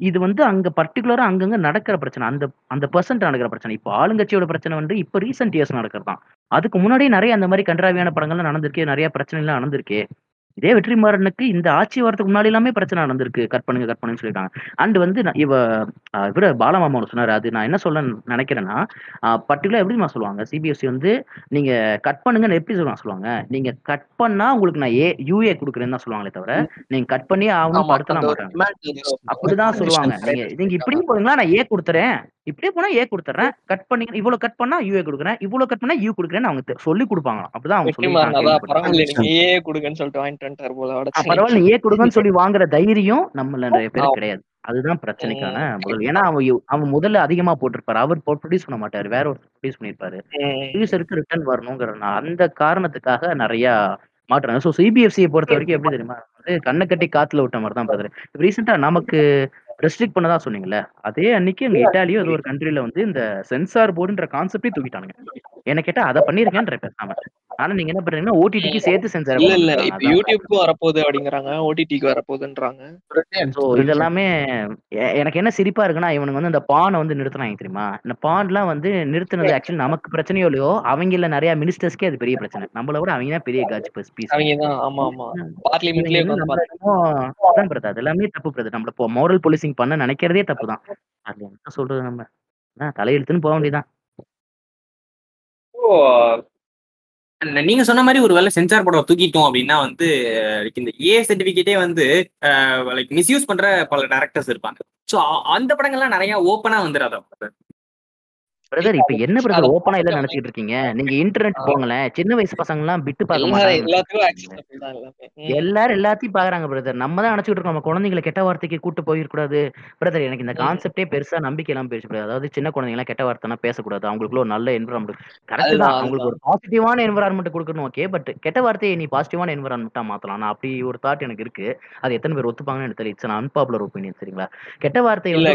C: இது வந்து அங்க பர்டிகுலரா அங்கங்க நடக்கிற பிரச்சனை. அந்த அந்த பர்சன்ட் நடக்கிற பிரச்சனை. இப்போ ஆளுங்கட்சியோட பிரச்சனை வந்து இப்போ ரீசென்ட் இயர்ஸ் நடக்கிறது தான் அதுக்கு முன்னாடியே நிறைய அந்த மாதிரி கன்றாவியான படங்கள்லாம் நடந்திருக்கு நிறைய பிரச்சனைலாம் நடந்திருக்கு. இதே வெற்றிமாறனுக்கு இந்த ஆட்சி வரதுக்கு முன்னாடி எல்லாமே பிரச்சனை நடந்திருக்கு. கட் பண்ணுங்க கட் பண்ணுன்னு சொல்லிட்டாங்க. அண்ட் வந்து நான் இவ இவரு பாலமாமா ஒண்ணு சொன்னாரு. அது நான் என்ன சொல்ல நினைக்கிறேன்னா பர்டிகுலர் எப்படி நான் சொல்லுவாங்க? சிபிஎஸ்சி வந்து நீங்க கட் பண்ணுங்கன்னு எப்படி சொல்லுவாங்க சொல்லுவாங்க? நீங்க கட் பண்ணா உங்களுக்கு நான் ஏ யூஏ கொடுக்குறேன்னு தான் சொல்லுவாங்களே தவிர நீங்க கட் பண்ணியே ஆகணும் படுத்தலாம் மாட்டாங்க. அப்படிதான் சொல்லுவாங்க. நீங்க நீங்க இப்படியும் போறீங்களா? நான் ஏ கொடுத்துறேன். இப்படியே போனா ஏ கொடுத்துறேன். கட் பண்ணி இவ்வளவு கட் பண்ணா யூஏ கொடுக்குறேன். இவ்வளவு கட் பண்ணா யூ கொடுக்குறேன்னு அவங்க சொல்லி கொடுப்பாங்க அப்படிதான் அவங்க சொல்லி
D: ஏ கொடுங்கன்னு சொல்லிட்டு வாங்கிட்டு வந்துட்டாரு போல
C: ஆ,
D: உடச்சு
C: பரவாயில்ல ஏ கொடுங்கன்னு சொல்லி வாங்குற தைரியம் நம்மள நிறைய பேர். கிடையாது. அதுதான் பிரச்சனைக்கான. முதல். ஏன்னா அவன் அவன் முதல்ல அதிகமா போட்டிருப்பாரு. அவர் ப்ரொடியூஸ் பண்ண மாட்டாரு. வேற ஒரு ப்ரொடியூஸ் பண்ணிருப்பாரு. ப்ரொடியூசருக்கு ரிட்டர்ன் வரணுங்கிற அந்த காரணத்துக்காக நிறைய மாற்றாங்க. ஸோ சிபிஎஃப்சியை பொறுத்த வரைக்கும் எப்படி தெரியுமா? வந்து கண்ணை கட்டி காத்துல விட்ட மாதிரி தான் பிரதர் ரீசெண்டா நமக்கு ரெஸ்ட்ரிக்ட் பண்ணதா சொன்னீங்கல்ல? அதே அன்னைக்கு அங்க இட்டாலியோ ஏதோ ஒரு கண்ட்ரில வந்து இந்த சென்சார் போர்டுன்ற கான்செப்டே தூக்கிட்டானுங்க. என்ன கேட்டா அதை பண்ணிருக்கேன்ற பேசாம ஆனா நீங்க என்ன பண்றீங்கன்னா ஓடிடிக்கு சேர்த்து சென்சார்
D: இல்ல இல்ல. இப்ப யூடியூப்க்கும் வரப்போகுது அப்படிங்கறாங்க. ஓடிடிக்கு வரப்போகுதுன்றாங்க.
C: ஸோ இதெல்லாமே எனக்கு என்ன சிரிப்பா இருக்குன்னா இவனுங்க வந்து இந்த பானை வந்து நிறுத்துனாங்க தெரியுமா? இந்த பான்லாம் வந்து நிறுத்துனது ஆக்சுவலி நமக்கு பிரச்சனையோ இல்லையோ அவங்கள நிறைய மினிஸ்டர்ஸ்க்கே அது பெரிய பிரச்சனை. நம்மள விட அவங்க தான் பெரிய காஜ் பீஸ்
D: அவங்க தான் ஆமா ஆமா. பார்லிமெண்ட்லயே
C: அதான் பிரதர் அது எல்லாமே தப்பு பிரதர் நம்மள இப்போ மோரல் போலீசிங் பண்ண நினைக்கிறதே தப்பு தான். அது என்ன சொல்றது நம்ம? அதான் தலையெழுத்துன்னு போக வேண்டியதான்
A: And நீங்க சொன்ன மாதிரி ஒரு வேளை சென்சார் போர்டை தூக்கிட்டோம் அப்படின்னா வந்து இந்த ஏ சர்டிபிகேட்டே வந்து லைக் மிஸ்யூஸ் பண்ற பல டேரக்டர்ஸ் இருப்பாங்க. ஸோ அந்த படங்கள்லாம் நிறைய ஓப்பனா வந்துடாதா?
C: பிரதர் இப்ப என்ன பிரதர் ஓப்பனா இல்ல நினைச்சிட்டு இருக்கீங்க நீங்க இன்டர்நெட் போங்களேன் சின்ன வயசு பசங்க எல்லாம் பிட்டு பார்க்க மாட்டாங்க.
D: எல்லாமே.
C: எல்லாரும் எல்லாத்தையும் பாக்குறாங்க பிரதர் நம்ம தான் நினைச்சிட்டு இருக்கோம். நம்ம குழந்தைங்களை கெட்ட வார்த்தைக்கு கூட்டு போயிடக்கூடாது. பிரதர் எனக்கு இந்த. கான்செப்டே பெருசா நம்பிக்கை எல்லாம் பேசக்கூடாது அதாவது சின்ன குழந்தைங்க கெட்ட வார்த்தைனா பேசக்கூடாது. அவங்களுக்குள்ள ஒரு நல்ல என்வரான்மெண்ட் கரெக்ட் தான். அவங்களுக்கு ஒரு பாசிட்டிவான என்வரான்மெண்ட் கொடுக்கணும் ஓகே பட் கெட்ட வார்த்தையை நீ பாசிட்டிவான என்வரான்மெண்ட்டா மாத்தலாம். நான் அப்படி ஒரு தாட் எனக்கு இருக்கு. அது எத்தனை பேர் ஒத்துப்பாங்கன்னு எனக்கு தெரியல. இட்ஸ் அன்பாப்புலர் ஒப்பீனியன் சரிங்களா? கெட்ட வார்த்தை வந்து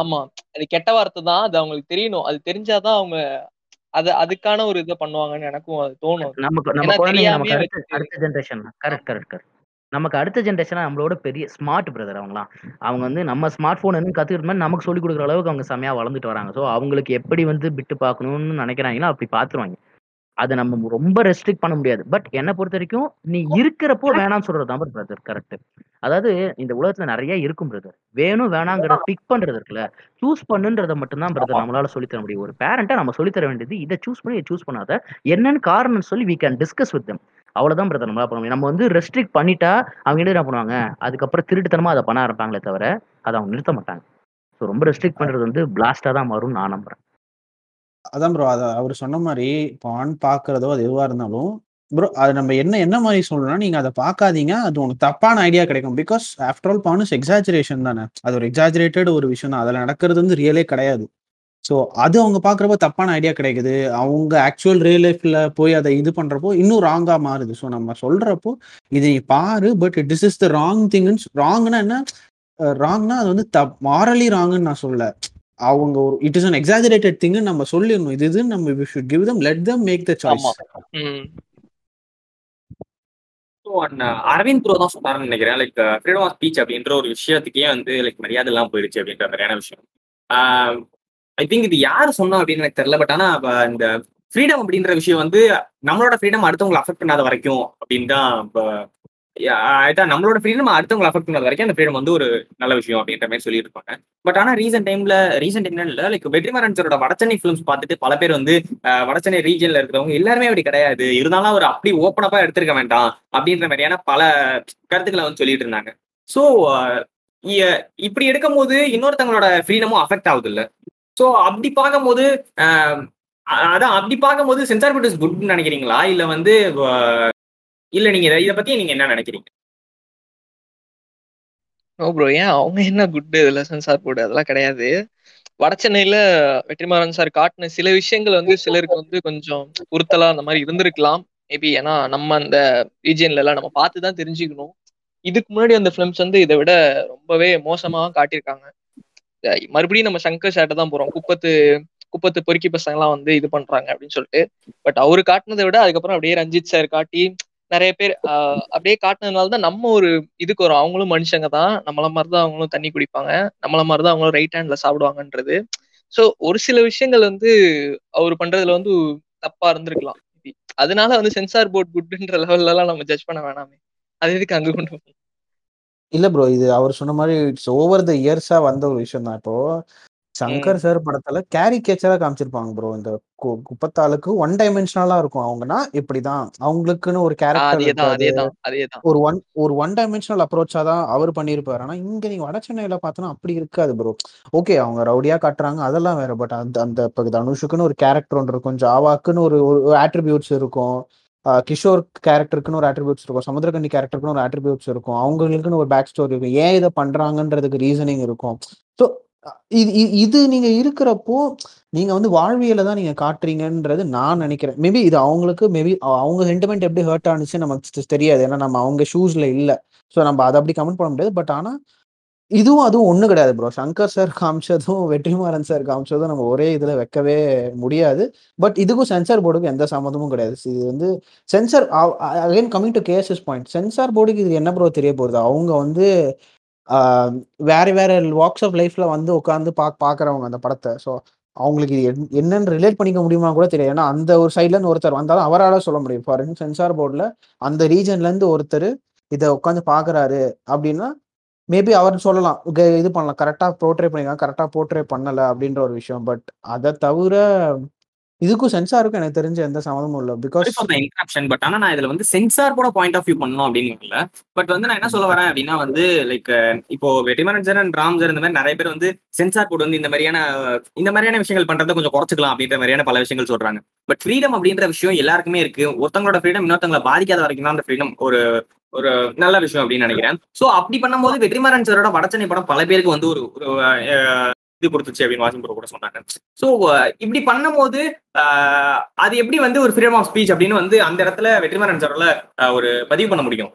C: ரொம்ப
D: அது கெட்ட வார்த்தை தான் அது அவங்களுக்கு தெரியணும். அது தெரிஞ்சாதான் அவங்க அது அதுக்கான ஒரு இதை பண்ணுவாங்கன்னு எனக்கும் அது தோணும்.
C: நமக்கு நம்ம குழந்தைங்க நமக்கு அடுத்த ஜென்ரேஷன் கரெக்ட் கரெக்ட் கரெக்ட். நமக்கு அடுத்த ஜென்ரேஷன் நம்மளோட பெரிய ஸ்மார்ட் பிரதர் அவங்களாம். அவங்க வந்து நம்ம ஸ்மார்ட் போன் என்ன கத்துக்கிற மாதிரி நமக்கு சொல்லி கொடுக்குற அளவுக்கு அவங்க செமையா வளர்ந்துட்டு வராங்க. ஸோ அவங்களுக்கு எப்படி வந்து பிட்டு பார்க்கணும்னு நினைக்கிறாங்களோ அப்படி பார்த்துருவாங்க. அதை நம்ம ரொம்ப ரெஸ்ட்ரிக்ட் பண்ண முடியாது. பட் என்னை பொறுத்த வரைக்கும் நீ இருக்கிறப்போ வேணாம்னு சொல்றது தான் பிரதர் கரெக்ட் அதாவது இந்த உலகத்துல நிறைய இருக்கும் பிரதர் வேணும் வேணாங்கிறத பிக் பண்றது இருக்குல்ல. சூஸ் பண்ணுன்றத மட்டும்தான் பிரதர் நம்மளால சொல்லித் தர முடியும். ஒரு பேரண்ட்டை நம்ம சொல்லித் தர வேண்டியது இதை சூஸ் பண்ணி சூஸ் பண்ணாத. என்னன்னு காரணம் சொல்லி we can discuss with them அவ்வளவுதான் பிரதர் நம்மளால பண்ண முடியும். நம்ம வந்து ரெஸ்ட்ரிக்ட் பண்ணிட்டா அவங்க என்ன பண்ணுவாங்க? அதுக்கப்புறம் திருட்டுத்தனமா அதை பண்ண ஆரம்பிப்பாங்களே தவிர அதை அவங்க நிறுத்த மாட்டாங்க. ஸோ ரொம்ப ரெஸ்ட்ரிக்ட் பண்றது வந்து பிளாஸ்டா தான் மாறும்னு நான் நம்புறேன்.
B: அதான் ப்ரோ அத அவர் சொன்ன மாதிரி இப்போ ஆண் பார்க்கறதோ அது எதுவா இருந்தாலும் ப்ரோ அது நம்ம என்ன என்ன மாதிரி சொல்லணும்னா நீங்க அதை பார்க்காதீங்க அது உங்களுக்கு தப்பான ஐடியா கிடைக்கும். பிகாஸ் ஆஃப்டர் ஆல் பானுஸ் எக்ஸாஜரேஷன் தானே. அது ஒரு எக்ஸாஜரேட்டட் ஒரு விஷயம் தான். அதில் நடக்கிறது வந்து ரியலே கிடையாது. ஸோ அது அவங்க பார்க்குறப்போ தப்பான ஐடியா கிடைக்குது. அவங்க ஆக்சுவல் ரியல் லைஃப்ல போய் அதை இது பண்றப்போ இன்னும் ராங்காக மாறுது. ஸோ நம்ம சொல்றப்போ இது நீ பாரு but this is the wrong திங்னு ராங்னா என்ன? ராங்னா அது வந்து தப் மாரலி ராங்குன்னு நான் சொல்லலை. அவங்க ஒரு it is an exaggerated thing நம்ம சொல்லிடணும். இது இதுன்னு நம்ம we should give them let them make the choice
A: Aravind bro தான் சொன்னாருன்னு நினைக்கிறேன். லைக் ஃப்ரீடம் ஆஃப் ஸ்பீச் அப்படின்ற ஒரு விஷயத்துக்கே வந்து லைக் மரியாதை எல்லாம் போயிடுச்சு அப்படின்ற மாதிரியான விஷயம். ஐ திங்க் இது யார் சொன்னோம் அப்படின்னு எனக்கு தெரியல. பட் ஆனா இந்த ஃப்ரீடம் அப்படின்ற விஷயம் வந்து நம்மளோட ஃப்ரீடம் அடுத்தவங்களை அஃபெக்ட் பண்ணாத வரைக்கும் அப்படின்னு தான் அதான் நம்மளோட ஃப்ரீடம் அடுத்தவங்களை அஃபெக்ட் பண்ண வரைக்கும் அந்த ஃப்ரீடம் வந்து ஒரு நல்ல விஷயம் அப்படின்ற மாதிரி சொல்லிட்டு இருப்பாங்க பட் ஆனா ரீசெண்ட் டைம்ல ரீசெண்ட் டைம்ல இல்ல லைக் வெற்றிமாறன் சாரோட வடச்சென்னை ஃபிலிம்ஸ் பார்த்துட்டு பல பேர் வந்து வடச்சென்னை ரீஜன்ல இருக்கிறவங்க எல்லாருமே அப்படி கிடையாது. இருந்தாலும் அவர் அப்படி ஓப்பனப்பா எடுத்திருக்க வேண்டாம் அப்படின்ற மாதிரியான பல கருத்துக்களை வந்து சொல்லிட்டு இருந்தாங்க. ஸோ இப்படி எடுக்கும் போது இன்னொருத்தவங்களோட ஃப்ரீடமும் அஃபெக்ட் ஆகுது இல்ல ஸோ அப்படி பார்க்கும்போது அதான் அப்படி பார்க்கும்போது சென்சார் போர்ட் இஸ் குட்னு நினைக்கிறீங்களா? இல்ல வந்து இல்ல நீங்க இதை- இதை பத்தி நீங்க என்ன நினைக்கிறீங்க?
D: ஓ ப்ரோ ஏன்? அவங்க என்ன குட் இதுல சென்சார் போர்டு அதெல்லாம் கிடையாது. வட சென்னையில வெற்றிமாறன் சார் காட்டின சில விஷயங்கள் வந்து சிலருக்கு வந்து கொஞ்சம் உறுத்தலா அந்த மாதிரி இருந்திருக்கலாம். மேபி ஏன்னா நம்ம அந்த ரீஜியன்ல எல்லாம் நம்ம பார்த்து தான் தெரிஞ்சுக்கணும். இதுக்கு முன்னாடி அந்த ஃபிலிம்ஸ் வந்து இதை விட ரொம்பவே மோசமா காட்டியிருக்காங்க. மறுபடியும் நம்ம சங்கர் சார்ட்ட தான் போறோம். குப்பத்து குப்பத்து பொறுக்கி பசங்கலாம் வந்து இது பண்றாங்க அப்படின்னு சொல்லிட்டு. பட் அவரு காட்டினதை விட அதுக்கப்புறம் அப்படியே ரஞ்சித் சார் காட்டி நிறைய பேர் அப்படியே காட்டினதுனால தான் நம்ம ஒரு இதுக்கு வரும். அவங்களும் மனுஷங்க தான். நம்மள மாதிரி தான் அவங்களும் தண்ணி குடிப்பாங்க. நம்மள மாதிரி தான் அவங்களும் ரைட் ஹேண்ட்ல சாப்பிடுவாங்கன்றது. ஸோ ஒரு சில விஷயங்கள் வந்து அவர் பண்றதுல வந்து தப்பா இருந்திருக்கலாம். அதனால வந்து சென்சார் போர்ட் குட்ன்ற லெவல்ல நம்ம ஜட்ஜ் பண்ண வேணாமே. அது எதுக்கு அங்க கொண்டு
B: இல்ல ப்ரோ இது அவர் சொன்ன மாதிரி இட்ஸ் ஓவர் த இயர்ஸா வந்த ஒரு விஷயம் தான். இப்போ சங்கர் சார் படத்துல கேரிகேச்சரா காமிச்சிருப்பாங்க ப்ரோ இந்த குப்பத்தாளுக்கு ஒன் டைமென்ஷனலா இருக்கும். அவங்கன்னா இப்படிதான். அவங்களுக்குன்னு ஒரு கேரக்டர் ஒரு ஒன் ஒரு ஒன் டைமென்ஷனல் அப்ரோச்சா தான் அவர் பண்ணியிருப்பாரு. ஆனா இங்க நீங்க வட சென்னையில பார்த்தோன்னா அப்படி இருக்காது ப்ரோ ஓகே அவங்க ரவுடியா காட்டுறாங்க. அதெல்லாம் வேற. பட் அந்த அந்த இப்போ தனுஷுக்குன்னு ஒரு கேரக்டர் ஒன்று இருக்கும். ஜாவாக்குன்னு ஒரு ஒரு ஆட்ரிபியூட்ஸ் இருக்கும். கிஷோர் கேரக்டருக்குன்னு ஒரு ஆட்ரிபியூட்ஸ் இருக்கும். சமுத்திரகண்டி கேரக்டருக்குன்னு ஒரு ஆட்ரிபியூட்ஸ் இருக்கும். அவங்களுக்குன்னு ஒரு பேக் ஸ்டோரி இருக்கும். ஏன் இதை பண்றாங்கன்றதுக்கு ரீசனிங் இருக்கும். ஸோ இது இது- நீங்க இருக்கிறப்போ நீங்க வந்து வாழ்வியல தான் நீங்க காட்டுறீங்கன்றது நான் நினைக்கிறேன். மேபி இது அவங்களுக்கு மேபி அவங்க சென்டிமெண்ட் எப்படி ஹர்ட் ஆனிச்சு நமக்கு தெரியாது. ஏன்னா நம்ம அவங்க ஷூஸ்ல இல்ல. ஸோ நம்ம அதை அப்படி கமெண்ட் பண்ண முடியாது. பட் ஆனா இதுவும் அதுவும் ஒண்ணு கிடையாது ப்ரோ சங்கர் சார் காமிச்சதும் வெற்றிமாறன் சார் காமிச்சதும் நம்ம ஒரே இதுல வைக்கவே முடியாது. பட் இதுக்கும் சென்சார் போர்டுக்கும் எந்த சம்மந்தமும் கிடையாது. இது வந்து censor again coming to cases point censor போர்டுக்கு இது என்ன ப்ரோ தெரிய போகுது? அவங்க வந்து வேற வேற வாக்ஸ் ஆஃப் லைஃப்ல வந்து உட்காந்து பா பாக்குறவங்க அந்த படத்தை. ஸோ அவங்களுக்கு இது என்- என்னன்னு ரிலேட் பண்ணிக்க முடியுமா கூட தெரியாது. ஏன்னா அந்த ஒரு சைட்ல இருந்து ஒருத்தர் வந்தாலும் அவரால் சொல்ல முடியும். ஃபார் சென்சார் போர்டில் அந்த ரீஜன்ல இருந்து ஒருத்தர் இதை உட்காந்து பாக்குறாரு அப்படின்னா மேபி அவர் சொல்லலாம். இது பண்ணலாம். கரெக்டாக போர்ட்ரே பண்ணிக்கலாம் கரெக்டாக போர்ட்ரே பண்ணலை அப்படின்ற ஒரு விஷயம். பட் அதை தவிர இதுக்கும் சென்சாருக்கும் எனக்கு தெரிஞ்ச எந்த சம்மந்தமும் இல்லை. பிகாஸ்
A: இன்ட்ராப்ஷன் பட் ஆனா நான் இதுல வந்து சென்சார் கூட பாயிண்ட் ஆஃப் வியூ பண்ணணும் அப்படின்னு பட் வந்து நான் என்ன சொல்ல வரேன் அப்படின்னா வந்து லைக் இப்போ வெட்டிமரஞ்சர் அண்ட் ராம்ஜர் இந்த மாதிரி நிறைய பேர் வந்து சென்சார் போர்டு வந்து இந்த மாதிரியான இந்த மாதிரியான விஷயங்கள் பண்றதை கொஞ்சம் குறைச்சிக்கலாம் அப்படின்ற மாதிரியான பல விஷயங்கள் சொல்றாங்க. பட் ஃப்ரீடம் அப்படின்ற விஷயம் எல்லாருக்குமே இருக்கு. ஒருத்தங்களோட ஃப்ரீடம் இன்னொருத்தங்களை பாதிக்காத வரைக்கும் தான் அந்த ஃப்ரீடம் ஒரு ஒரு நல்ல விஷயம் அப்படின்னு நினைக்கிறேன். சோ அப்படி பண்ணும்போது வெற்றிமாறன் சாரோட வடச்சனை படம் பல பேருக்கு வந்து ஒரு இது கொடுத்துச்சு அப்படின்னு வாசிம் ப்ரோ கூட சொன்னாங்க. சோ இப்படி பண்ணும்போது அது எப்படி வந்து ஒரு ஃப்ரீடம் ஆஃப் ஸ்பீச் அப்படின்னு வந்து அந்த இடத்துல வெற்றிமாறன் சாரோட ஒரு பதிவு பண்ண முடியும்?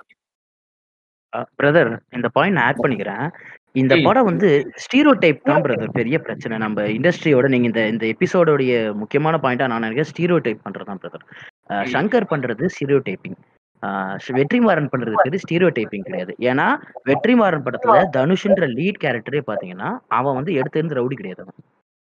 C: பிரதர் இந்த பாயிண்ட் ஆட் பண்ணிக்கிறேன். இந்த. படம் வந்து ஸ்டீரியோ டைப் தான் பிரதர் பெரிய பிரச்சனை. நம்ம இண்டஸ்ட்ரியோட நீங்க இந்த இந்த எபிசோடோடைய முக்கியமான பாயிண்டா நான் நினைக்கிறேன் ஸ்டீரியோ டைப் பண்றது தான் பிரதர். சங்கர் பண்றது ஸ்டீரியோ டைப்பிங் வெற்றிமாறன் பண்றது பேரு ஸ்டீரியோ டைப்பிங் கிடையாது. ஏன்னா வெற்றிமாறன் படத்துல தனுஷ்ன்ற லீட் கேரக்டரே பாத்தீங்கன்னா அவன் வந்து எடுத்து இருந்து ரவுடி கிடையாது அவன்.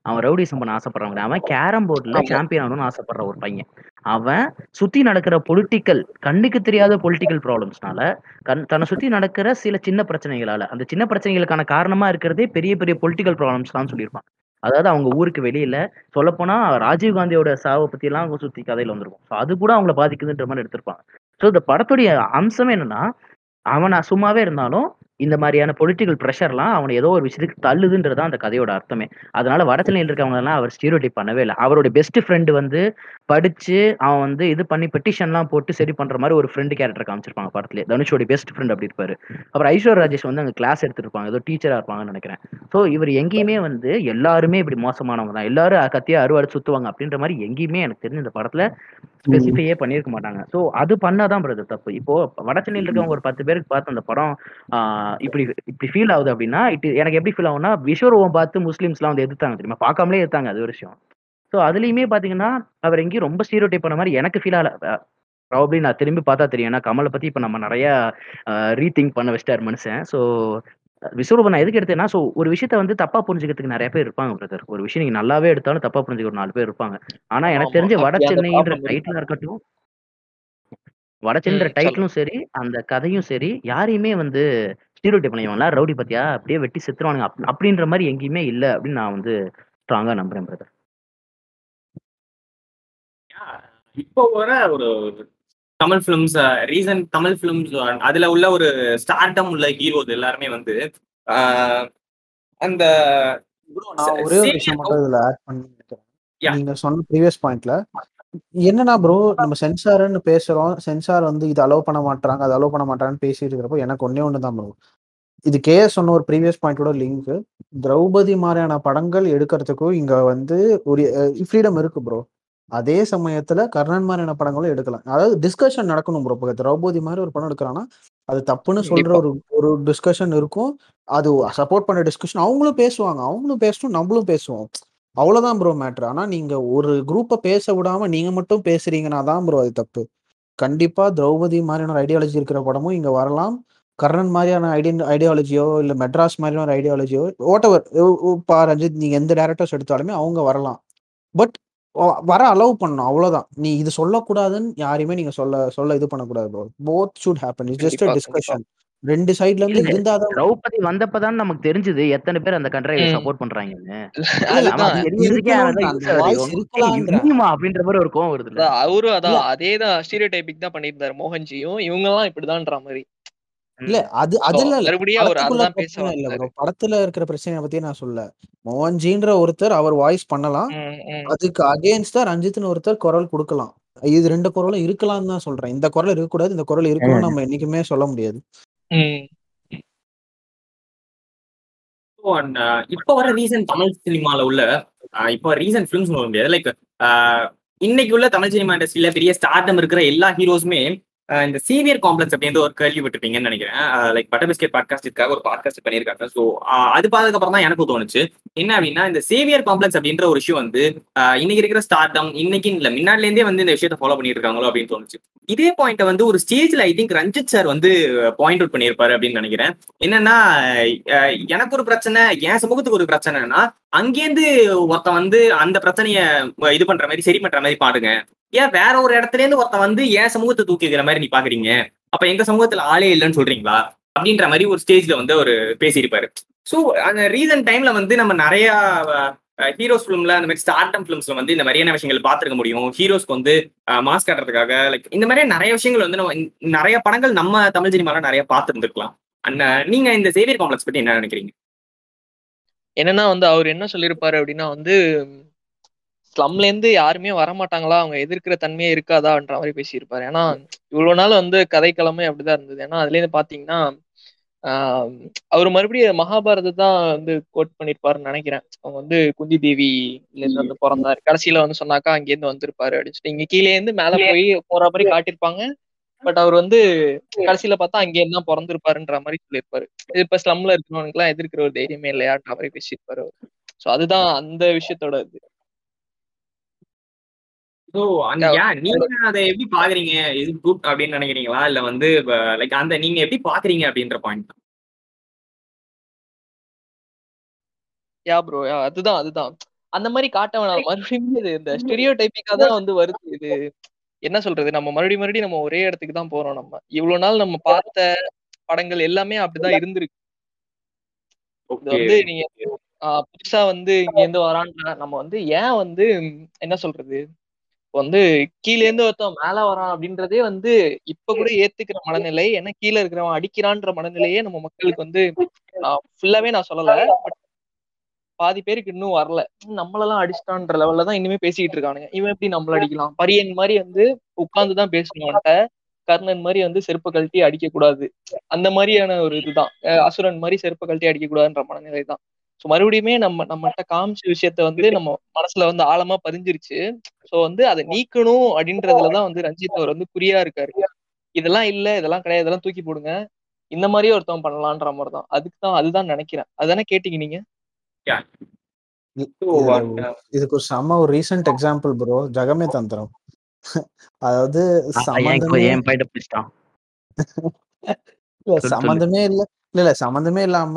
C: அவன் ரவுடிசம் பண்ண ஆசைப்படுறவங்க அவன் கேரம் போர்டுல. சாம்பியன் ஆகணும்னு ஆசைப்படுற ஒரு பையன். அவன் சுத்தி நடக்கிற பொலிட்டிக்கல் கண்ணுக்கு தெரியாத பொலிட்டிக்கல் ப்ராப்ளம்ஸ்னால கண் தன்னை சுத்தி நடக்கிற சில சின்ன பிரச்சனைகளால அந்த சின்ன பிரச்சனைகளுக்கான காரணமா இருக்கிறதே பெரிய பெரிய பொலிட்டிக்கல் ப்ராப்ளம்ஸ் தான் சொல்லியிருப்பாங்க அதாவது அவங்க ஊருக்கு வெளியில சொல்லப்போனா ராஜீவ் காந்தியோட சாவை பத்தி எல்லாம் அவங்க சுத்தி கதையில வந்திருக்கும். அது கூட அவங்கள பாதிக்குதுன்ற மாதிரி எடுத்திருப்பாங்க. ஸோ இந்த படத்துடைய அம்சம் என்னன்னா அவன் சும்மாவே இருந்தாலும் இந்த மாதிரியான பொலிட்டிக்கல் ப்ரெஷர்லாம் அவனை ஏதோ ஒரு விஷயத்துக்கு தள்ளுதுன்றது அந்த கதையோட அர்த்தமே. அதனால வடச்சென்னையில் இருக்கவங்க எல்லாம் அவர் ஸ்டீரியோடைப் பண்ணவே இல்லை. அவருடைய பெஸ்ட் ஃப்ரெண்டு வந்து படிச்சு அவன் வந்து இது பண்ணி பெட்டிஷன்லாம் போட்டு சரி பண்ற மாதிரி ஒரு ஃப்ரெண்டு கேரக்டர் காமிச்சிருப்பாங்க படத்துல. தனுஷோட பெஸ்ட் ஃப்ரெண்ட் அப்படி இருப்பாரு. அப்புறம் ஐஸ்வர் ராஜேஷ் வந்து அங்க கிளாஸ் எடுத்திருப்பாங்க ஏதோ டீச்சரா இருப்பாங்கன்னு நினைக்கிறேன். ஸோ இவர் எங்கேயுமே வந்து எல்லாருமே இப்படி மோசமானவங்க தான். எல்லாரும் கத்தியா அறுவாடு சுத்துவாங்க அப்படின்ற மாதிரி எங்கேயுமே எனக்கு தெரிஞ்ச இந்த படத்துல ஸ்பெசிஃபையே பண்ணியிருக்க மாட்டாங்க. ஸோ அது பண்ணாதான் பிரதர் தப்பு. இப்போ வடச்சென்னையில் இருக்கவங்க ஒரு பத்து பேருக்கு பார்த்து அந்த படம் இப்படி இப்படி ஃபீல் ஆகுது அப்படின்னா இட் எனக்கு எப்படி ஃபீல் ஆகும்னா விஸ்வரூபம் பார்த்து முஸ்லீம்ஸ்லாம் வந்து எதிர்த்தாங்க தெரியுமா? பார்க்காமலே எதிர்த்தாங்க அது ஒரு விஷயம். ஸோ அதுலயுமே பாத்தீங்கன்னா அவர் எங்கேயும் ரொம்ப ஸ்டீரியோடைப் பண்ண மாதிரி எனக்கு ஃபீல் ஆகல. ப்ராபப்ளி நான் திரும்பி பார்த்தா தெரியும். ஏன்னா கமலை பத்தி இப்போ நம்ம நிறைய ரீதிங்க் பண்ண வச்சிட்டார் மனுஷன். ஸோ விஸ்வரூபம் நான் எதுக்கு எடுத்தேன்னா ஸோ ஒரு விஷயத்த வந்து தப்பா புரிஞ்சுக்கிறதுக்கு நிறைய பேர் இருப்பாங்க பிரதர் ஒரு விஷயம் நீங்க நல்லாவே எடுத்தாலும் தப்பா புரிஞ்சுக்க ஒரு நாலு பேர் இருப்பாங்க. ஆனா எனக்கு தெரிஞ்ச வட சென்னைன்ற. டைட்டிலா இருக்கட்டும் வட சென்னைன்ற
D: ம்,
C: டைட்டிலும் சரி அந்த கதையும் சரி யாரையுமே வந்து ஸ்டீரியோடைப் பண்ணிடுவாங்களா ரவுடி பத்தியா? அப்படியே வெட்டி செத்துருவானுங்க. அப்~ அப்படின்ற மாதிரி எங்கேயுமே இல்ல அப்படின்னு நான் வந்து ஸ்ட்ராங்கா நம்புறேன் பிரதர்
A: இப்போ வர ஒரு Tamil films recent Tamil films அதுல உள்ள ஒரு ஸ்டார்டம் உள்ள ஹீரோஸ் எல்லாருமே வந்து ஆஹ், அந்த
B: ஒரே ஒரு விஷயம் மட்டும் இதுல ஆட் பண்ணி நீங்க சொன்ன ப்ரீவியஸ் பாயிண்ட்ல என்னன்னா ப்ரோ நம்ம சென்சார்னு பேசுறோம். சென்சார் வந்து இது அலோவ் பண்ண மாட்டாங்க அது அலோவ் பண்ண மாட்டாங்கன்னு பேசிட்டு இருக்கிறப்போ எனக்கு ஒன்னே ஒன்று தான் ப்ரோ இது கே சொன்ன ஒரு ப்ரீவியஸ் பாயிண்டோட லிங்க் திரௌபதி மாதிரியான படங்கள் எடுக்கிறதுக்கும் இங்க வந்து ஒரு ஃப்ரீடம் இருக்கு ப்ரோ அதே சமயத்துல கர்ணன் மாதிரியான படங்களும் எடுக்கலாம். அதாவது டிஸ்கஷன் நடக்கணும் ப்ரோ இப்போ திரௌபதி மாதிரி ஒரு படம் எடுக்கிறான்னா அது தப்புன்னு சொல்ற. ஒரு ஒரு டிஸ்கஷன் இருக்கும். அது சப்போர்ட் பண்ண டிஸ்கஷன் அவங்களும் பேசுவாங்க. அவங்களும் பேசணும். நம்மளும் பேசுவோம். அவ்வளவுதான் ப்ரோ மேட்ரு ஆனா நீங்க ஒரு குரூப்பை பேச விடாம நீங்க மட்டும் பேசுறீங்கன்னா தான் ப்ரோ அது தப்பு. கண்டிப்பா திரௌபதி மாதிரியான ஒரு ஐடியாலஜி இருக்கிற படமும் இங்க வரலாம். கர்ணன் மாதிரியான ஐடியா ஐடியாலஜியோ இல்ல மெட்ராஸ் மாதிரியான ஒரு ஐடியாலஜியோ வாட் எவர் பா ரஞ்சித் நீங்க எந்த டேரக்டர்ஸ் எடுத்தாலுமே அவங்க வரலாம். பட் வர அலோவ் பண்ணணும் அவ்வளவுதான். நீ இது சொல்லக்கூடாதுன்னு யாரையுமே நீங்க சொல்ல சொல்ல இது பண்ணக்கூடாது bro both should happen it's just discussion ரெண்டு சைடுல இருந்து இருந்தாதான்
C: திரௌபதி வந்தப்பதான் நமக்கு தெரிஞ்சது எத்தனை பேர் அந்த கண்ட்ரை
D: ம்.
C: சப்போர்ட் பண்றாங்கன்னு. அப்படின்ற மாதிரி ஒரு கோவம் வருது
D: அவரும் அதான் அதேதான் ஸ்டீரியோ டைபிக் தான் பண்ணியிருந்தாரு. மோகன்ஜியும் இவங்க எல்லாம் இப்படிதான்ற மாதிரி.
B: இல்ல அது அது இல்ல படத்துல இருக்கிற பிரச்சனையை பத்தி நான் சொல்ல மோகன்ஜின்ற ஒருத்தர் அவர் வாய்ஸ் பண்ணலாம். அதுக்கு அகேன்ஸ்டா ரஞ்சித்னு ஒருத்தர் குரல் கொடுக்கலாம். இது ரெண்டு குரலும் இருக்கலாம்னு தான் சொல்றேன். இந்த குரல் இருக்கக்கூடாது இந்த குரல் இருக்கணும் நம்ம என்னைக்குமே சொல்ல முடியாது.
D: ம்.
A: Uh, இப்போ வர ரீசன்ட் தமிழ் சினிமால உள்ள uh, இப்போ ரீசன்ட் ஃபிலிம்ஸ் சொல்ல முடியாது லைக் uh, இன்னைக்கு உள்ள தமிழ் சினிமா இண்டஸ்ட்ரியில பெரிய ஸ்டார்டம் இருக்கிற எல்லா ஹீரோஸுமே இந்த சீவியர் காம்ப்ளெக்ஸ் அப்படின்னு ஒரு கேள்வி விட்டுருப்பீங்கன்னு நினைக்கிறேன். லைக் பட்டர் பிஸ்கெட் பாட்காஸ்டுக்காக ஒரு பாட்காஸ்ட் பண்ணியிருக்காங்க. ஸோ அது பார்த்ததுக்கப்புறம் தான் எனக்கு தோணுச்சு. என்ன அப்படின்னா இந்த சேவியர் காம்ப்ளெக்ஸ் அப்படின்ற ஒரு விஷயம் வந்து இன்னைக்கு இருக்கிற ஸ்டார்டம் இன்னைக்கு இல்லை முன்னாடிலேருந்தே வந்து இந்த விஷயத்தை ஃபாலோ பண்ணிட்டு இருக்காங்களோ அப்படின்னு தோணுச்சு. இதே பாயிண்ட்டை வந்து ஒரு ஸ்டேஜ்ல ஐ திங்க் ரஞ்சித் சார் வந்து பாயிண்ட் அவுட் பண்ணியிருப்பாரு அப்படின்னு நினைக்கிறேன். என்னன்னா எனக்கு ஒரு பிரச்சனை என் சமூகத்துக்கு ஒரு பிரச்சனைனா அங்கேருந்து ஒருத்தன் வந்து அந்த பிரச்சனைய இது பண்ற மாதிரி சரி பண்ற மாதிரி பாடுங்க. ஏன் வேற ஒரு இடத்துல இருந்து ஒருத்தன் வந்து ஏன் சமூகத்தை தூக்கிக்கிற மாதிரி நீ பாக்குறீங்க? அப்ப எங்க சமூகத்துல ஆளே இல்லைன்னு சொல்றீங்களா? அப்படின்ற மாதிரி ஒரு ஸ்டேஜ்ல வந்து அவர் பேசியிருப்பாரு. ஸோ அந்த ரீசன்ட் டைம்ல வந்து நம்ம நிறைய ஹீரோஸ் ஃபிலிம்ல அந்த மாதிரி ஸ்டார்டம் ஃபிலிம்ஸ்ல வந்து இந்த மாதிரியான விஷயங்கள் பார்த்துருக்க முடியும். ஹீரோஸ்க்கு வந்து மாஸ்க் காட்டுறதுக்காக லைக் இந்த மாதிரி நிறைய விஷயங்கள் வந்து நம்ம நிறைய படங்கள் நம்ம தமிழ் சினிமால நிறைய பார்த்துருந்துருக்கலாம். அண்ணா நீங்க இந்த சேவியர் காம்ப்ளெக்ஸ் பத்தி என்ன நினைக்கிறீங்க?
D: என்னன்னா வந்து அவர் என்ன சொல்லியிருப்பாரு அப்படின்னா வந்து ஸ்லம்ல இருந்து யாருமே வரமாட்டாங்களா? அவங்க எதிர்க்கிற தன்மையே இருக்காதான்ற மாதிரி பேசியிருப்பாரு. ஏன்னா இவ்வளவு நாள் வந்து கதைக்களமே அப்படிதான் இருந்தது. ஏன்னா அதுல இருந்து பாத்தீங்கன்னா ஆஹ் அவர் மறுபடியும் மகாபாரத தான் வந்து கோட் பண்ணிருப்பாருன்னு நினைக்கிறேன். அவங்க வந்து குந்தி தேவில இருந்து வந்து பிறந்தாரு. கடைசியில வந்து சொன்னாக்கா அங்க இருந்து வந்திருப்பாரு அப்படின்னு சொல்லிட்டு இங்க கீழே இருந்து மேல போய் போற மாதிரி காட்டியிருப்பாங்க. பட் அவர் வந்து கடைசியில பார்த்தா அங்கே தான் பிறந்திருப்பாருன்ற மாதிரி சொல்லியிருப்பாரு. இப்ப ஸ்லம்ல இருக்கிறவனுக்கு எல்லாம் எதிர்க்கிற ஒரு தைரியமே இல்லையான்ற மாதிரி பேசியிருப்பாரு அவர். சோ அதுதான் அந்த விஷயத்தோட இது.
A: நீங்க அதை எப்படி பாக்குறீங்க? இது குட் அப்படின்னு நினைக்கிறீங்களா? இல்ல வந்து லைக் அந்த நீங்க எப்படி பாக்குறீங்க அப்படின்ற பாயிண்ட்
D: யா ப்ரோ யா அதுதான் அதுதான். அந்த மாதிரி காட்ட வேணாம் மறுபடியும் இந்த ஸ்டெரியோ டைப்பிக்கா தான் வந்து வருது இது. என்ன சொல்றது? நம்ம மறுபடியும் மறுபடியும் நம்ம ஒரே இடத்துக்கு தான் போறோம் நம்ம. இவ்வளவு நாள் நம்ம பார்த்த படங்கள் எல்லாமே அப்படிதான் இருந்திருக்கு. இது வந்து நீங்க புதுசா வந்து இங்க இருந்து வரான்ற நம்ம வந்து ஏன் வந்து என்ன சொல்றது? வந்து கீழ இருந்து ஒருத்தன் மேல வரான் அப்படின்றதே வந்து இப்ப கூட ஏத்துக்கிற மனநிலை. ஏன்னா கீழே இருக்கிறவன் அடிக்கிறான்ற மனநிலையே நம்ம மக்களுக்கு வந்து ஃபுல்லாவே நான் சொல்லல. பட் பாதி பேருக்கு இன்னும் வரல. நம்மளெல்லாம் அடிச்சிட்டான்ற லெவல்ல தான் இன்னுமே பேசிக்கிட்டு இருக்கானுங்க. இவன் எப்படி நம்மள அடிக்கலாம்? பரியன் மாதிரி வந்து உட்கார்ந்துதான் பேசணும்ட்ட கர்ணன் மாதிரி வந்து செருப்பை கழட்டி அடிக்க கூடாது அந்த மாதிரியான ஒரு இதுதான். அசுரன் மாதிரி செருப்பு கழட்டி அடிக்க கூடாதுன்ற மனநிலை தான். ஸோ மறுபடியுமே நம்ம நம்மகிட்ட காமிச்ச விஷயத்த வந்து நம்ம மனசுல வந்து ஆழமா பதிஞ்சிருச்சு. ஸோ வந்து அதை நீக்கணும் அப்படின்றதுலதான் வந்து ரஞ்சித் அவர் வந்து குறியா இருக்காரு. இதெல்லாம் இல்ல இதெல்லாம் கிடையாது இதெல்லாம் தூக்கி போடுங்க. இந்த மாதிரியே ஒருத்தவன் பண்ணலான்ற மாதிரி தான் அதுக்கு தான் அதுதான் நினைக்கிறேன். அதுதானே கேட்டீங்க நீங்க?
B: இதுக்கு ஒரு செம்ம ஒரு recent example bro Jagame Thandhiram. அதாவது சம்பந்தமே இல்ல இல்ல. இல்ல சம்பந்தமே இல்லாம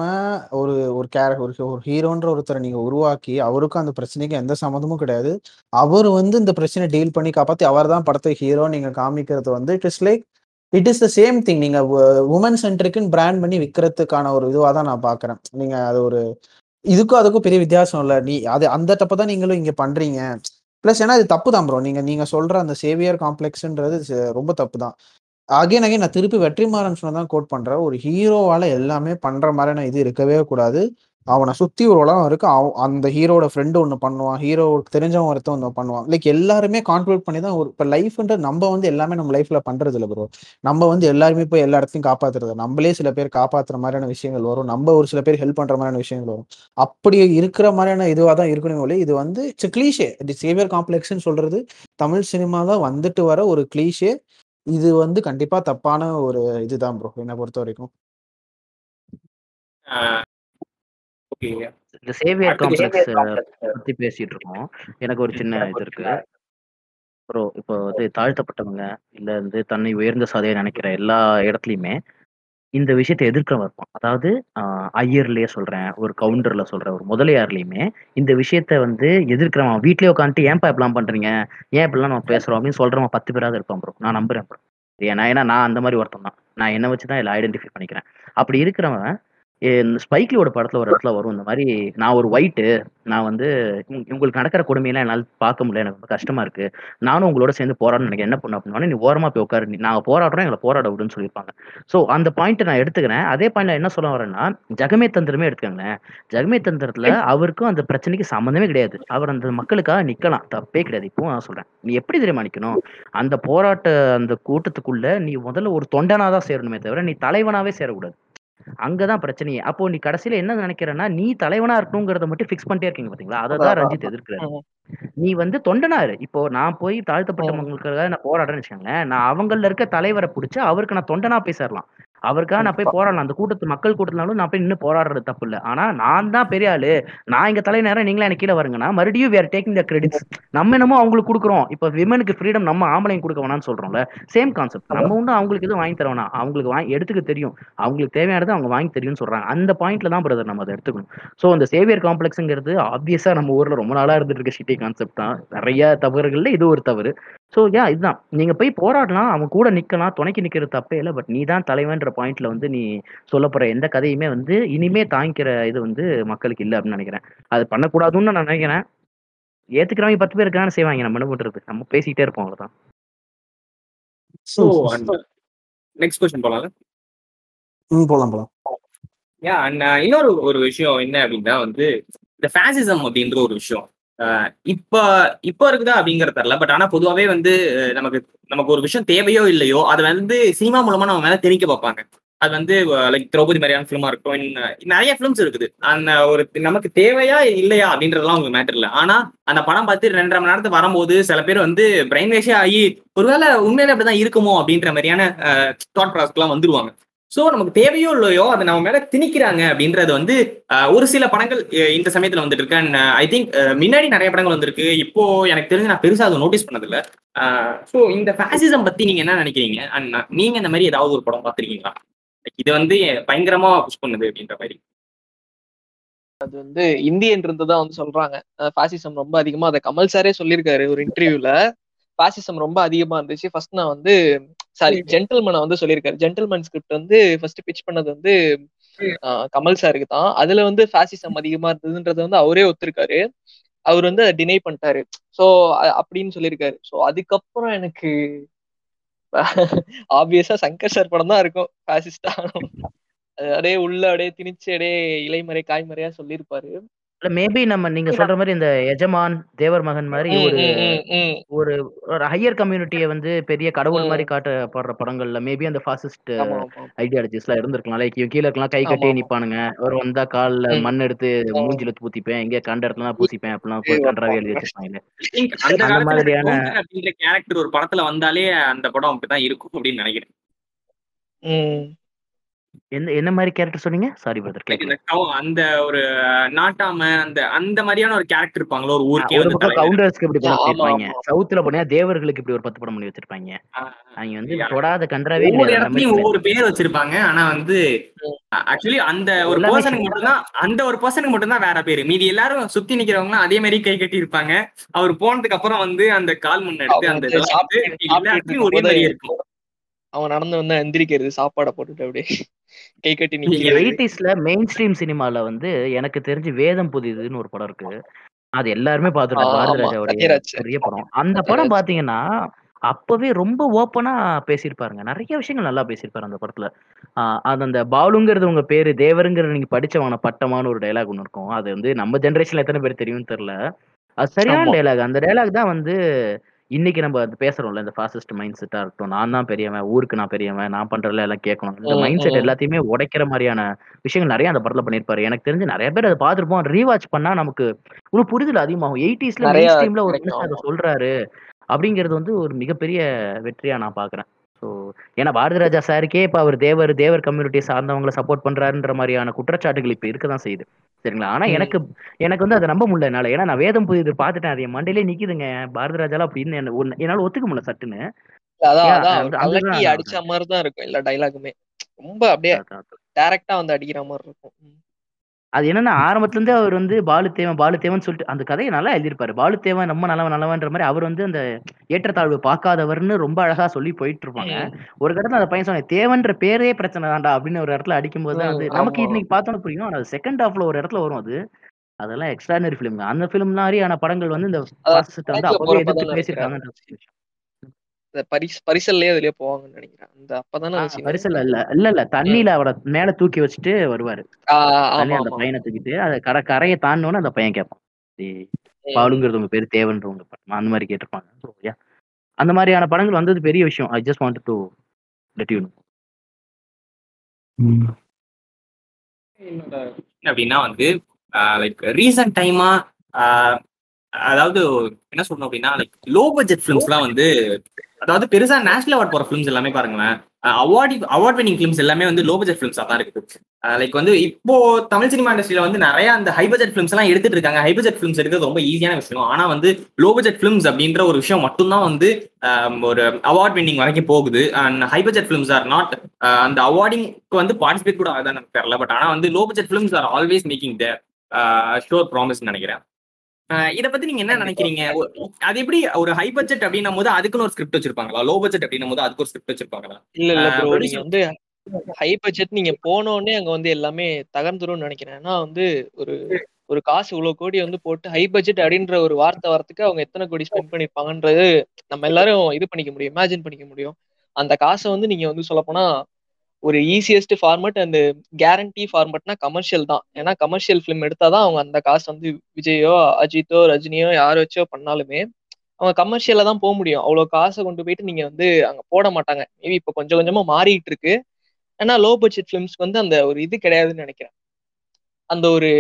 B: ஒரு ஒரு கேரக்டர் ஒரு ஒரு ஹீரோன்ற ஒருத்தரை நீங்க உருவாக்கி அவருக்கும் அந்த பிரச்சனைக்கு எந்த சம்மந்தமும் கிடையாது. அவர் வந்து இந்த பிரச்சனை டீல் பண்ணி காப்பாத்தி அவர் தான் படத்தை ஹீரோ நீங்க காமிக்கிறது வந்து it is like it is the same thing நீங்க உமன் சென்ட்ரிக்குன்னு பிராண்ட் பண்ணி விற்கிறதுக்கான ஒரு இதுவாக தான் நான் பாக்குறேன். நீங்க அது ஒரு இதுக்கும் அதுக்கும் பெரிய வித்தியாசம் இல்லை. நீ அது அந்த தப்பு தான் நீங்களும் இங்கே பண்ணுறீங்க ப்ளஸ் ஏன்னா இது தப்பு தான் ப்ரோ நீங்கள் நீங்கள் சொல்கிற அந்த சேவியர் காம்ப்ளெக்ஸுன்றது ரொம்ப தப்பு தான். அகைன் அகைன் நான் திருப்பி வெற்றிமாறன் சொன்னதான் கோட் பண்றேன். ஒரு ஹீரோவால் எல்லாமே பண்ணுற மாதிரியான இது இருக்கவே கூடாது. அவனை சுத்தி ஒரு உலகம் இருக்கு. அந்த ஹீரோட ஃப்ரெண்டு ஒன்று பண்ணுவான். ஹீரோவுக்கு தெரிஞ்சவன் ஒருத்தன் ஒன்று பண்ணுவான். லைக் எல்லாருமே கான்ட்ரிபியூட் பண்ணி தான் ஒரு இப்போ லைஃப்ன்ற நம்ம வந்து எல்லாமே நம்ம லைஃப்ல பண்றது இல்லை ப்ரோ நம்ம வந்து எல்லாருமே போய் எல்லா இடத்தையும் காப்பாத்துறது நம்மளே சில பேர் காப்பாத்துற மாதிரியான விஷயங்கள் வரும். நம்ம ஒரு சில பேர் ஹெல்ப் பண்ற மாதிரியான விஷயங்கள் வரும். அப்படி இருக்கிற மாதிரியான இதுவாக தான் இருக்கணும் ஒழிய இது வந்து கிளீஷே சேவியர் காம்ப்ளெக்ஸ்ன்னு சொல்றது தமிழ் சினிமா தான் வந்துட்டு வர ஒரு கிளீஷே இது வந்து கண்டிப்பா தப்பான ஒரு இதுதான் ப்ரோ என்னை பொறுத்த வரைக்கும்.
C: இந்த சேவியர் காம்ப்ளெக்ஸ். பத்தி பேசிட்டு இருக்கோம். எனக்கு ஒரு சின்ன இது இருக்கு. ப்ரோ இப்போ வந்து தாழ்த்தப்பட்டவங்க இல்ல வந்து தன்னை உயர்ந்த சாதையை நினைக்கிற எல்லா இடத்துலயுமே இந்த விஷயத்தை எதிர்க்கிறவன் இருப்பான் அதாவது ஐயர்லயே சொல்றேன் ஒரு கவுண்டர்ல சொல்றேன் ஒரு முதலியார்லயுமே இந்த விஷயத்த வந்து எதிர்க்கிறவன் வீட்லயே உட்காந்துட்டு ஏன்பா இப்படிலாம் பண்றீங்க? ஏன் இப்படிலாம் நம்ம பேசுறோம்? அப்படின்னு சொல்றவன் பத்து பேராவது இருப்பான் ப்ரோ நான் நம்புறேன் ப்ரோ ஏன்னா ஏன்னா நான் அந்த மாதிரி ஒருத்தன் தான். நான் என்ன வச்சு தான் இதில் ஐடென்டிஃபை பண்ணிக்கிறேன். அப்படி இருக்கிறவன் ஸ்பைக்லியோட படத்துல ஒரு இடத்துல வரும். இந்த மாதிரி நான் ஒரு ஒயிட்டு நான் வந்து உங்க- உங்களுக்கு நடக்கிற கொடுமையெல்லாம் என்னால் பார்க்க முடியல. எனக்கு ரொம்ப கஷ்டமா இருக்கு. நானும் உங்களோட சேர்ந்து போராடணும் எனக்கு என்ன பண்ண அப்படின்னா நீ ஓரமா போய் உட்காரு. நீ- நாங்க போராடுறோம் எங்களை போராட விடுன்னு சொல்லியிருப்பாங்க. ஸோ அந்த பாயிண்ட் நான் எடுத்துக்கிறேன். அதே பாயிண்ட்ல என்ன சொல்ல வரேன்னா ஜெகமே தந்திரமே எடுத்துக்கோங்களேன். ஜெகமே தந்திரத்துல அவருக்கும் அந்த பிரச்சனைக்கு சம்மந்தமே கிடையாது. அவர் அந்த மக்களுக்காக நிக்கலாம். தப்பே கிடையாது. இப்போ நான் சொல்றேன். நீ எப்படி தெரியுமா நிக்கணும்? அந்த போராட்ட அந்த கூட்டத்துக்குள்ள நீ முதல்ல ஒரு தொண்டனாதான் சேரணுமே தவிர நீ தலைவனாவே சேரக்கூடாது. அங்கதான் பிரச்சனையே. அப்போ நீ கடைசியில என்ன நினைக்கிறேன்னா நீ தலைவனா இருக்கணுங்கிறத மட்டும் ஃபிக்ஸ் பண்ணிட்டே இருக்கீங்க பாத்தீங்களா? அதை தான் ரஞ்சித் எதிர்க்கிறாரு. நீ வந்து தொண்டனா இரு இப்போ நான் போய் தாழ்த்தப்பட்ட. மக்களுக்காக நான் போராடுறேன்னு வச்சுக்கோங்களேன் நான் அவங்கள இருக்க தலைவரை பிடிச்சி அவருக்கு நான் தொண்டனா போய் சேரலாம் அவருக்காக நான் போய் போராடலாம். அந்த கூட்டத்து மக்கள் கூட்டத்தினாலும் நான் போய் நின்று போராடுறது தப்பு இல்லை. ஆனா நான் தான் பெரிய ஆளு. நான் இங்க தலைநேரம் நீங்களே எனக்கு கீழே வருங்கன்னா மறுபடியும் வேர் டேக்கிங் த கிரெடிட்ஸ் நம்ம என்னமோ அவங்களுக்கு கொடுக்குறோம். இப்போ விமனுக்கு ஃப்ரீடம் நம்ம ஆம்பளைங்க கொடுக்க வேணாம்னு சொல்றோம்ல. சேம் கான்செப்ட் நம்ம உண்டு அவங்களுக்கு எதுவும் வாங்கி தர வேணாம் அவங்களுக்கு வாங்கி எடுத்துக்க தெரியும். அவங்களுக்கு தேவையானது அவங்க வாங்கி தெரியும்னு சொல்றாங்க. அந்த பாயிண்ட்ல தான் பிரதர் நம்ம அதை எடுத்துக்கணும். ஸோ அந்த சேவியர் காம்ப்ளெக்ஸுங்கிறது ஆப்வியஸா நம்ம ஊர்ல ரொம்ப நாளா இருந்துட்டு இருக்க சிட்டி கான்செப்ட் தான். நிறைய தவறுகள்ல இது ஒரு தவறு. ஸோ யா இதுதான். நீங்க போய் போராடலாம் அவன் கூட நிக்கலாம் துணைக்கு நிக்கிறது தப்பே இல்லை பட் நீ தான் தலைவன்ற பாயிண்ட்ல வந்து நீ சொல்ல போற எந்த கதையுமே வந்து இனிமே தாங்கிக்கிற இது வந்து மக்களுக்கு இல்லை அப்படின்னு நினைக்கிறேன். அது பண்ணக்கூடாதுன்னு நான் நினைக்கிறேன். ஏத்துக்கிறவங்க பத்து பேர் இருக்கான்னு செய்வாங்க நம்ம என்ன பண்றது? நம்ம பேசிக்கிட்டே இருப்போம் அவ்வளவுதான்.
A: ஸோ நெக்ஸ்ட் கொஸ்டின் போலாம்ல?
B: ம் போலாம் போலாம்.
A: யா அண்ட் இன்னொரு ஒரு விஷயம் என்ன அப்படின்னா வந்து இந்த ஃபேசிசம் அப்படின்ற ஒரு விஷயம். இப்ப இப்ப இருக்குதா அப்படிங்கறது தெரியல. பட் ஆனா பொதுவாவே வந்து நமக்கு நமக்கு ஒரு விஷயம் தேவையோ இல்லையோ அதை வந்து சினிமா மூலமா நம்ம மேல திணிக்க பார்ப்பாங்க. அது வந்து லைக் திரௌபதி மாதிரியான ஃபிலிமா இருக்கும் நிறைய ஃபிலிம்ஸ் இருக்குது. அந்த ஒரு நமக்கு தேவையா இல்லையா அப்படின்றதுலாம் உங்களுக்கு மேட்டர் இல்லை. ஆனா அந்த படம் பார்த்து ரெண்டரை மணி நேரத்துக்கு வரும்போது சில பேர் வந்து பிரெயின் வேஷே ஆகி ஒருவேளை உண்மையில அப்படிதான் இருக்குமோ அப்படின்ற மாதிரியான தாட் ப்ராசஸ்லாம் வந்துருவாங்க. சோ நமக்கு தேவையோ இல்லையோ அதை நம்ம மேல திணிக்கிறாங்க அப்படின்றது வந்து ஒரு சில படங்கள் இந்த சமயத்துல வந்துட்டு இருக்கு அண்ட் ஐ திங்க் முன்னாடி நிறைய படங்கள் வந்திருக்கு. இப்போ எனக்கு தெரிஞ்சு நான் பெருசா அதை நோட்டீஸ் பண்ணதில்ல. சோ இந்த ஃபேசிசம் பத்தி நீங்க என்ன நினைக்கிறீங்க? அண்ட் நீங்க இந்த மாதிரி ஏதாவது ஒரு படம் பார்த்திருக்கீங்களா? இது வந்து பயங்கரமா புஷ் பண்ணுது அப்படின்ற மாதிரி.
D: அது வந்து இந்தியன்றதுதான் வந்து சொல்றாங்க. பாசிசம் ரொம்ப அதிகமா அதை கமல் சாரே சொல்லியிருக்காரு ஒரு இன்டர்வியூல பாசிசம் ரொம்ப அதிகமா இருந்துச்சு. ஃபர்ஸ்ட் நான் வந்து சாரி ஜென்டில்மனை வந்து சொல்லியிருக்காரு. ஜென்டில்மன் ஸ்கிரிப்ட் வந்து ஃபர்ஸ்ட் பிச் பண்ணது வந்து ஆஹ், கமல் சாருக்கு தான். அதுல வந்து பாசிசம் அதிகமா இருந்ததுன்றத வந்து அவரே ஒத்துருக்காரு. அவர் வந்து அதை டினை பண்ணிட்டாரு. சோ அப்படின்னு சொல்லியிருக்காரு. சோ அதுக்கப்புறம் எனக்கு ஆப்வியஸா சங்கர் சார் படம் தான் இருக்கும். பாசிஸ்டா அப்படியே உள்ள அப்படியே திணிச்சு அப்படியே இலைமறை காய்மறையா சொல்லியிருப்பாரு.
C: இல்ல மேபி நம்ம நீங்க சொல்ற மாதிரி இந்த எஜமான் தேவர் மகன் மாதிரி ஒரு. ஒரு ஒரு ஹையர் கம்யூனிட்டியை வந்து பெரிய கடவுள். மாதிரி காட்டப்படுற படங்கள்ல மேபி அந்த ஃபாசிஸ்ட் ஐடியாலஜிஸ் எல்லாம் இருந்திருக்கலாம் லைக் கீழே இருக்கலாம் கை கட்டியே
D: ஆமா.
C: நிப்பானுங்க ஒரு வந்தா கால்ல. மண் எடுத்து. மூஞ்சில பூத்திப்பேன் எங்க கண்ட இடத்துல பூசிப்பேன் அப்படிலாம்
D: ஐயோ,
C: கன்றாவே எழுதி. வச்சிருப்பாங்க
A: அந்த
C: மாதிரியான-
A: கேரக்டர் ஒரு படத்துல வந்தாலே அந்த படம் அப்படிதான் இருக்கும் அப்படின்னு நினைக்கிறேன்
C: எந்த என்ன மாதிரி கேரக்டர் சொன்னீங்க? சாரி பிரதர்
A: அந்த ஒரு நாட்டாம அந்த அந்த மாதிரியான ஒரு கேரக்டர் இருப்பாங்களோ ஒரு ஊருக்கே
C: ஒரு பக்கம். கவுண்டர்ஸ்க்கு இப்படி படம் பண்ணிருப்பாங்க
D: ஆமா.
C: சவுத்துல போனா தேவர்களுக்கு இப்படி ஒரு பத்து படம் பண்ணி வச்சிருப்பாங்க. அவங்க வந்து. தொடாத கன்றாவே
A: ஒவ்வொரு இடத்துலயும் ஒவ்வொரு பேர் வச்சிருப்பாங்க. ஆனா வந்து. ஆக்சுவலி அந்த ஒரு பர்சனுக்கு மட்டும்தான் அந்த ஒரு பர்சனுக்கு மட்டும்தான் வேற பேரு. மீதி எல்லாரும் சுத்தி நிக்கிறவங்க அதே மாதிரி கை கட்டி இருப்பாங்க. அவர் போனதுக்கு அப்புறம் வந்து அந்த கால் முன்ன எடுத்து
D: அவங்க
A: அந்த ஒரே மாதிரியே இருக்கும்.
D: அவன் நடந்து வந்து எந்திரிக்கிறது சாப்பாடை போட்டுட்டு அப்படியே கை கட்டி நிக்கிறது.
C: எயிட்டிஸ்ல மெயின் ஸ்ட்ரீம் சினிமால வந்து எனக்கு தெரிஞ்சு வேதம் புதிதுன்னு ஒரு படம் இருக்கு. அது எல்லாருமே பார்த்துருக்காங்க.
D: ஆ,
C: பாரதி
D: ஆமா.
C: ராஜாவுடைய
D: சத்யராஜ்.
C: பெரிய படம். அந்த படம் பாத்தீங்கன்னா அப்பவே ரொம்ப ஓப்பனா பேசியிருப்பாருங்க. நிறைய விஷயங்கள் நல்லா பேசியிருப்பாரு அந்த படத்துல. ஆஹ் அது அந்த பாலுங்கிறது உங்க பேரு தேவருங்கிறது நீங்க படிச்சவன பட்டமான ஒரு டைலாக் ஒன்று இருக்கும். அது வந்து நம்ம ஜென்ரேஷன்ல எத்தனை பேர் தெரியும்னு தெரியல. அது சரியான. டைலாக் அந்த டைலாக் தான் வந்து இன்னைக்கு நம்ம அது பேசுறோம்ல இந்த ஃபாசிஸ்ட் மைண்ட் செட்டா இருக்கட்டும். நான் தான் பெரியவன் ஊருக்கு நான் பெரியவன் நான் பண்றதுல எல்லாம் கேட்கணும். இந்த மைண்ட் செட். எல்லாத்தையுமே உடைக்கிற மாதிரியான விஷயங்கள் நிறைய அந்த படத்துல பண்ணிருப்பாரு எனக்கு தெரிஞ்சு நிறைய பேர் அதை பார்த்துருப்போம். ரீவாச் பண்ணா நமக்கு ஒரு புரிதல் அதிகமாகும். எயிட்டிஸ்ல மெயின் ஸ்ட்ரீம்ல ஒரு அதை. சொல்றாரு அப்படிங்கிறது வந்து ஒரு மிகப்பெரிய வெற்றியா நான் பாக்குறேன் ஸோ ஏன்னா பாரதி ராஜா சாருக்கே இப்ப அவர் தேவர் தேவர் கம்யூனிட்டியை சார்ந்தவங்களை சப்போர்ட் பண்றாருன்ற மாதிரியான குற்றச்சாட்டுகள் இப்ப இருக்கதான் செய்யுது. சரிங்களா? ஆனா
D: ம்.
C: எனக்கு எனக்கு வந்து அதை நம்ப முடியல என்னால. ஏன்னா நான் வேதம் புதிது பார்த்துட்டேன். அது என் மண்டையிலே நிக்குதுங்க. பாரதி ராஜாலாம் அப்படின்னு என்னால ஒத்துக்க முடியல சட்டுன்னு.
D: அடிச்ச மாதிரி தான் இருக்கும் எல்லா டைலாகுமே ரொம்ப அப்படியே. டைரக்டா வந்து அடிக்கிற மாதிரி இருக்கும்.
C: அது என்னன்னா ஆரம்பத்துல இருந்தே அவர் வந்து பாலுத்தேவன் பாலுத்தேவன் சொல்லிட்டு அந்த கதையை நல்லா எழுதியிருப்பாரு. பாலுத்தேவன் நம்ம நல்லவன் நல்லவன்ற மாதிரி அவர் வந்து அந்த ஏற்றத்தாழ்வு பார்க்காதவர்னு ரொம்ப அழகா சொல்லி போயிட்டு இருப்பாங்க. ஒரு இடத்துல அந்த பையன் சொன்ன தேவன்ற பேரே பிரச்சனை தான்டா அப்படின்னு ஒரு இடத்துல அடிக்கும்போது தான் அது நமக்கு. இன்னைக்கு பார்த்தோன்னு புரியும். ஆனா செகண்ட் ஹாஃப்ல ஒரு இடத்துல வரும் அது. அதெல்லாம் எக்ஸ்ட்ரானரி ஃபிலிம் அந்த ஃபிலிம் மாதிரியான படங்கள் வந்து இந்த வந்து அப்பவே எதிர்த்து
D: தான்
C: பேசியிருக்காங்கன்ற
D: இந்த பரிஸ் பரிசல்லே அதுலயே போவாங்கன்னு நினைக்கிறேன். அந்த அப்பதானே.
C: பரிசல் இல்ல இல்ல இல்ல. தண்ணியில அவரை மேல தூக்கி வச்சுட்டு வருவாரு. அந்த பையனை தூக்கிட்டு அதை கரை கரையை தாண்டோன்னு அந்த பையன் கேட்பான் உங்க பேர் தேவன்றவங்க படம் அந்த மாதிரி கேட்டிருப்பாங்க. அந்த மாதிரியான படங்கள் வந்தது பெரிய விஷயம். I just want to let you
A: அப்படின்னா வந்து லைக் ரீசன்ட் டைமா அதாவது என்ன சொல்லணும் அப்படின்னா லைக் லோ பட்ஜெட் ஃபிலிம்ஸ்லாம் வந்து அதாவது பெருசா நேஷனல் அவார்ட் போற ஃபிலிம்ஸ் எல்லாமே பாருங்களேன். அவார்டி அவார்ட் வினிங் ஃபிலிம்ஸ் எல்லாமே வந்து லோ பட்ஜெட் ஃபிலிம்ஸா தான் இருக்குது. லைக் வந்து இப்போ தமிழ் சினிமா இண்டஸ்ட்ரியில வந்து நிறைய அந்த ஹை பட்ஜெட் ஃபிலிம்ஸ் எல்லாம் எடுத்துட்டு இருக்காங்க. ஹை பட்ஜெட் ஃபிலிம்ஸ் எடுக்கிறது ரொம்ப ஈஸியான விஷயம். ஆனா வந்து லோ பட்ஜெட் ஃபிலிம்ஸ் அப்படின்ற ஒரு விஷயம் மட்டும்தான் வந்து ஒரு அவார்ட் வின்னிங் வரைக்கும் போகுது. And high budget films are not அந்த அவார்டிங்க்கு வந்து பார்ட்டிசிபேட் கூட ஆகுதான் எனக்கு தெரியல. பட் ஆனா வந்து low budget films are always making the sure promise நினைக்கிறேன். இத பத்தி நீங்க என்ன. நினைக்கிறீங்க? அது எப்படி ஒரு ஹை பட்ஜெட் அப்படின்னும் போது அதுக்குன்னு ஒரு ஸ்கிரிப்ட் வச்சிருப்பாங்களா? லோ பட்ஜெட் அப்படின்னும் போது அதுக்கு ஒரு ஸ்கிரிப்ட் வச்சிருப்பாங்களா?
D: இல்ல இல்ல ப்ரோ நீங்க வந்து ஹை பட்ஜெட் நீங்க போன உடனே அங்க வந்து எல்லாமே தகர்ந்துரும்னு நினைக்கிறேன். ஏன்னா வந்து ஒரு ஒரு காசு இவ்வளவு கோடி வந்து போட்டு ஹை பட்ஜெட் அப்படின்ற ஒரு வார்த்தை வரத்துக்கு அவங்க எத்தனை கோடி ஸ்பெண்ட் பண்ணிருப்பாங்கன்றது நம்ம எல்லாரும் இது பண்ணிக்க முடியும் இமேஜின் பண்ணிக்க முடியும். அந்த காசை வந்து நீங்க வந்து சொல்லப்போனா ஒரு ஈஸியஸ்ட் ஃபார்மட் அந்த கேரண்டி ஃபார்மட்னா கமர்ஷியல் தான். ஏன்னா கமர்ஷியல் ஃபிலிம் எடுத்தாதான் அவங்க அந்த காசு வந்து விஜயோ அஜித்தோ ரஜினியோ யார் வச்சோ பண்ணாலுமே அவங்க கமர்ஷியலாக தான் போக முடியும். அவ்வளோ காசை கொண்டு போயிட்டு நீங்கள் வந்து அங்கே போட மாட்டாங்க. மேபி இப்போ கொஞ்சம் கொஞ்சமாக மாறிட்டு இருக்கு. ஏன்னா லோ பட்ஜெட் ஃபிலிம்ஸ்க்கு வந்து அந்த ஒரு இது கிடையாதுன்னு நினைக்கிறேன். அந்த ஒரு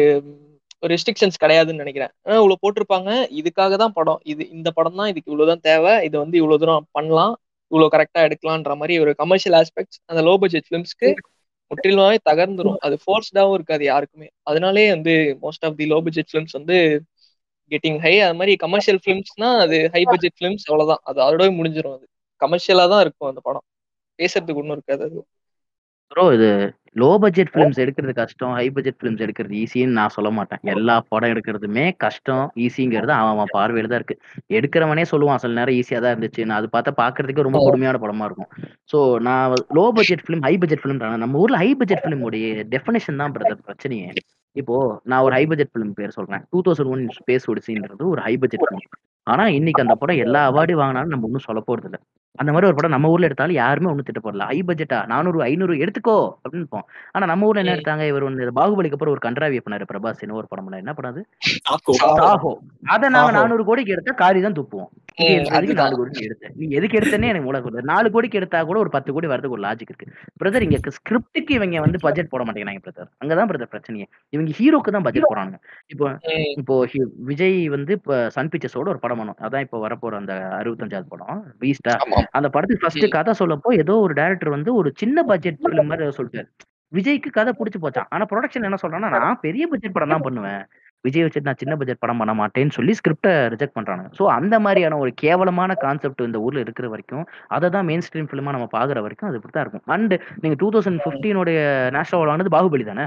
D: ஒரு ரெஸ்ட்ரிக்ஷன்ஸ் கிடையாதுன்னு நினைக்கிறேன். ஏன்னா இவ்வளோ போட்டிருப்பாங்க. இதுக்காக தான் படம். இது இந்த படம் தான் இதுக்கு இவ்வளவுதான் தேவை. இதை வந்து இவ்வளோ தூரம் பண்ணலாம். இவ்வளவு கரெக்டா எடுக்கலான்ற மாதிரி ஒரு கமர்ஷியல் ஆஸ்பெக்ட்ஸ் அந்த லோ பட்ஜெட் ஃபிலிம்ஸ்க்கு முற்றிலுமாவே தகர்ந்துரும். அது ஃபோர்ஸ்டாவும் இருக்காது யாருக்குமே. அதனாலே வந்து most of the low budget films வந்து கெட்டிங் ஹை அது மாதிரி கமர்ஷியல் ஃபிலிம்ஸ்னா அது ஹை பட்ஜெட் ஃபிலிம்ஸ் அவ்வளவுதான். அது அதோடய முடிஞ்சிடும் அது. கமர்ஷியலா தான் இருக்கும் அந்த படம். பேசுறதுக்கு ஒன்றும் இருக்காது அது.
C: ப்ரோ இது லோ பட்ஜெட் ஃபிலிம்ஸ் எடுக்கிறது கஷ்டம் ஹை பட்ஜெட் ஃபிலிம்ஸ் எடுக்கிறது ஈஸின்னு நான் சொல்ல மாட்டேன். எல்லா படம் எடுக்கிறதுமே கஷ்டம் ஈஸிங்கிறது அவன் அவன் பார்வையில தான் இருக்கு. எடுக்கிறவனே சொல்லுவான் சில நேரம் ஈஸியா தான் இருந்துச்சு. நான் அது பார்த்தா பாக்குறதுக்கு ரொம்ப கொடுமையான படமா இருக்கும். ஸோ நான் low budget film high budget film நம்ம ஊர்ல ஹை பட்ஜெட் ஃபிலிம் உடைய டெஃபினேஷன் தான் பிரதர் பிரச்சனையே. இப்போ நான் ஒரு ஹை பட்ஜெட் ஃபிலிம் பேர் சொல்றேன். டூ தௌசண்ட் ஒன் ஸ்பேஸ் ஒடிசின்றது ஒரு ஹை பட்ஜெட் ஃபிலிம் ஆனா இன்னைக்கு அந்த படம் எல்லா அவார்டும் வாங்கினாலும் நம்ம ஒன்றும் சொல்ல போறது இல்ல அந்த மாதிரி ஒரு படம் நம்ம ஊர்ல எடுத்தாலும் யாருமே ஒன்றும் திட்ட போடல ஹை பட்ஜெட்டா நானூறு ஐநூறு எடுத்துக்கோ அப்படின்னு ஆனா நம்ம ஊர்ல என்ன. எடுத்தாங்க? இவர் வந்து பாகுபலிக்கு அப்புறம் ஒரு கன்றாவிய பண்ணாரு பிரபாஸ் ஒரு படம். என்ன பண்ணாது அத? நாங்க. நானூறு கோடிக்கு எடுத்தா காரி தான் துப்புவோம்.
D: அதுதான்.
C: நாலு கோடிக்கு எடுத்த நீ எதுக்கு எடுத்தனே எனக்கு கொடுல நாலு கோடிக்கு எடுத்தா கூட ஒரு பத்து கோடி வரதுக்கு ஒரு லாஜிக் இருக்கு. பிரதர் இங்க ஸ்கிரிப்டுக்கு இவங்க வந்து பட்ஜெட் போட மாட்டேங்கிறாங்க பிரதர் அங்கதான் பிரதர் பிரச்சனையே. இவங்க ஹீரோக்கு தான் பட்ஜெட் போறாங்க இப்போ இப்போ விஜய் வந்து இப்ப சன் பிக்சர்ஸோட ஒரு படம் பண்ணும். அதான் இப்போ வரப்போற அந்த அறுபத்தஞ்சாவது படம் பீஸ்டா அந்த படத்துக்கு ஃபர்ஸ்ட் கதை சொல்லப்போ ஏதோ ஒரு டைரக்டர் வந்து ஒரு சின்ன பட்ஜெட் ஃபிலிம் மாதிரி சொல்லிட்டாரு. விஜய்க்கு கதை பிடிச்சு போச்சான் ஆனா ப்ரொடக்ஷன் என்ன சொல்றான்னா நான் பெரிய பட்ஜெட் படம் தான் பண்ணுவேன். விஜய் வச்சுட்டு நான் சின்ன பட்ஜெட் படம் பண்ண மாட்டேன்னு சொல்லி ஸ்கிரிப்டை ரிஜெக்ட் பண்றாங்க சோ அந்த மாதிரியான ஒரு கேவலமான கான்செப்ட் இந்த ஊர்ல இருக்கிற வரைக்கும் அதை தான் மெயின் ஸ்ட்ரீம் ஃபிலிமா நம்ம பாக்குற வரைக்கும் அது இப்படி தான் இருக்கும். அண்ட் நீங்க டூ தௌசண்ட் பிப்டீனோடைய நேஷனல் அவார்டு வாங்கினது பாகுபலி தானே?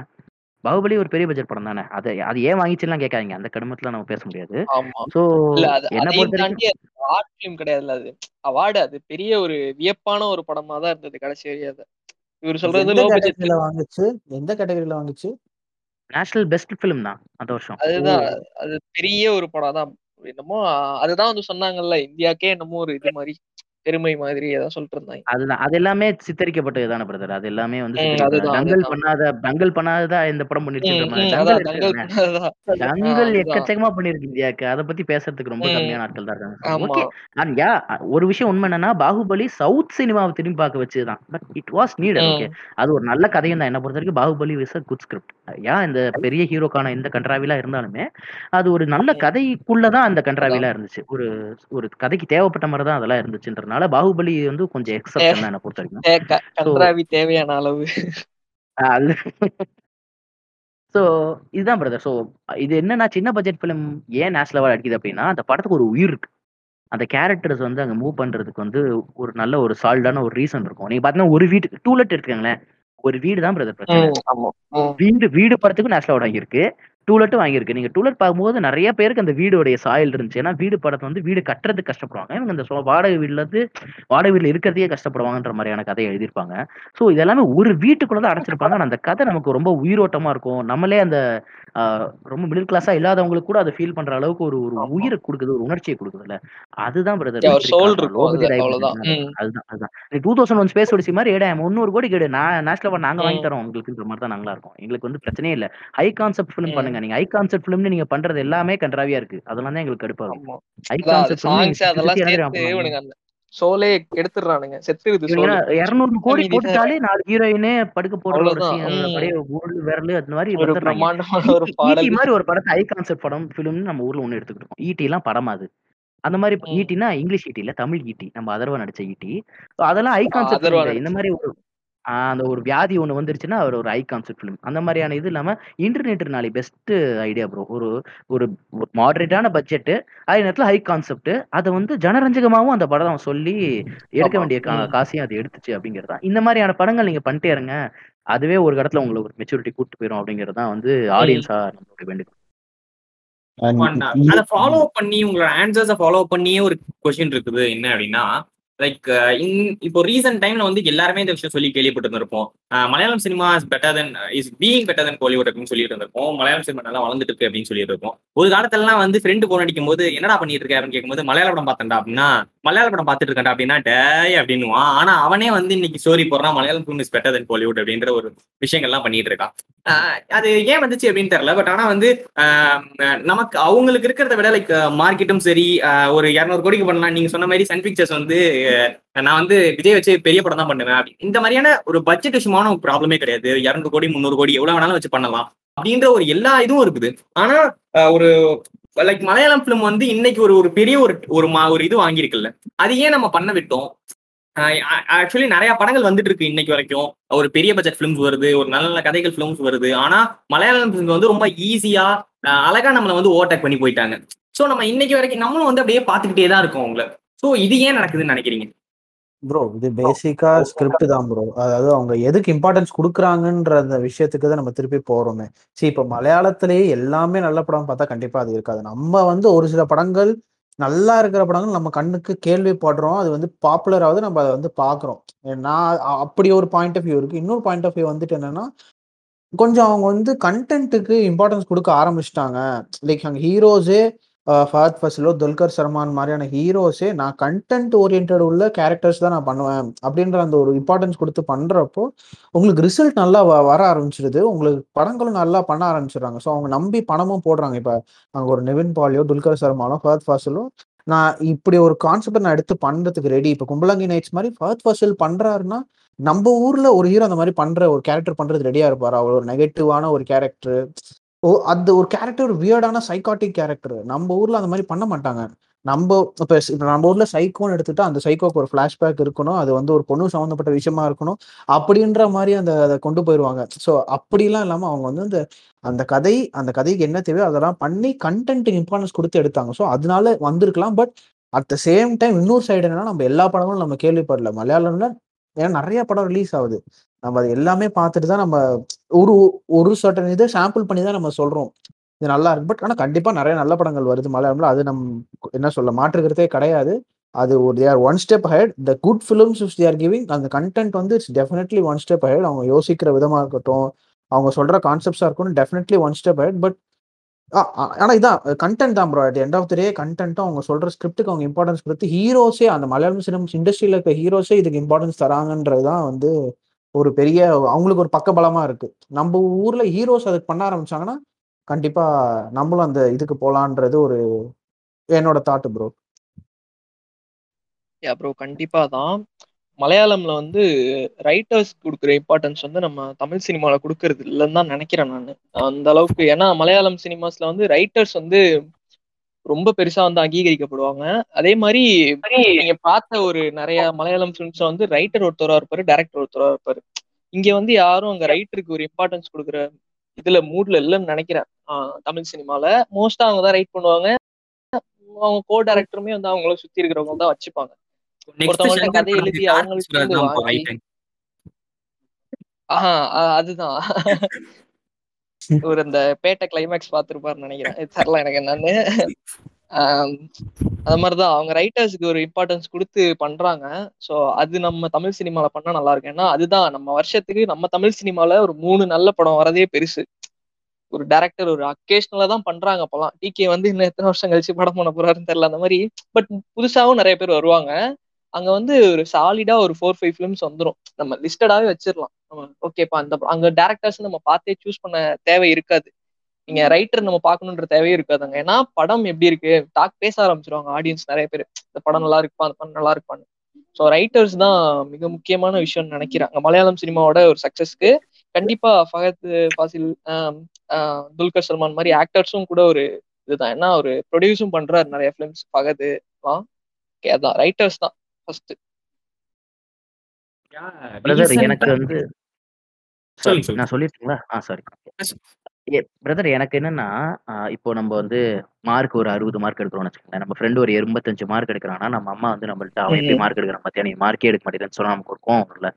C: பாகுபலி ஒரு பெரிய பட்ஜெட் படம் தானே? அது அது ஏன் வாங்கிச்சுலாம் கேட்காதீங்க. அந்த கடுமத்துல நம்ம பேச முடியாது. சோ என்ன பொறுத்த
D: ஆர்ட் ஃபிலிம் கிடையாதுல்ல. அது அவார்டு அது பெரிய ஒரு வியப்பான ஒரு படமா தான் இருந்தது கடைசி வரையும் அது. இவர் சொல்றது
B: எந்த கேட்டகரியில வாங்குச்சு?
C: நேஷனல் பெஸ்ட் ஃபிலிம் தான் அந்த வருஷம்.
D: அதுதான் அது பெரிய ஒரு படம் தான். என்னமோ அதுதான் வந்து சொன்னாங்கல்ல இந்தியாக்கே என்னமோ ஒரு இது மாதிரி. பெருமை மாதிரி ஏதோ சொல்லிட்டு இருந்தாங்க
C: அதுதான். அது எல்லாமே சித்தரிக்கப்பட்டது தானே பிரதர் அது எல்லாமே வந்து
D: அதுதான்.
C: பண்ணாத டங்கல் பண்ணாததா இந்த படம்
D: அதான் தங்கல்.
C: எக்கச்சக்கமா பண்ணிருக்கு இந்தியாக்கு அதை பத்தி பேசுறதுக்கு ரொம்ப. கம்மியான ஆட்கள் தான் இருக்காங்க. ஒரு விஷயம் உண்மை என்னன்னா பாகுபலி சவுத் சினிமாவை திரும்பி பார்க்க வச்சதுதான் but it was needed
D: hmm.
C: Okay அது ஒரு நல்ல கதையும் தான். என்ன பொறுத்த வரைக்கும் பாகுபலி அ குட் ஸ்கிரிப்ட் ஏன் இந்த பெரிய ஹீரோக்கான இந்த கன்றாவிலாம் இருந்தாலுமே அது ஒரு நல்ல. கதைக்குள்ளதான் அந்த கன்றாவிலாம் இருந்துச்சு. ஒரு ஒரு கதைக்கு தேவைப்பட்ட மாதிரி தான் அதெல்லாம் இருந்துச்சுன்றனால பாகுபலி வந்து கொஞ்சம் எக்ஸப்ஷன் தான் என்ன பொறுத்த வரைக்கும்.
D: தேவையான அளவு.
C: ஸோ இதுதான் பிரதர் ஸோ இது என்னன்னா சின்ன பட்ஜெட் ஃபிலிம் ஏன் நேஷனல் அவார்டு அடிக்குது அப்படின்னா அந்த படத்துக்கு ஒரு உயிர் இருக்கு. அந்த கேரக்டர்ஸ் வந்து அங்க மூவ் பண்றதுக்கு வந்து ஒரு நல்ல ஒரு சால்டான ஒரு ரீசன் இருக்கும். நீங்க பாத்தீங்கன்னா ஒரு வீட்டு டூலெட் எடுத்துக்கங்களேன். ஒரு வீடு தான் பிரதர் பிரச்சனை. வீடு வீடு படத்துக்கு நேஷனல் அவார்டு வாங்கியிருக்கு டூலெட்டும் வாங்கியிருக்கு. நீங்க டூலெட் பார்க்கும்போது நிறைய பேருக்கு அந்த வீடுடைய சாயல் இருந்துச்சு. ஏன்னா வீடு படத்தை வந்து வீடு கட்டுறதுக்கு கஷ்டப்படுவாங்க. இவங்க இந்த வாடகை வீடுல இருந்து வாடகை வீடுல இருக்கிறதையே கஷ்டப்படுவாங்கன்ற மாதிரியான கதையை எழுதியிருப்பாங்க. ஸோ இதெல்லாமே ஒரு வீட்டுக்குள்ள தான் அடைச்சிருப்பாங்க. ஆனா அந்த கதை நமக்கு ரொம்ப உயிரோட்டமா இருக்கும். நம்மளே அந்த ரொம்ப மிடில் கிளாஸா இல்லாதவங்களுக்கு கூட அதை ஃபீல் பண்ற அளவுக்கு ஒரு ஒரு. உயிரை கொடுக்குது ஒரு உணர்ச்சியை கொடுக்குதுல்ல? அதுதான் பிரதர். அதுதான் அதுதான். Two thousand one space odyssey மாதிரி ஏடா முந்நூறு கோடி கேடு நான் நேஷனல் அவார்ட் நாங்க வாங்கி. தரோம் உங்களுக்குன்ற மாதிரி தான் நாங்களா இருக்கோம். எங்களுக்கு வந்து பிரச்சனையே இல்ல. High concept film. பண்ணுங்க. நீங்க ஹை கான்செப்ட் ஃபிலிம்னு நீங்க பண்றது எல்லாமே கன்றாவியா இருக்கு. அதெல்லாம் தான் எங்களுக்கு கடுப்பாகும் ஹை கான்செப்ட் ஃபிலிம்
D: சோலே கெடுத்துடுறானுங்க செத்துருது சோல்.
C: இருநூறு கோடி போட்டுட்டாலே நாலு ஹீரோயினே படுக்க போடுற விரல் அந்த மாதிரி
D: ஒரு
C: ஈட்டி
D: பாடல்.
C: மாதிரி ஒரு படத்தை ஹை கான்செப்ட் படம் ஃபிலிம்னு நம்ம ஊர்ல ஒண்ணு எடுத்துக்கிட்டு இருக்கோம் ஈட்டி எல்லாம் படம் அது. அந்த மாதிரி. ஈட்டினா இங்கிலீஷ் ஈட்டி இல்ல தமிழ் ஈட்டி நம்ம அதர்வா நடிச்ச ஈட்டி அதெல்லாம் ஹை கான்செப்ட் இந்த மாதிரி ஒரு ஆஹ் அந்த ஒரு வியாதி ஒண்ணு வந்துருச்சுன்னா அவர் ஒரு ஹை கான்செப்ட் ஃபிலிம் அந்த மாதிரியான இது இல்லாம இன்டர்நெட் நாளை பெஸ்ட் ஐடியா ப்ரோ ஒரு ஒரு மாடரேட்டான பட்ஜெட் அதே நேரத்துல ஹை கான்செப்ட் அதை வந்து ஜனரஞ்சகமாவும் அந்த படம் சொல்லி எடுக்க. வேண்டிய. காசையும் அது எடுத்துச்சு அப்படிங்கறதா இந்த மாதிரியான படங்கள் நீங்க பண்ணிட்டே இருங்க. அதுவே ஒரு இடத்துல உங்களை ஒரு மெச்சூரிட்டி கூட்டு போயிடும் அப்படிங்கறது தான் வந்து ஆடியன்ஸா நம்மளுடைய வேண்டுகோள்.
A: அதை ஃபாலோ பண்ணி உங்களோட ஆன்சர்ஸை ஃபாலோ பண்ணியே ஒரு கொஸ்டின் இருக்குது. என்ன அப்படின்னா லைக் uh, இப்போ ரீசன்ட் டைம்ல வந்து எல்லாருமே இந்த விஷயம் சொல்லி கேள்விப்பட்டிருந்திருப்போம். Malayalam cinema is better then is being better then Kollywood அப்படின்னு சொல்லிட்டு இருந்திருப்போம் மலையாளம் சினிமா நல்லா வளர்ந்துட்டு இருக்கு அப்படின்னு சொல்லிட்டு இருப்போம் ஒரு காலத்திலலாம் வந்து ஃப்ரெண்டு போன் அடிக்கும் போது என்னடா பண்ணிட்டு இருக்க அப்படின்னு கேட்கும்போது மலையாள படம் பார்த்தேன்டா அப்படின்னா மலையாள படம் பார்த்துட்டு இருக்கேன்டா அப்படின்னா டே அப்படின்னுவான். ஆனா அவனே வந்து இன்னைக்கு ஸ்டோரி போடுறான் Malayalam film is better then Kollywood அப்படின்ற ஒரு விஷயங்கள்லாம் பண்ணிட்டு இருக்கான் அது ஏன் வந்துச்சு அப்படின்னு தெரியல. பட் ஆனா வந்து நமக்கு அவங்களுக்கு இருக்கிறத விட லைக் மார்க்கெட்டும் சரி ஒரு இரநூறு கோடிக்கு பண்ணலாம். நீங்க சொன்ன மாதிரி சன் பிக்சர்ஸ் வந்து நான் வந்து விஜய் வச்சு பெரிய படம் தான் பண்ணுவேன். அப்படி இந்த மாதிரியான ஒரு பட்ஜெட் விஷயமான ஒரு ப்ராப்ளமே கிடையாது. இரநூறு கோடி முந்நூறு கோடி எவ்வளவு வேணாலும் வச்சு பண்ணலாம். அப்படின்ற ஒரு எல்லா இதுவும் இருக்குது. ஆனா ஒரு லைக் மலையாளம் ஃபிலிம் வந்து இன்னைக்கு ஒரு ஒரு பெரிய ஒரு ஒரு மா ஒரு இது வாங்கியிருக்குல்ல. அது ஏன் நம்ம பண்ண விட்டோம்? ஆக்சுவலி நிறைய படங்கள் வந்துட்டு இருக்கு இன்னைக்கு வரைக்கும். ஒரு பெரிய பட்ஜெட் ஃபிலிம்ஸ் வருது ஒரு நல்ல நல்ல கதைகள் ஃபிலிம்ஸ் வருது. ஆனா மலையாளம் ஃபிலிம்ஸ் வந்து ரொம்ப ஈஸியா அழகா நம்மளை வந்து ஓவர்டேக் பண்ணி போயிட்டாங்க. ஸோ நம்ம இன்னைக்கு வரைக்கும் நம்மளும் வந்து அப்படியே பார்த்துக்கிட்டே தான் இருக்கோம் அவங்கள. ஸோ இது ஏன் நடக்குதுன்னு நினைக்கிறீங்க?
B: ப்ரோ இது பேசிக்கா ஸ்கிரிப்ட் தான் ப்ரோ அதாவது அவங்க எதுக்கு இம்பார்ட்டன்ஸ் கொடுக்குறாங்கன்ற அந்த விஷயத்துக்கு தான் நம்ம திருப்பி போறோமே. சரி இப்போ மலையாளத்திலேயே எல்லாமே நல்ல படம் பார்த்தா கண்டிப்பா அது இருக்காது. நம்ம வந்து ஒரு சில படங்கள் நல்லா இருக்கிற படங்கள் நம்ம கண்ணுக்கு கேள்விப்படுறோம். அது வந்து பாப்புலராவது நம்ம அதை வந்து பார்க்குறோம். நான் அப்படி ஒரு பாயிண்ட் ஆஃப் வியூ இருக்கு. இன்னொரு பாயிண்ட் ஆஃப் வியூ வந்துட்டு என்னன்னா கொஞ்சம் அவங்க வந்து கண்டென்ட்டுக்கு இம்பார்ட்டன்ஸ் கொடுக்க ஆரம்பிச்சிட்டாங்க. லைக் அங்கே ஹீரோஸே ஃபஹத் ஃபசிலோ துல்கர் சல்மான் மாதிரியான ஹீரோஸே நான் கண்டென்ட் ஓரியன்ட் உள்ள கேரக்டர்ஸ் தான் நான் பண்ணுவேன் அப்படின்ற அந்த ஒரு இம்பார்ட்டன்ஸ் கொடுத்து பண்றப்போ உங்களுக்கு ரிசல்ட் நல்லா வ- வர ஆரம்பிச்சிடுது உங்களுக்கு படங்களும் நல்லா பண்ண ஆரம்பிச்சிடுறாங்க. ஸோ அவங்க நம்பி பணமும் போடுறாங்க. இப்போ அங்கே ஒரு நிவின் பாலியோ துல்கர் சர்மாலோ ஃபஹத் ஃபாசிலோ நான் இப்படி ஒரு கான்செப்ட் நான் எடுத்து பண்ணுறதுக்கு ரெடி இப்போ கும்பலங்கி நைட்ஸ் மாதிரி ஃபர்த் ஃபாசில் பண்ணுறாருன்னா நம்ம ஊரில் ஒரு ஹீரோ அந்த மாதிரி பண்ணுற ஒரு கேரக்டர் பண்ணுறது ரெடியாக இருப்பார். அவர் ஒரு நெகட்டிவான ஒரு கேரக்டர் ஓ அது ஒரு கேரக்டர் ஒரு வியர்டான சைக்காட்டிக் கேரக்டர் நம்ம ஊர்ல அந்த மாதிரி பண்ண மாட்டாங்க. நம்ம இப்போ இப்போ நம்ம ஊர்ல சைக்கோன்னு எடுத்துட்டா அந்த சைக்கோக்கு ஒரு ஃபிளாஷ்பேக் இருக்கணும். அது வந்து ஒரு பொண்ணு சம்மந்தப்பட்ட விஷயமா இருக்கணும். அப்படின்ற மாதிரி அந்த அதை கொண்டு போயிடுவாங்க ஸோ அப்படிலாம் இல்லாமல் அவங்க வந்து அந்த அந்த கதை அந்த கதைக்கு என்ன தேவையோ அதெல்லாம் பண்ணி கண்டென்ட்டுக்கு இம்பார்ட்டன்ஸ் கொடுத்து எடுத்தாங்க. ஸோ அதனால வந்திருக்கலாம். But at the same time இன்னொரு சைடு என்னன்னா நம்ம எல்லா படங்களும் நம்ம கேள்விப்படல. மலையாளம்ல ஏன்னா நிறைய படம் ரிலீஸ் ஆகுது. நம்ம அது எல்லாமே பார்த்துட்டு தான் நம்ம ஒரு ஒரு சர்டன் இதை சாம்பிள் பண்ணி தான் நம்ம சொல்றோம். இது நல்லா இருக்கு. பட் ஆனால் கண்டிப்பா நிறைய நல்ல படங்கள் வருது. மலையாளம்ல அது நம் என்ன சொல்ல மாற்றுக்கிறதே கிடையாது. அது ஒரு they're one step head the good films if they're giving அந்த கண்டென்ட் வந்து it's definitely one step head அவங்க யோசிக்கிற விதமாக இருக்கட்டும் அவங்க சொல்ற கான்செப்ட்ஸாக இருக்கட்டும் definitely one step head but ஆனா இதான் கண்டென்ட் தான் bro at end of the day கண்டென்ட்டும் அவங்க சொல்ற ஸ்கிரிப்டுக்கு அவங்க இம்பார்ட்டன்ஸ் கொடுத்து ஹீரோஸே அந்த மலையாளம் சினிமா இண்டஸ்ட்ரியில இருக்க ஹீரோஸே இதுக்கு இம்பார்ட்டன்ஸ் தராங்கன்றது தான் வந்து ஒரு பெரிய அவங்களுக்கு ஒரு பக்கபலமா இருக்கு. நம்ம ஊர்ல ஹீரோஸ் அதுக்கு பண்ண ஆரம்பிச்சாங்கன்னா கண்டிப்பா நம்மளும் அந்த இதுக்கு போலான்றது ஒரு என்னோட தாட் ப்ரோ
D: யா ப்ரோ கண்டிப்பா தான் மலையாளம்ல வந்து ரைட்டர்ஸ் கொடுக்குற இம்பார்ட்டன்ஸ் வந்து நம்ம தமிழ் சினிமாவில் கொடுக்கறது இல்லைன்னு தான் நினைக்கிறேன் நான். அந்த அளவுக்கு ஏன்னா மலையாளம் சினிமாஸ்ல வந்து ரைட்டர்ஸ் வந்து ரொம்ப பெருசா வந்து அங்கீகரிக்கப்படுவாங்க. அதே மாதிரி நீங்க பார்த்த ஒரு நிறைய மலையாளம் ஃபிலிம்ஸ் வந்து ரைட்டர் ஒருத்தரா இருப்பாரு டைரக்டர் ஒருத்தரா இருப்பாரு. இங்க வந்து யாரும் அங்க ரைட்டருக்கு ஒரு இம்பார்ட்டன்ஸ் கொடுக்குற இதுல மூட்ல இல்லைன்னு நினைக்கிறேன். தமிழ் சினிமால. மோஸ்டா அவங்க தான் ரைட் பண்ணுவாங்க. அவங்க கோ டேரக்டருமே வந்து அவங்கள சுத்தி இருக்கிறவங்க தான் வச்சுப்பாங்க. ஒருத்தவங்கள்ட்ட கதை எழுதி அவங்களுக்கு அதுதான். ஒரு அந்த பேட்டை கிளைமேக்ஸ் பார்த்திருப்பாருன்னு நினைக்கிறேன். இது தெரியல எனக்கு என்னன்னு. அது மாதிரிதான். அவங்க ரைட்டர்ஸ்க்கு ஒரு இம்பார்ட்டன்ஸ் கொடுத்து பண்றாங்க. ஸோ அது நம்ம தமிழ் சினிமால பண்ணா நல்லா இருக்கும். ஏன்னா அதுதான் நம்ம வருஷத்துக்கு நம்ம தமிழ் சினிமால ஒரு மூணு நல்ல படம் வரதே பெருசு. ஒரு டேரக்டர் ஒரு அக்கேஷனலா தான் பண்றாங்க அப்பெல்லாம் டிகே வந்து இன்னும் எத்தனை வருஷம் கழிச்சு படம் பண்ண போறாருன்னு தெரியல அந்த மாதிரி. பட் புதுசாவும் நிறைய பேர் வருவாங்க. அங்க வந்து ஒரு சாலிடா ஒரு ஃபோர் ஃபைவ் ஃபிலிம்ஸ் வந்துரும். நம்ம லிஸ்டடாவே வச்சிடலாம் நம்ம ஓகேப்பா அந்த அங்க டேரக்டர்ஸ் நம்ம பார்த்தே சூஸ் பண்ண தேவை இருக்காது. நீங்க ரைட்டர் நம்ம பார்க்கணுன்ற தேவையே இருக்காதுங்க ஏன்னா படம் எப்படி இருக்கு? டாக் பேச ஆரம்பிச்சிருவாங்க ஆடியன்ஸ் நிறைய பேர். இந்த படம் நல்லா இருக்குப்பா அந்த படம் நல்லா இருப்பான்னு. ஸோ ரைட்டர்ஸ் தான் மிக முக்கியமான விஷயம்னு நினைக்கிறேன். அங்க மலையாளம் சினிமாவோட ஒரு சக்சஸ்க்கு கண்டிப்பா ஃபஹத் ஃபாசில் துல்கர் சல்மான் மாதிரி ஆக்டர்ஸும் கூட ஒரு இதுதான். ஏன்னா ஒரு ப்ரொடியூஸும் பண்றாரு நிறைய ஃபிலிம்ஸ் ஃபகத் ஓகே அதான். ரைட்டர்ஸ் தான். ஃபர்ஸ்ட்
C: பிரதர் எனக்கு வந்து
A: சொல்லுங்க.
C: நான் சொல்லிட்டுங்களா ஆ சாரி பிரதர் எனக்கு என்னன்னா இப்போ நம்ம வந்து மார்க் ஒரு அறுபது மார்க் எடுக்கிறோம்னு வச்சுக்கோங்களேன். நம்ம ஃப்ரெண்டு ஒரு எண்பத்தஞ்சு மார்க் எடுக்கிறான்னா நம்ம அம்மா வந்து நம்மள்ட்ட அவன் எப்படி. மார்க் எடுக்கிறான் பார்த்தியா நீ மார்க்கே எடுக்க மாட்டேங்குதுன்னு சொன்னா நமக்கு ஒரு கோவம் வரல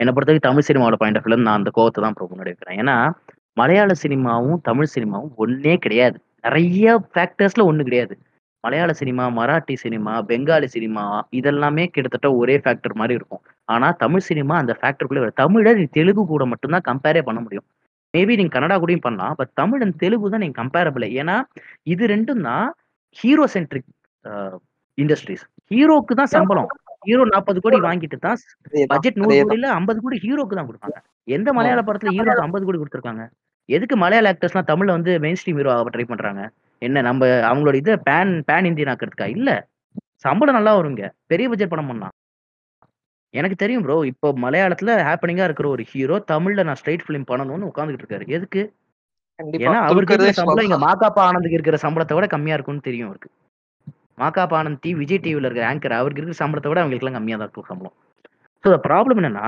C: என்னை பொறுத்தவரைக்கும் தமிழ் சினிமாவோட பாயிண்ட் ஆஃப் நான் அந்த கோவத்தை தான் ப்ரோ முன்னாடி வைக்கிறேன் ஏன்னா மலையாள சினிமாவும் தமிழ் சினிமாவும் ஒன்னே கிடையாது. நிறைய ஃபேக்டர்ஸ்ல ஒண்ணு கிடையாது. Malayala cinema Marathi cinema Bengali cinema இதெல்லாமே கிட்டத்தட்ட ஒரே ஃபேக்டர் மாதிரி இருக்கும். ஆனா தமிழ் சினிமா அந்த ஃபேக்டருக்குள்ளே வரும் தமிழை நீ தெலுங்கு கூட மட்டும்தான் கம்பேரே பண்ண முடியும். மேபி நீங்க கன்னடா கூடயும் பண்ணலாம் பட் தமிழ் அண்ட் தெலுங்கு தான் நீங்க கம்பேரபிள் ஏன்னா இது ரெண்டும் தான் ஹீரோ சென்ட்ரிக் இண்டஸ்ட்ரீஸ் ஹீரோக்கு தான் சம்பளம். ஹீரோ நாற்பது கோடி வாங்கிட்டு தான் பட்ஜெட் நூறு. கோடியில ஐம்பது கோடி ஹீரோக்கு தான் கொடுப்பாங்க. எந்த மலையாள படத்துல ஹீரோக்கு ஐம்பது கோடி கொடுத்துருக்காங்க? எதுக்கு மலையாள ஆக்டர்ஸ்லாம் தமிழ்ல வந்து மெயின் ஸ்ட்ரீம் ஹீரோ ஆக ட்ரை பண்றாங்க? என்ன நம்ம அவங்களோட இதை பேன் பேன் இந்தியன் ஆக்கிறதுக்கா? இல்ல. சம்பளம் நல்லா வருங்க. பெரிய பட்ஜெட் படம் பண்ணலாம் எனக்கு தெரியும் ப்ரோ இப்போ மலையாளத்துல ஹாப்பனிங்கா இருக்கிற ஒரு ஹீரோ தமிழ்ல நான் ஸ்ட்ரைட் ஃபிலிம் பண்ணணும்னு உட்காந்துக்கிட்டு இருக்காரு. எதுக்கு? ஏன்னா அவருக்கு இருக்கிற சம்பளம் இங்க. மாகாப்பா ஆனந்துக்கு இருக்கிற சம்பளத்தை விட கம்மியா இருக்கும்னு தெரியும் அவருக்கு. மாகாப்பா ஆனந்த் டிவி விஜய் டிவில இருக்கிற ஆங்கர் அவருக்கு இருக்கிற சம்பளத்தை விட அவங்களுக்கு எல்லாம் கம்மியா தான் இருக்கும் சம்பளம். ஸோ ப்ராப்ளம் என்னன்னா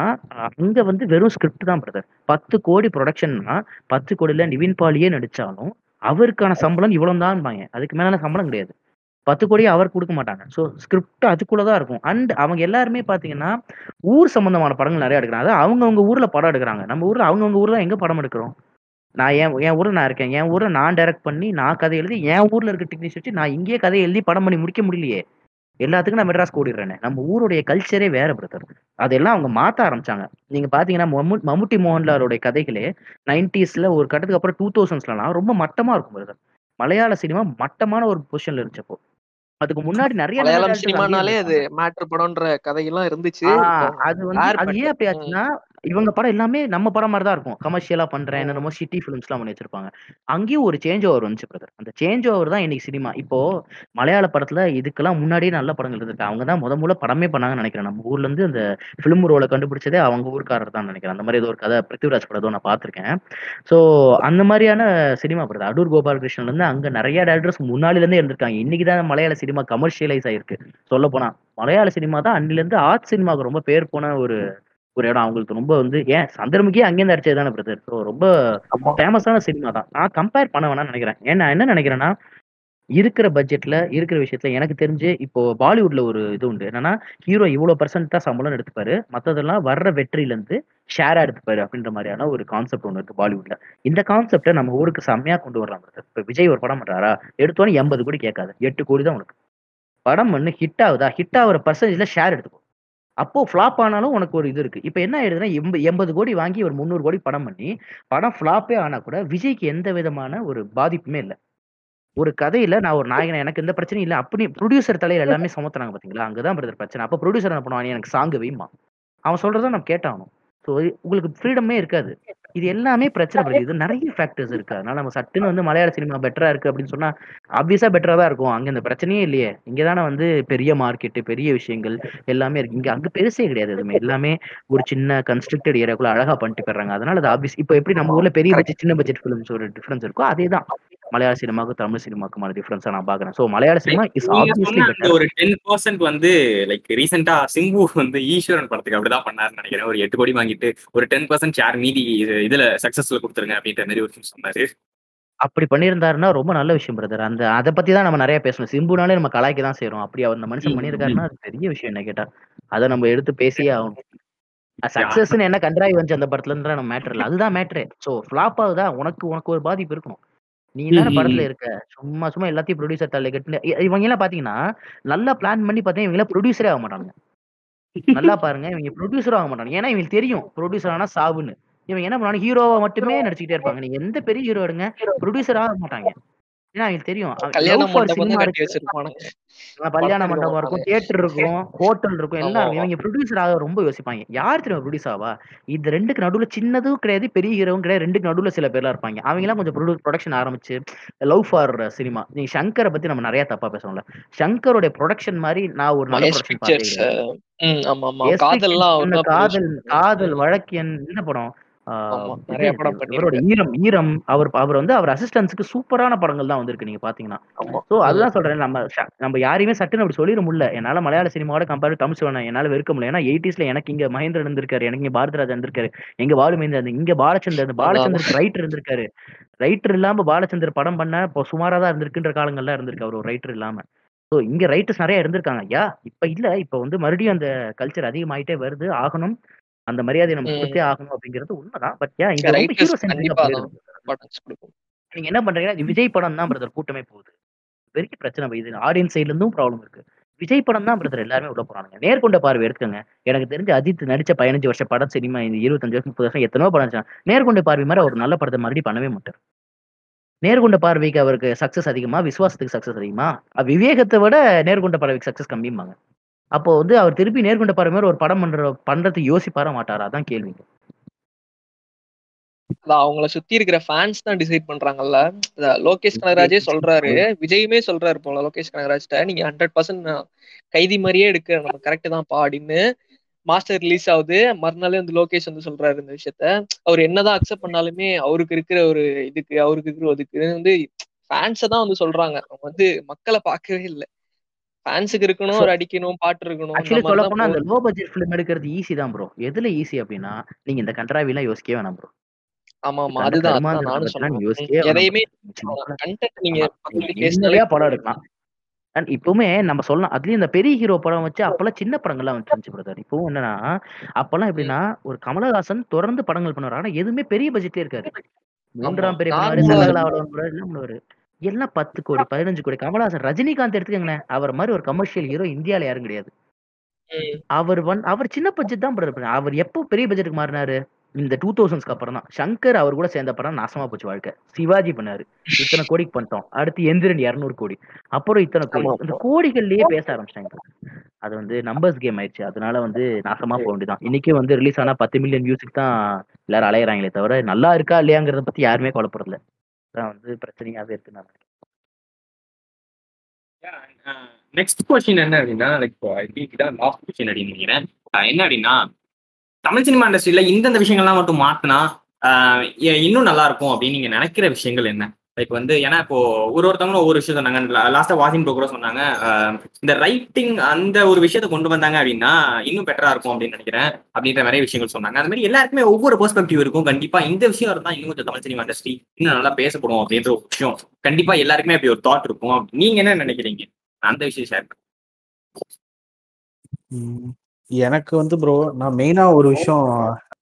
C: அங்க வந்து வெறும் ஸ்கிரிப்ட் தான் பிரதர் பத்து கோடி ப்ரொடக்ஷன்னா பத்து கோடியில நிவின் பாலியே நடிச்சாலும் அவருக்கான சம்பளம் இவ்வளவு தான் அதுக்கு மேலான சம்பளம் கிடையாது. பத்து கோடியை அவர் கொடுக்க மாட்டாங்க. ஸோ ஸ்கிரிப்ட் அதுக்குள்ளதான் இருக்கும். அண்ட் அவங்க எல்லாருமே பாத்தீங்கன்னா ஊர் சம்பந்தமான படங்கள் நிறைய எடுக்கிறாங்க. அதாவது அவங்கவுங்க ஊர்ல படம் எடுக்கிறாங்க. நம்ம ஊர்ல அவங்கவுங்க ஊர்ல எங்க படம் எடுக்கிறோம்? நான் என் என் ஊர்ல நான் இருக்கேன். என் ஊரை நான் டைரக்ட் பண்ணி நான் கதை எழுதி என் ஊர்ல இருக்க டெக்னீஷியன் வச்சு நான் இங்கேயே கதை எழுதி படம் பண்ணி முடிக்க முடியலையே. எல்லாத்துக்கும் நான் மெட்ராஸ் ஓடிடுறேனே நம்ம ஊருடைய கல்ச்சரே வேற பிரதர் அதெல்லாம் அவங்க மாத்த ஆரம்பிச்சாங்க. நீங்க பாத்தீங்கன்னா மம்மு மம்முட்டி மோகன்லாலுடைய கதைகளே நைன்டிஸ்ல ஒரு கட்டத்துக்கு அப்புறம் டூ தௌசண்ட்ஸ்லாம் ரொம்ப மட்டமா இருக்கும் பிரதர் மலையாள சினிமா மட்டமான ஒரு பொசிஷன்ல இருந்துச்சப்போ. அதுக்கு முன்னாடி நிறைய
D: மலையாளம் சினிமானாலே அது. மேட்ரு படம்ன்ற கதையெல்லாம் இருந்துச்சு.
C: அது வந்து அது ஏன் அப்படி ஆச்சுன்னா இவங்க படம் எல்லாமே நம்ம படம் மாதிரி தான் இருக்கும். கமர்ஷியலா பண்றேன்
D: ம்.
C: என்னென்னமோ சிட்டி ஃபிலிம்ஸ்லாம் பண்ணி வச்சிருப்பாங்க அங்கேயும் ஒரு சேஞ்ச் ஓவர் வந்துச்சு பிரதர் அந்த சேஞ்ச் ஓவர் தான் இன்னைக்கு சினிமா இப்போ மலையாள படத்துல இதுக்கெல்லாம் முன்னாடியே நல்ல படங்கள் இருந்திருக்கு. அவங்க தான் முத முத படமே பண்ணாங்கன்னு நினைக்கிறேன். நம்ம ஊர்ல இருந்து அந்த ஃபிலிம் ரோலை கண்டுபிடிச்சதே அவங்க ஊர்க்காரர் தான் நினைக்கிறேன். அந்த மாதிரி ஏதோ ஒரு கதை பிருத்திவிராஜ் படம் ஏதோ நான் பார்த்திருக்கேன். ஸோ அந்த மாதிரியான சினிமா பிரதர் அடூர் கோபாலகிருஷ்ணன்ல இருந்து அங்க நிறைய டேரக்டர்ஸ் முன்னாடில இருந்தே இருந்திருக்காங்க. இன்னைக்கு தான் மலையாள சினிமா கமர்ஷியலைஸ் ஆயிருக்கு. சொல்ல போனா மலையாள சினிமா தான் அன்னில இருந்து ஆர்ட் சினிமாவுக்கு ரொம்ப பேர் போன ஒரு ஒரு இடம் அவங்களுக்கு ரொம்ப வந்து ஏன் சந்திரமுகியே அங்கேருந்து அடிச்சது தானே பிரதர் ஸோ ரொம்ப. ஃபேமஸான சினிமா தான். நான் கம்பேர் பண்ண வேணாம்னு நினைக்கிறேன். ஏன்னா என்ன நினைக்கிறேன்னா இருக்கிற பட்ஜெட்ல இருக்கிற விஷயத்துல எனக்கு தெரிஞ்சு இப்போ பாலிவுட்ல ஒரு இது உண்டு. என்னன்னா ஹீரோ இவ்வளவு பர்சன்ட் தான் சம்பளம் எடுத்துப்பாரு. மத்ததெல்லாம் வர்ற வெற்றில இருந்து ஷேரா எடுத்துப்பாரு அப்படின்ற மாதிரியான ஒரு கான்செப்ட் ஒன்று இருக்கு பாலிவுட்ல இந்த கான்செப்டை நம்ம ஊருக்கு செம்மையா கொண்டு வரலாம். இப்ப விஜய் ஒரு படம் பண்றாரா? எடுத்தோன்னே எண்பது கோடி கேட்காது. எட்டு கோடி தான் உனக்கு. படம் பண்ணு ஹிட் ஆகுதா? ஹிட் ஆகுற பர்சன்டேஜ்ல ஷேர் எடுத்துக்கோ. அப்போ ஃப்ளாப் ஆனாலும் உனக்கு ஒரு இது இருக்கு. இப்போ என்ன ஆயிடுதுன்னா எண்ப எண்பது கோடி வாங்கி ஒரு முந்நூறு கோடி படம் பண்ணி படம் ஃப்ளாப்பே ஆனா கூட விஜய்க்கு எந்த விதமான ஒரு பாதிப்புமே இல்லை. ஒரு கதையில நான் ஒரு நாயகன் எனக்கு எந்த பிரச்சனையும் இல்லை. அப்படி ப்ரொடியூசர் தலையில எல்லாமே சுமத்துறாங்க பாத்தீங்களா? அங்கதான் பிரதர் பிரச்சனை. அப்போ ப்ரொடியூசர் என்ன பண்ணுவான் எனக்கு சாங்கு வைமா அவன் சொல்றதை நம்ம கேட்டாகணும். ஸோ உங்களுக்கு ஃப்ரீடமே இருக்காது. இது எல்லாமே பிரச்சனை வருது இது நிறைய ஃபேக்டர்ஸ் இருக்கு. அதனால நம்ம சட்டுன்னு வந்து மலையாள சினிமா பெட்டரா இருக்கு அப்படின்னு சொன்னா ஆப்வியஸா பெட்டரா தான் இருக்கும். அங்க இந்த பிரச்சனையே இல்லையே. இங்க தானே வந்து பெரிய மார்க்கெட் பெரிய விஷயங்கள் எல்லாமே இருக்கு. இங்க அங்க பெருசே கிடையாது எதுவுமே. எல்லாமே ஒரு சின்ன கன்ஸ்ட்ரக்டட் ஏரியாக்குள்ள அழகா பண்ணிட்டு போயிடுறாங்க. அதனால அது ஆப்வியஸ் இப்போ எப்படி நம்ம ஊர்ல பெரிய பட்ஜெட் சின்ன பட்ஜெட் ஃபிலிம்ஸ் ஒரு டிஃபரன்ஸ் இருக்கோ அதே தான் மலையாள சினிமாவுக்கும் தமிழ் சினிமாக்குமான டிஃபரன்ஸா நான் பாக்குறேன் so Malayala cinema is obviously
A: ஒரு டென் பர்சன்ட் வந்து லைக் ரீசெண்டா சிம்பு வந்து ஈஸ்வரன் படத்துக்கு அப்படிதான் பண்ணாருன்னு நினைக்கிறேன். ஒரு எட்டு கோடி வாங்கிட்டு ஒரு டென் பர்சன்ட் ஷேர் மீதி இது- இதுல சக்சஸ்ல கொடுத்துருங்க அப்படின்ற மாதிரி ஒரு சொன்னாரு.
C: அப்படி பண்ணியிருந்தாருன்னா ரொம்ப நல்ல விஷயம் பிரதர் அந்த அதை பத்தி தான் நம்ம நிறைய பேசணும். சிம்புனாலே நம்ம கலாய்க்க தான் செய்றோம். அப்படி அவர் அந்த மனுஷன் பண்ணியிருக்காருன்னா அது பெரிய விஷயம் என்ன கேட்டா. அதை நம்ம எடுத்து பேசியே ஆகணும். சக்சஸ்ன்னு என்ன கண்ட்ராய் வந்துச்சு அந்த படத்துல இருந்தா நம்ம மேட்டர் இல்லை. அதுதான் மேட்ரு ஸோ ஃபிளாப் ஆகுதா? உனக்கு உனக்கு ஒரு பாதிப்பு இருக்கணும். நீ தானே படத்துல. இருக்க? சும்மா சும்மா எல்லாத்தையும் ப்ரொடியூசர் தலை கட்டு இவங்க எல்லாம் பாத்தீங்கன்னா நல்லா பிளான் பண்ணி பார்த்தா இவங்க எல்லாம் ப்ரொடியூசரே ஆக மாட்டாங்க நல்லா பாருங்க இவங்க ப்ரொடியூசர் ஆக மாட்டாங்க ஏன்னா இவங்களுக்கு தெரியும் ப்ரொடியூசர் ஆனா சாவுன்னு. இவங்க என்ன பண்ணுவாங்க ஹீரோவா மட்டுமே நடிச்சுக்கிட்டே இருப்பாங்க. நீங்க எந்த பெரிய ஹீரோ எடுங்க ப்ரொடியூசர் ஆக மாட்டாங்க. ஏன்னா அவங்களுக்கு தெரியும்.
D: கல்யாண மண்டபம்
C: இருக்கும் தியேட்டர் இருக்கும் ஹோட்டல் இருக்கும் எல்லாம் இவங்க ப்ரொடியூசர் ஆக ரொம்ப யோசிப்பாங்க. யார் தெரியும் ப்ரொடியூஸ் ஆவா? இது ரெண்டுக்கு நடுவுல சின்னதும் கிடையாது பெரிய ஹீரோவும் கிடையாது ரெண்டுக்கு நடுவுல சில பேர்லாம் இருப்பாங்க. அவங்க எல்லாம் கொஞ்சம் ப்ரொடக்ஷன் ஆரம்பிச்சு லவ் ஃபார் சினிமா நீங்க சங்கரை பத்தி நம்ம நிறைய தப்பா பேசணும்ல சங்கருடைய ப்ரொடக்ஷன் மாதிரி நான் ஒரு நல்ல ப்ரொடக்ஷன் காதல் காதல் வழக்கியன் என்ன படம்? ஈரம் ஈரம். அவர் அவர் வந்து அவர் அசிஸ்டன்ஸுக்கு சூப்பரான படங்கள் தான் வந்திருக்கு நீங்க பாத்தீங்கன்னா. சோ அதுதான் சொல்றேன். நம்ம நம்ம யாரையுமே சட்டுன்னு அப்படி சொல்லிட முடியல. என்னால மலையாள சினிமாவோட கம்பேர் தமிழ் சினிமா என்னால வெறுக்க முடியல. ஏன்னா எயிட்டிஸ்ல எனக்கு இங்க மகேந்திரன் இருந்திருக்காரு எனக்கு இங்க பாரதிராஜா இருந்திருக்காரு எங்க பாலு மகேந்திரன் இங்க பாலச்சந்தர் பாலச்சந்தருக்கு ரைட்டர் இருந்திருக்காரு. ரைட்டர் இல்லாம பாலச்சந்தர் படம் பண்ண இப்போ சுமாரா தான் இருந்திருக்குன்ற காலங்கள்லாம் இருந்திருக்கு அவர் ஒரு ரைட்டர் இல்லாம. ஸோ இங்க ரைட்டர்ஸ் நிறைய இருந்திருக்காங்க. ஐயா இப்ப இல்ல. இப்ப வந்து மறுபடியும் அந்த கல்ச்சர் அதிகமாயிட்டே வருது. ஆகணும். அந்த மரியாதையை நம்ம கொடுத்தே ஆகணும் அப்படிங்கிறது உண்மைதான். பட் ஏன் இது ரொம்ப ஹீரோ நீங்க என்ன பண்றீங்கன்னா விஜய் படம் தான் பிரதர் கூட்டமே போகுது. பெரிய பிரச்சனை இது. ஆடியன்ஸ் சைட்ல இருந்தும் ப்ராப்ளம் இருக்கு. விஜய் படம் தான் பிரதர் எல்லாருமே உள்ள போறாங்க நேர்கொண்ட பார்வை எடுத்துக்கங்க. எனக்கு தெரிஞ்ச அஜித் நடிச்ச பதினஞ்சு வருஷம் படம் சினிமா இந்த இருபத்தஞ்சு வருஷம் முப்பது வருஷம் எத்தனோ படம். நேர்கொண்ட பார்வை மாதிரி ஒரு நல்ல படத்தை மறுபடியும் பண்ணவே மாட்டார். நேர்கொண்ட பார்வைக்கு அவருக்கு சக்சஸ் அதிகமா? விசுவாசத்துக்கு சக்சஸ் அதிகமா? விவேகத்தை விட நேர்கொண்ட பார்வைக்கு சக்சஸ் கம்மிம்பாங்க. அப்போ வந்து அவர் திருப்பி நேர்கொண்ட பார்வை மாதிரி ஒரு படம் பண்ற பண்றதுக்கு யோசிப்பாரா மாட்டாரா? அதான் கேள்வி.
D: அதான் அவங்கள சுத்தி இருக்கிற ஃபேன்ஸ் தான் டிசைட் பண்றாங்கல்ல. லோகேஷ் கனகராஜே சொல்றாரு. விஜயுமே சொல்றாரு போல லோகேஷ் கனகராஜ்ட்ட நீங்க ஹண்ட்ரட் பர்சன்ட் கைதி மாதிரியே எடுக்க நம்ம கரெக்ட் தான்ப்பா அப்படின்னு மாஸ்டர் ரிலீஸ் ஆகுது. மறுநாளே வந்து லோகேஷ் வந்து சொல்றாரு இந்த விஷயத்த. அவர் என்னதான் அக்செப்ட் பண்ணாலுமே அவருக்கு இருக்கிற ஒரு இதுக்கு அவருக்கு இருக்கிற இதுக்கு வந்து ஃபேன்ஸை தான் வந்து சொல்றாங்க. அவங்க வந்து மக்களை பார்க்கவே இல்லை. ஃபேன்ஸுக்கு இருக்கணும் ஒரு அடிக்கணும் பாட்டு இருக்கணும்
C: ஆக்சுவலி சொல்ல போனா அந்த லோ பட்ஜெட் ஃபிலிம் எடுக்கிறது ஈஸி தான் ப்ரோ எதுல ஈஸி அப்படின்னா நீங்க இந்த கண்ட்ராவி எல்லாம் யோசிக்கவே வேணாம் ப்ரோ
D: ஆமா ஆமா அதுதான் நானும் சொல்றேன். எதையுமே கண்டென்ட் நீங்க பேசினாலே
C: படம் எடுக்கலாம். அண்ட் இப்பவுமே நம்ம சொல்லலாம் அதுலயும் இந்த பெரிய ஹீரோ படம் வச்சு அப்பெல்லாம் சின்ன படங்கள்லாம் வந்துருந்துச்சு பிரதர் இப்பவும் என்னன்னா அப்பெல்லாம் எப்படின்னா ஒரு கமலஹாசன் தொடர்ந்து படங்கள் பண்ணுவாரு. ஆனா எதுவுமே பெரிய பட்ஜெட்லயே இருக்காது. மூன்றாம் பெரிய பண்ணுவாரு எல்லாம் பத்து கோடி பதினஞ்சு கோடி கமலஹாசன் ரஜினிகாந்த் எடுத்துக்கங்களேன். அவர் மாதிரி ஒரு கமர்ஷியல் ஹீரோ இந்தியால யாரும் கிடையாது. அவர் வந்து அவர் சின்ன பட்ஜெட் தான் பண்ணாரு. அவர் எப்போ பெரிய பட்ஜெட்டுக்கு மாறினாரு? இந்த டூ தௌசண்ட்ஸ்க்கு அப்புறம் தான். சங்கர் அவர் கூட சேர்ந்த படம் நாசமா போச்சு வாழ்க்கை. சிவாஜி பண்ணாரு. இத்தனை கோடிக்கு பண்ணிட்டோம். அடுத்து எந்திரன் இரநூறு கோடி. அப்புறம் இத்தனை கோடி. இந்த கோடிகள்லயே பேச ஆரம்பிச்சிட்டாங்க அது வந்து நம்பர்ஸ் கேம் ஆயிடுச்சு. அதனால வந்து நாசமா போக வேண்டியதான் இன்னைக்கு வந்து ரிலீஸ் ஆனா பத்து மில்லியன் வியூஸுக்கு தான் எல்லாரும் அலையறாங்களே தவிர நல்லா இருக்கா இல்லையாங்கிறத பத்தி யாருமே கவலைப்படுறதில்ல. தான் வந்து பிரச்சனையாவே இருக்கு நான் நினைக்கிறேன்.
A: நெக்ஸ்ட் கொஸ்டின் uh, என்ன அப்படின்னா லைக் ஐ திங்க் இதான் லாஸ்ட் கொஸ்டின் அப்படின்னு நினைக்கிறேன். என்ன அப்படின்னா தமிழ் சினிமா இண்டஸ்ட்ரியில இந்தந்த விஷயங்கள்லாம் மட்டும் மாத்தினா இன்னும் நல்லா இருக்கும் அப்படின்னு நீங்க நினைக்கிற விஷயங்கள் என்ன? லைக் வந்து ஏன்னா இப்போ ஒரு ஒருத்தவங்களும் ஒவ்வொரு விஷயம் சொன்னாங்க. லாஸ்டா வாசிங் ப்ரோ கூட சொன்னாங்க. இந்த ரைட்டிங் அந்த ஒரு விஷயத்தை கொண்டு வந்தாங்க அப்படின்னா இன்னும் பெட்டரா இருக்கும் அப்படின்னு நினைக்கிறேன் அப்படின்ற நிறைய விஷயங்கள் சொன்னாங்க. அந்த மாதிரி எல்லாருக்குமே ஒவ்வொரு பெர்ஸ்பெக்டிவ் இருக்கும். கண்டிப்பா இந்த விஷயம் இருந்தா இன்னும் கொஞ்சம் தமிழ் சினிமா இண்டஸ்ட்ரி இன்னும் நல்லா பேசப்படும் அப்படின்ற ஒரு விஷயம். கண்டிப்பா எல்லாருக்குமே அப்படி ஒரு தாட் இருக்கும். நீங்க என்ன நினைக்கிறீங்க? அந்த விஷயம் ஷேர்
B: எனக்கு வந்து ப்ரோ நான் மெயினா ஒரு விஷயம்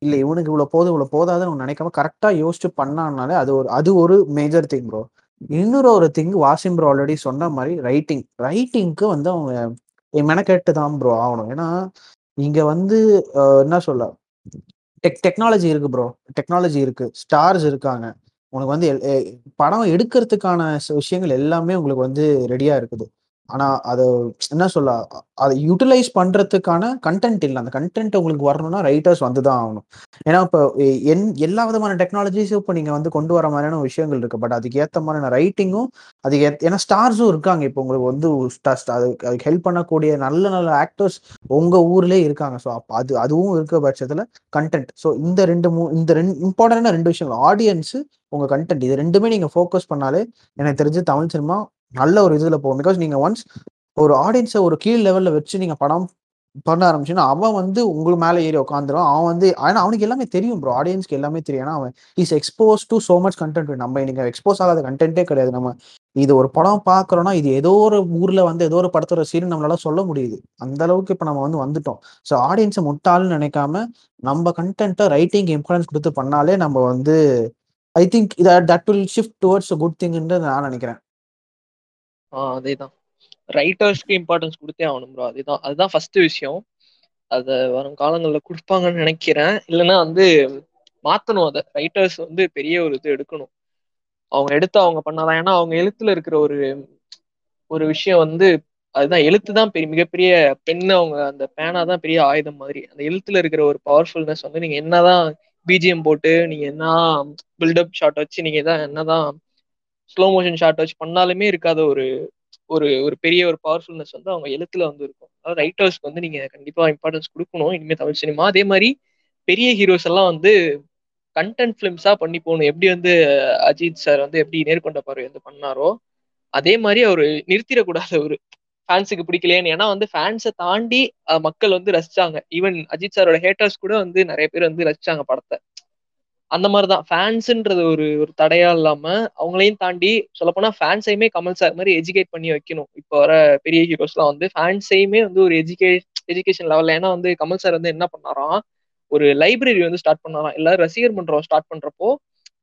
B: இல்லை இவனுக்கு இவ்வளோ போதும் இவ்வளோ போதாதுன்னு நினைக்காம கரெக்டாக யோசிச்சு பண்ணானாலே அது ஒரு அது ஒரு மேஜர் திங் ப்ரோ இன்னொரு ஒரு திங் வாசிம் ப்ரோ ஆல்ரெடி சொன்ன மாதிரி ரைட்டிங் ரைட்டிங்க்கு வந்து அவங்க மெனக்கெட்டு தான் ப்ரோ ஆகணும். ஏன்னா இங்கே வந்து என்ன சொல்ல? டெக் டெக்னாலஜி இருக்கு ப்ரோ டெக்னாலஜி இருக்கு. ஸ்டார்ஸ் இருக்காங்க. உனக்கு வந்து எல்- படம் எடுக்கிறதுக்கான ச- விஷயங்கள் எல்லாமே உங்களுக்கு வந்து ரெடியா இருக்குது. ஆனா அது என்ன சொல்ல அதை யூட்டிலைஸ் பண்றதுக்கான கண்டென்ட் இல்லை. அந்த கண்டென்ட் உங்களுக்கு வரணும்னா ரைட்டர்ஸ் வந்து தான் ஆகணும். ஏன்னா இப்போ எ- என் எல்லா விதமான டெக்னாலஜிஸும் இப்போ நீங்க வந்து கொண்டு வர மாதிரியான விஷயங்கள் இருக்கு. பட் அதுக்கு ஏத்த மாதிரியான ரைட்டிங்கும் அதுக்கு ஏத் ஏன்னா ஸ்டார்ஸும் இருக்காங்க. இப்போ உங்களுக்கு வந்து அதுக்கு அதுக்கு ஹெல்ப் பண்ணக்கூடிய நல்ல நல்ல ஆக்டர்ஸ் உங்க ஊர்லயே இருக்காங்க. ஸோ அப்போ அது அதுவும் இருக்க பட்சத்துல கண்டென்ட் ஸோ இந்த ரெண்டு மூ இந்த ரெண்டு இம்பார்ட்டன்டான ரெண்டு விஷயங்கள் ஆடியன்ஸ் உங்க கண்டென்ட் இது ரெண்டுமே நீங்க ஃபோக்கஸ் பண்ணாலே எனக்கு தெரிஞ்சு தமிழ் சினிமா நல்ல ஒரு இதுல போகும். பிகாஸ் நீங்க ஒன்ஸ் ஒரு ஆடியன்ஸை ஒரு கீழ் லெவல்ல வச்சு நீங்க படம் பண்ண ஆரம்பிச்சுன்னா அவன் வந்து உங்களுக்கு மேல ஏறி உட்காந்துரும் அவன் வந்து ஆனா அவனுக்கு எல்லாமே தெரியும் ப்ரோ ஆடியன்ஸ்க்கு எல்லாமே தெரியும். ஏன்னா அவன் is expose to so much content நம்ம இன்னைக்கு எக்ஸ்போஸ் ஆகாத கண்டென்ட்டே கிடையாது. நம்ம இது ஒரு படம் பாக்குறோம்னா இது ஏதோ ஒரு ஊர்ல வந்து ஏதோ ஒரு படத்தோட சீன் நம்மளால சொல்ல முடியுது. அந்த அளவுக்கு இப்ப நம்ம வந்து வந்துட்டோம். ஸோ ஆடியன்ஸை முட்டாள்னு நினைக்காம நம்ம கண்டென்ட்டை ரைட்டிங் இம்பார்ட்டன்ஸ் கொடுத்து பண்ணாலே நம்ம வந்து I think that will shift towards good திங்ன்னு நான் நினைக்கிறேன்.
D: ஆஹ் அதேதான். ரைட்டர்ஸ்க்கு இம்பார்ட்டன்ஸ் கொடுத்தே ஆகணும் ப்ரோ அதுதான். அதுதான் ஃபர்ஸ்ட் விஷயம். அதை வரும் காலங்களில் கொடுப்பாங்கன்னு நினைக்கிறேன். இல்லைன்னா வந்து மாற்றணும் அதை. ரைட்டர்ஸ் வந்து பெரிய ஒரு இது எடுக்கணும். அவங்க எடுத்து அவங்க பண்ணாதான். ஏன்னா அவங்க எழுத்துல இருக்கிற ஒரு ஒரு விஷயம் வந்து அதுதான் எழுத்து தான் பெரிய மிகப்பெரிய பெண் அவங்க அந்த பேனா தான் பெரிய ஆயுதம் மாதிரி. அந்த எழுத்துல இருக்கிற ஒரு பவர்ஃபுல்னஸ் வந்து நீங்க என்னதான் பிஜிஎம் போட்டு நீங்க என்ன பில்டப் ஷாட் வச்சு நீங்க தான் என்னதான் ஸ்லோ மோஷன் ஷாட் வச்சு பண்ணாலுமே இருக்காத ஒரு ஒரு ஒரு பெரிய ஒரு பவர்ஃபுல்னஸ் வந்து அவங்க எழுத்துல வந்து இருக்கும். அதாவது ரைட்டர்ஸ்க்கு வந்து நீங்க கண்டிப்பா இம்பார்ட்டன்ஸ் கொடுக்கணும். இனிமே தமிழ் சினிமா அதே மாதிரி பெரிய ஹீரோஸ் எல்லாம் வந்து கண்டென்ட் ஃபிலிம்ஸா பண்ணி போகணும். எப்படி வந்து அஜித் சார் வந்து எப்படி நேர்கொண்ட பார்வை வந்து பண்ணாரோ அதே மாதிரி அவர் நிறுத்திடக்கூடாது அவரு ஃபேன்ஸுக்கு பிடிக்கலையேன்னு. ஏன்னா வந்து ஃபேன்ஸை தாண்டி மக்கள் வந்து ரசிச்சாங்க. ஈவன் அஜித் சாரோட ஹேட்டர்ஸ் கூட வந்து நிறைய பேர் வந்து ரசிச்சாங்க படத்தை. அந்த மாதிரிதான். ஃபேன்ஸுன்றது ஒரு ஒரு தடையா இல்லாம அவங்களையும் தாண்டி சொல்லப்போனா ஃபேன்ஸையுமே கமல் சார் மாதிரி எஜுகேட் பண்ணி வைக்கணும். இப்போ வர பெரிய ஹீரோஸ்லாம் வந்து ஃபேன்ஸையுமே வந்து ஒரு எஜுகே எஜுகேஷன் லெவல்ல ஏன்னா வந்து கமல் சார் வந்து என்ன பண்ணாராம்? ஒரு லைப்ரரி வந்து ஸ்டார்ட் பண்ணாராம். எல்லாரும் ரசிகர் மன்றம் ஸ்டார்ட் பண்றப்போ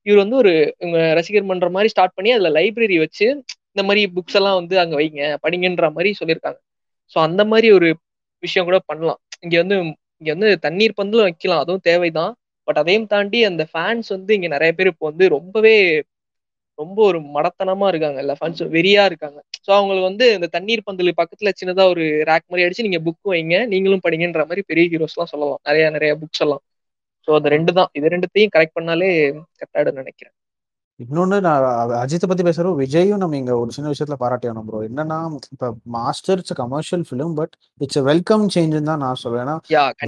D: இவர் வந்து ஒரு இவங்க ரசிகர் மன்ற மாதிரி ஸ்டார்ட் பண்ணி அதுல லைப்ரரி வச்சு இந்த மாதிரி புக்ஸ் எல்லாம் வந்து அங்க வைங்க படிங்கன்ற மாதிரி சொல்லியிருக்காங்க. ஸோ அந்த மாதிரி ஒரு விஷயம் கூட பண்ணலாம். இங்க வந்து இங்க வந்து தண்ணீர் பந்தலும் வைக்கலாம். அதுவும் தேவைதான். பட் அதையும் தாண்டி அந்த ஃபேன்ஸ் வந்து இங்க நிறைய பேர் இப்போ வந்து ரொம்பவே ரொம்ப ஒரு மடத்தனமா இருக்காங்க. எல்லா ஃபேன்ஸ் வெறியா இருக்காங்க. ஸோ அவங்களுக்கு வந்து இந்த தண்ணீர் பந்தல் பக்கத்துல சின்னதா ஒரு ரேக் மாதிரி அடிச்சு நீங்க புக் வைங்க நீங்களும் படிங்கன்ற மாதிரி பெரிய ஹீரோஸ் எல்லாம் சொல்லலாம். நிறைய நிறைய புக்ஸ் எல்லாம். ஸோ அந்த ரெண்டு தான் இது ரெண்டுத்தையும் கரெக்ட் பண்ணாலே கரெக்டாயிடும் நினைக்கிறேன்.
B: இன்னொன்னு நான் அஜித்தை பத்தி பேசுறோம் விஜயும் நம்ம இங்க ஒரு சின்ன விஷயத்துல பாராட்டியானோம் ப்ரோ என்னன்னா இப்ப Master it's commercial film but it's welcome சேஞ்சுன்னு தான் நான் சொல்லுவேன் ஏன்னா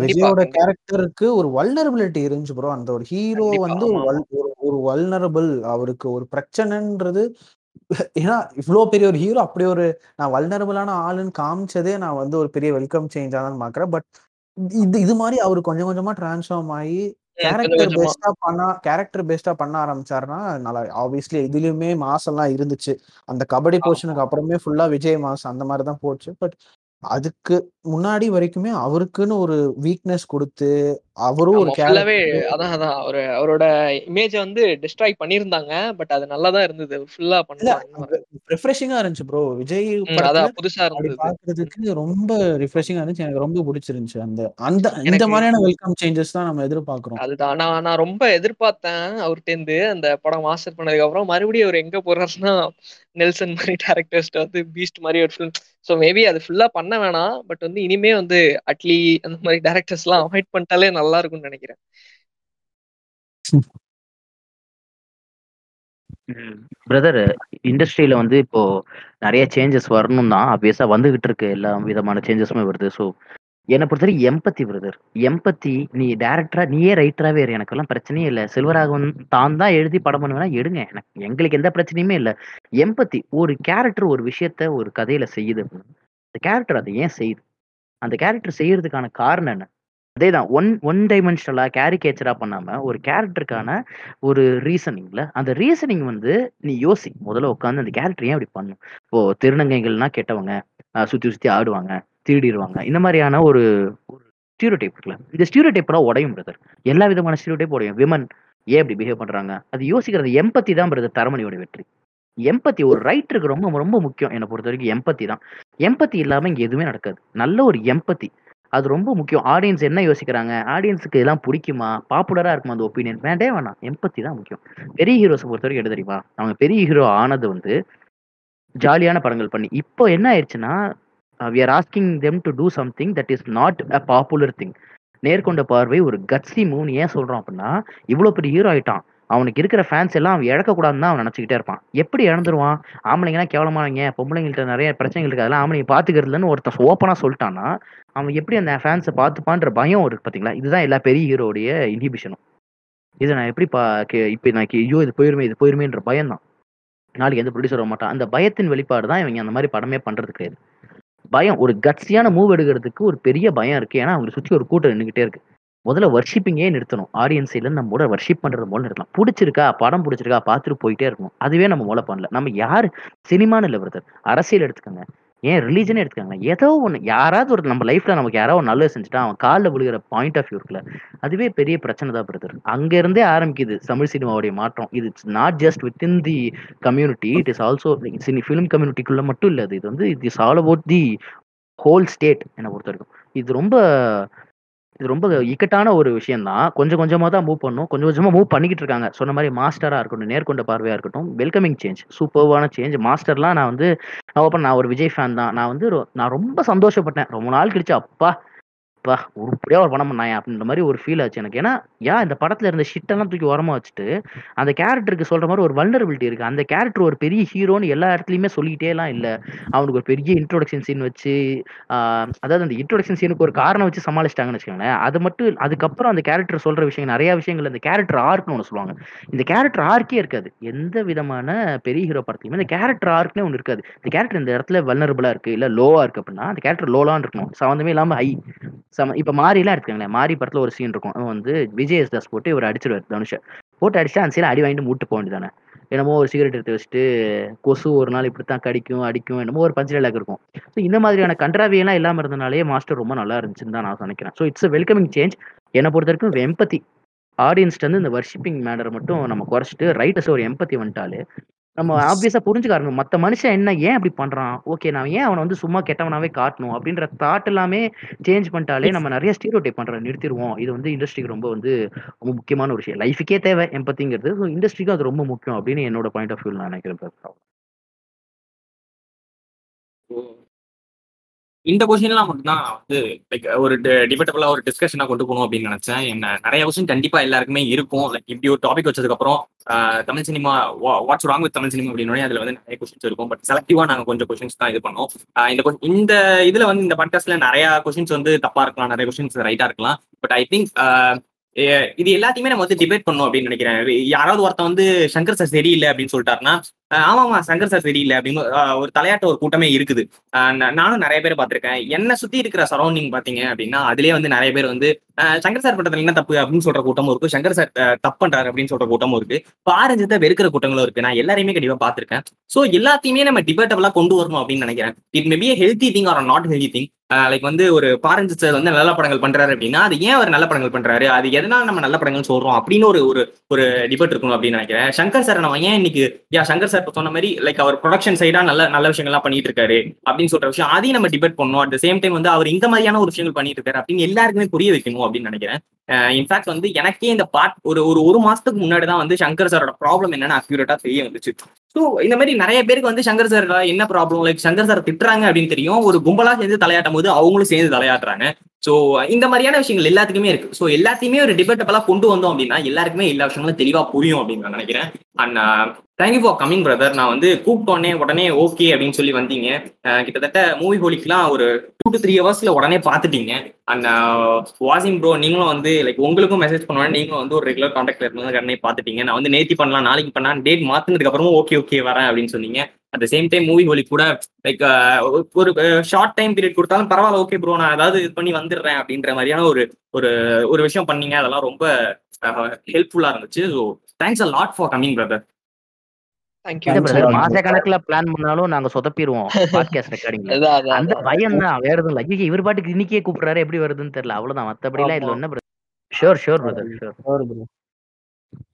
B: விஜயோட கேரக்டருக்கு ஒரு வல்னரபிலிட்டி இருந்துச்சு ப்ரோ அந்த ஒரு ஹீரோ வந்து ஒரு வல்னரபிள் அவருக்கு ஒரு பிரச்சனைன்றது ஏன்னா இவ்வளோ பெரிய ஒரு ஹீரோ அப்படி ஒரு நான் வல்னரபிளான ஆளுன்னு காமிச்சதே நான் வந்து ஒரு பெரிய வெல்கம் சேஞ்சா தான் பாக்குறேன் பட் இது இது மாதிரி அவர் கொஞ்சம் கொஞ்சமா டிரான்ஸ்ஃபார்ம் ஆகி கேரக்டர் பெஸ்டா பண்ணா கேரக்டர் பெஸ்டா பண்ண ஆரம்பிச்சாருன்னா நல்லா ஆப்வியஸ்லி இதுலயுமே மாசெல்லாம் இருந்துச்சு. அந்த கபடி போர்ஷனுக்கு அப்புறமே ஃபுல்லா விஜய் மாஸ் அந்த மாதிரி தான் போச்சு. பட் அதுக்கு முன்னாடி வரைக்குமே அவருக்குன்னு ஒரு வீக்னஸ் கொடுத்து அவரும் ஒரு கேரக்டர்
D: அதான் அதான். அவரு அவரோட இமேஜ வந்து டிஸ்ட்ராய் பண்ணியிருந்தாங்க பட் அது நல்லா தான் இருந்தது ஃபுல்லா பண்ணாங்க.
B: ரெஃப்ரெஷிங்கா இருந்துச்சு ப்ரோ விஜய்
D: அதான் புதுசா இருந்தது.
B: பாக்குறதுக்கு ரொம்ப ரிஃப்ரெஷிங்கா இருந்துச்சு. எனக்கு ரொம்ப பிடிச்சிருந்துச்சு அந்த அந்த இந்த மாதிரியான வெல்கம் சேஞ்சஸ் தான் நம்ம எதிர்பார்க்கிறோம்.
D: அதுதான். நான் நான் ரொம்ப எதிர்பார்த்தேன் அவர்கிட்டேருந்து அந்த படம் மாஸ்டர் பண்ணதுக்கு அப்புறம் மறுபடியும் அவர் எங்க போறாருன்னா நெல்சன் மாதிரி டேரக்டர்ஸ்ட வந்து பீஸ்ட் மாதிரி ஒரு ஃபிலிம் ஸோ மேபி அது ஃபுல்லா பண்ண வேணாம் பட் வந்து இனிமே வந்து அட்லி அந்த மாதிரி டேரக்டர்ஸ் எல்லாம் அவாய்ட் பண்ணிட்டாலே நல்லா இருக்கும்னு நினைக்கிறேன்.
C: பிரதர் இண்டஸ்ட்ரியில வந்து இப்போ நிறைய சேஞ்சஸ் வரணும் தான். ஆப்வியஸா வந்துகிட்டு இருக்கு. எல்லா விதமான சேஞ்சஸுமே வருது. ஸோ என்னை பொறுத்தவரைக்கும் எம்பத்தி பிரதர் எம்பத்தி நீ டேரக்டரா நீயே ரைட்டராகவே இரு. எனக்கெல்லாம் பிரச்சனையே இல்லை. செல்வராகவன் தான் தான் எழுதி படம் பண்ணுவேன்னா எடுங்க. எனக்கு எங்களுக்கு எந்த பிரச்சனையுமே இல்லை. எம்பத்தி ஒரு கேரக்டர் ஒரு விஷயத்த ஒரு கதையில செய்யுது அப்படின்னா அந்த கேரக்டர் அதை ஏன் செய்யுது? அந்த கேரக்டர் செய்யறதுக்கான காரணம் என்ன? அதேதான் ஒன் ஒன் டைமென்ஷனலா கேரிகேச்சரா பண்ணாம ஒரு கேரக்டருக்கான ஒரு ரீசனிங்ல அந்த ரீசனிங் வந்து நீ யோசி. முதல்ல உட்காந்து அந்த கேரக்டர் ஏன் அப்படி பண்ணும்? இப்போ திருநங்கைகள்னா கெட்டவங்க சுத்தி சுத்தி ஆடுவாங்க திருடிடுவாங்க இந்த மாதிரியான ஒரு ஒரு ஸ்டீரியோடைப் இருக்குல்ல இந்த ஸ்டீரியோடைப்லாம் உடையும் பிரதர் எல்லா விதமான ஸ்டீரியோடைப் உடையும். விமன் ஏன் இப்படி பிஹேவ் பண்றாங்க? அது யோசிக்கிறது எம்பத்தி தான் பிரதர் தரமணியோட வெற்றி. எம்பத்தி ஒரு ரைட்டருக்கு ரொம்ப ரொம்ப முக்கியம். என்னை பொறுத்த வரைக்கும் எம்பத்தி தான். எம்பத்தி இல்லாமல் இங்கே எதுவுமே நடக்காது. நல்ல ஒரு எம்பத்தி அது ரொம்ப முக்கியம். ஆடியன்ஸ் என்ன யோசிக்கிறாங்க? ஆடியன்ஸுக்கு இதெல்லாம் பிடிக்குமா? பாப்புலராக இருக்குமா? அந்த ஒப்பீனியன் வேண்டே வேணாம். எம்பத்தி தான் முக்கியம். பெரிய ஹீரோஸை பொறுத்த வரைக்கும் எது தெரியுமா? அவங்க பெரிய ஹீரோ ஆனது வந்து ஜாலியான படங்கள் பண்ணி. இப்போ என்ன ஆயிடுச்சுன்னா we are asking them to do something that is not a popular thing Nerkonda Paarvai ஒரு கட்ஸி மூணு ஏன் சொல்கிறோம் அப்படின்னா இவ்வளோ பெரிய ஹீரோ ஆயிட்டான். அவனுக்கு இருக்கிற ஃபேன்ஸ் எல்லாம் அவன் இழக்கக்கூடாதுன்னு தான் அவன் நினச்சிக்கிட்டே இருப்பான். எப்படி இழந்துருவான்? ஆம்பளைங்கன்னா கேவலமானவங்க பொம்பளைங்கள்ட்ட நிறைய பிரச்சனைகள் இருக்குது அதெல்லாம் ஆம்பளைங்க பார்த்துக்கிறதுலன்னு ஒருத்தன் ஓப்பனாக சொல்லிட்டான்னா அவன் எப்படி அந்த ஃபேன்ஸை பார்த்துப்பான்ற பயம் இருக்கு பார்த்தீங்களா இதுதான் எல்லா பெரிய ஹீரோடைய இன்ஹிபிஷனும் இதை நான் எப்படி பா கே- இப்போ நான் ஐயோ இது போயிருமே இது போயிருமேன்ற பயம் தான். நாளைக்கு எந்த ப்ரொடியூசர் வர மாட்டான். அந்த பயத்தின் வெளிப்பாடு தான் இவங்க அந்த மாதிரி படமே பண்ணுறது கிடையாது. பயம் ஒரு கட்சியான மூவ் எடுக்கிறதுக்கு ஒரு பெரிய பயம் இருக்குது ஏன்னா அவங்களை சுற்றி ஒரு கூட்டம் நின்றுக்கிட்டே இருக்குது முதல்ல வர்ஷிப்பிங்கே நிறுத்தணும். ஆடியன்ஸ் இல்ல நம்மளோட வர்ஷிப் பண்றது மூலம் நிறுத்தலாம் பிடிச்சிருக்கா? படம் பிடிச்சிருக்கா? பார்த்துட்டு போயிட்டே இருக்கணும். அதுவே நம்ம மூலம் பண்ணல. நம்ம யார்? சினிமான்னு இல்லை பிரதர் அரசியல் எடுத்துக்கோங்க. ஏன் ரிலீஜனே எடுத்துக்கோங்க ஏதோ ஒன்று யாராவது ஒரு நம்ம லைஃப்ல நமக்கு யாராவது நல்லது செஞ்சுட்டா அவன் காலில் விழுகிற பாயிண்ட் ஆஃப் வியூ இருக்குல்ல. அதுவே பெரிய பிரச்சனை தான் பிரதர் அங்க இருந்தே ஆரம்பிக்குது தமிழ் சினிமாவுடைய மாற்றம். இது not just within the community it is also cine film கம்யூனிட்டிக்குள்ள மட்டும் இல்லை. அது இது வந்து it is all about the whole state என்னை பொறுத்த வரைக்கும் இது ரொம்ப இது ரொம்ப இக்கட்டான ஒரு விஷயம் தான் கொஞ்சம் கொஞ்சமா தான் மூவ் பண்ணும். கொஞ்சம் கொஞ்சமா மூவ் பண்ணிக்கிட்டு இருக்காங்க. சொன்ன மாதிரி மாஸ்டரா இருக்கட்டும் நேர்கொண்ட பார்வையா இருக்கட்டும் வெல்கமிங் சேஞ்ச் சூப்பர்வான சேஞ்ச் மாஸ்டர்லாம் நான் வந்து நான் நான் ஒரு விஜய் ஃபேன் தான். நான் வந்து ரொ- நான் ரொம்ப சந்தோஷப்பட்டேன். ரொம்ப நாள் கழிச்சு அப்பா அப்பா உருப்படியா ஒரு படம் பண்ணாயா அப்படின்ற மாதிரி ஒரு ஃபீல் ஆச்சு எனக்கு. ஏன்னா ஏன் இந்த படத்துல இருந்த ஷிட்டெல்லாம் தூக்கி உரமா வச்சுட்டு அந்த கேரக்டருக்கு சொல்ற மாதிரி ஒரு வல்னரபிலிட்டி இருக்கு. அந்த கேரக்டர் ஒரு பெரிய ஹீரோன்னு எல்லா இடத்துலயுமே சொல்லிக்கிட்டே எல்லாம் இல்ல. அவனுக்கு ஒரு பெரிய இன்ட்ரோடக்ஷன் சீன் வச்சு அதாவது அந்த இன்ட்ரோடக்ஷன் சீனுக்கு ஒரு காரணம் வச்சு சமாளிச்சிட்டாங்கன்னு வச்சுக்கோங்களேன். அது மட்டும் அதுக்கப்புறம் அந்த கேரக்டர் சொல்ற விஷயங்கள் நிறைய விஷயங்கள் அந்த கேரக்டர் ஆர்க்னு ஒன்று சொல்லுவாங்க. இந்த கேரக்டர் ஆர்க்கே இருக்காது. எந்த விதமான பெரிய ஹீரோ படத்துலையுமே இந்த கேரக்டர் ஆர்க்னே ஒன்று இருக்காது. இந்த கேரக்டர் இந்த இடத்துல வல்னரபிளா இருக்கு இல்ல லோவா இருக்கு அப்படின்னா அந்த கேரக்டர் லோலான்னு இருக்கணும். சம்மந்தமே இல்லாம ஹை சம இப்ப மாரிலாம் எடுத்துக்கோங்களேன். மாரி படத்துல ஒரு சீன் இருக்கும். அவன் வந்து விஜய் எஸ் தாஸ் போட்டு இவர் அடிச்சிருவார் தனுஷை. போட்டு அடிச்சா அந்த சீன் அடி வாங்கிட்டு மூட்டு போக வேண்டியதானே என்னமோ ஒரு சிகரெட் எடுத்து வச்சுட்டு கொசு ஒரு நாள் இப்படித்தான் கடிக்கும் அடிக்கும் என்னமோ ஒரு பஞ்சு டைலாக் இருக்கும். ஸோ இந்த மாதிரியான கன்றாவியெல்லாம் இல்லாம இருந்தனாலே மாஸ்டர் ரொம்ப நல்லா இருந்துச்சுன்னு தான் நான் நினைக்கிறேன். ஸோ இட்ஸ் வெல்கமிங் சேஞ்ச் என்னை பொறுத்த வரைக்கும் எம்பத்தி ஆடியன்ஸ்ட்ட இருந்து இந்த வர்ஷிப்பிங் மேனரை மட்டும் நம்ம குறைச்சிட்டு ரைட்டர்ஸ் ஒரு எம்பத்தி வந்துட்டாலே நம்ம. ஆப்வியஸா புரிஞ்சுக்க ஆரம்பிக்கும். மத்த மனுஷன் என்ன ஏன் அப்படி பண்றான்? ஓகே நான் ஏன் அவன வந்து சும்மா கெட்டவனாவே காட்டணும்? அப்படின்ற தாட் எல்லாமே சேஞ்ச் பண்ணிட்டாலே நம்ம நெறைய ஸ்டீரியோடைப் பண்றத நிறுத்திருவோம். இது வந்து இண்டஸ்ட்ரிக்கு ரொம்ப வந்து ரொம்ப முக்கியமான ஒரு விஷயம். லைஃப்க்கே தேவை எம்பத்திங்கிறது. ஸோ இண்டஸ்ட்ரிக்கும் அது ரொம்ப முக்கியம் அப்படின்னு என்னோட பாயிண்ட் ஆஃப் வியூல நான் நினைக்கிறேன்.
A: இந்த கொஸ்டின்லாம் மட்டும்தான் வந்து லைக் ஒரு டிபேட்டபிளா ஒரு டிஸ்கஷனா கொண்டு போகணும் அப்படின்னு நினைச்சேன். என்ன நிறைய கொஸ்டின் கண்டிப்பா எல்லாருக்குமே இருக்கும். லைக் இப்படி ஒரு டாபிக் வச்சதுக்கு அப்புறம் Tamil cinema what's wrong with Tamil cinema அப்படின்னு அதுல வந்து நிறைய கொஸ்டின்ஸ் இருக்கும். பட் செலக்டிவா நாங்க கொஞ்சம் கொஸ்டின்ஸ் தான் இது பண்ணோம். இந்த இந்த இதுல வந்து இந்த பாட்காஸ்ட்ல நிறைய கொஸ்டின்ஸ் வந்து தப்பா இருக்கலாம். நிறைய கொஸ்டின்ஸ் ரைட்டா இருக்கலாம். பட் ஐ திங்க் இது எல்லாத்தையுமே நம்ம வந்து டிபேட் பண்ணணும் அப்படின்னு நினைக்கிறேன். யாராவது ஒருத்தன் வந்து சங்கர் சார் சரியில்லை அப்படின்னு சொல்லிட்டாருன்னா ஆமாமா சங்கர் சார் சரியில்லை அப்படின்னு ஒரு தலையாட்ட ஒரு கூட்டமே இருக்குது. நானும் நிறைய பேர் பார்த்திருக்கேன். என்ன சுத்தி இருக்கிற சரௌண்டிங் பாத்தீங்க அப்படின்னா அதுலயே வந்து நிறைய பேர் வந்து சங்கர் சார் பட்டத்துல என்ன தப்பு அப்படின்னு சொல்ற கூட்டமும் இருக்கு. சங்கர் சார் தப்பு பண்றாரு அப்படின்னு சொல்ற கூட்டமும் இருக்கு. பாரஞ்சத்தை வெறுக்கிற கூட்டங்களும் இருக்கு. நான் எல்லாரையுமே கண்டிப்பா பாத்திருக்கேன் சோ எல்லாத்தையுமே நம்ம டிபேட்டபிளா கொண்டு வரணும் அப்படின்னு நினைக்கிறேன். It maybe healthy thing or not healthy thing like வந்து ஒரு பாரஞ்சித் சார் வந்து நல்ல படங்கள் பண்றாரு அப்படின்னா அது ஏன் அவர் நல்ல படங்கள் பண்றாரு? அது எதனால நம்ம நல்ல படங்கள் சொல்றோம் அப்படின்னு ஒரு ஒரு ஒரு டிபேட் இருக்கணும் அப்படின்னு நினைக்கிறேன். சங்கர் சார் நம்ம ஏன் இன்னைக்கு யா சங்கர் சார் இப்போ சொன்ன மாதிரி லைக் அவர் ப்ரொடக்ஷன் சைடா நல்ல நல்ல விஷயங்கள்லாம் பண்ணிட்டு இருக்காரு அப்படின்னு சொல்ற விஷயம் அதையும் நம்ம டிபேட் பண்ணணும். அட் சேம் டைம் வந்து அவர் இந்த மாதிரியான ஒரு விஷயங்கள் பண்ணிட்டு இருக்காரு அப்படின்னு எல்லாருக்குமே புரிய வைக்கணும் அப்படின்னு நினைக்கிறேன். இன்ஃபேக்ட் வந்து எனக்கே இந்த பார்ட் ஒரு ஒரு ஒரு மாசத்துக்கு முன்னாடி தான் வந்து சங்கர் சாரோட ப்ராப்ளம் என்னன்னு அக்யூரேட்டா தெரிய வந்துச்சு. ஸோ இந்த மாதிரி நிறைய பேருக்கு வந்து சங்கர் சார் என்ன ப்ராப்ளம் லைக் சங்கர் சார் திட்டுறாங்க அப்படின்னு தெரியும். ஒரு கும்பலா சேர்ந்து தலையாட்டும் போது அவங்களும் சேர்ந்து தலையாட்டுறாங்க. ஸோ இந்த மாதிரியான விஷயங்கள் எல்லாத்துக்குமே இருக்கு. ஸோ எல்லாத்தையுமே ஒரு டிபேட்டபிளா கொண்டு வந்தோம் அப்படின்னா எல்லாருக்குமே எல்லா விஷயங்களும் தெளிவாக புரியும் அப்படின்னு நான் நினைக்கிறேன். And thank you for coming brother நான் வந்து கூப்பிட்டோடனே உடனே ஓகே அப்படின்னு சொல்லி வந்தீங்க. Uh, கிட்டத்தட்ட மூவி ஹோலிக்கெலாம் ஒரு டூ டு த்ரீ ஹவர்ஸ்ல உடனே பார்த்துட்டீங்க. அண்ட் வாசிங் ப்ரோ நீங்களும் வந்து லைக் உங்களுக்கும் மெசேஜ் பண்ணுவேன் நீங்களும் வந்து ஒரு ரெகுலர் கான்டாக்ட்ல இருந்தது உடனே பார்த்துட்டீங்க. நான் வந்து நேத்தி பண்ணலாம் நாளைக்கு பண்ணலாம் டேட் மாத்தினதுக்கு அப்புறமும் ஓகே ஓகே வரேன் அப்படின்னு சொன்னீங்க. அட் சேம் டைம் மூவி ஹோலி கூட லைக் ஒரு ஷார்ட் டைம் பீரியட் கொடுத்தாலும் பரவாயில்ல ஓகே ப்ரோ நான் ஏதாவது இது பண்ணி வந்துடுறேன் அப்படின்ற மாதிரியான ஒரு ஒரு ஒரு விஷயம் பண்ணீங்க. அதெல்லாம் ரொம்ப ஹெல்ப்ஃபுல்லா இருந்துச்சு. So thanks a lot for coming brother
C: மாச. கணக்குல பிளான் பண்ணாலும் நாங்க சொதப்பிடுவோம் பாட்காஸ்ட் ரெக்கார்டிங்ல அந்த. பயம் தான் வேற எதுவும் இல்ல. இவர் பாட்டுக்கு இன்னைக்கே கூப்பிடுறாரு எப்படி வருதுன்னு தெரியல. அவ்வளவுதான் மத்தபடிலாம் இதுல
D: ஆமா.
C: என்ன sure sure brother sure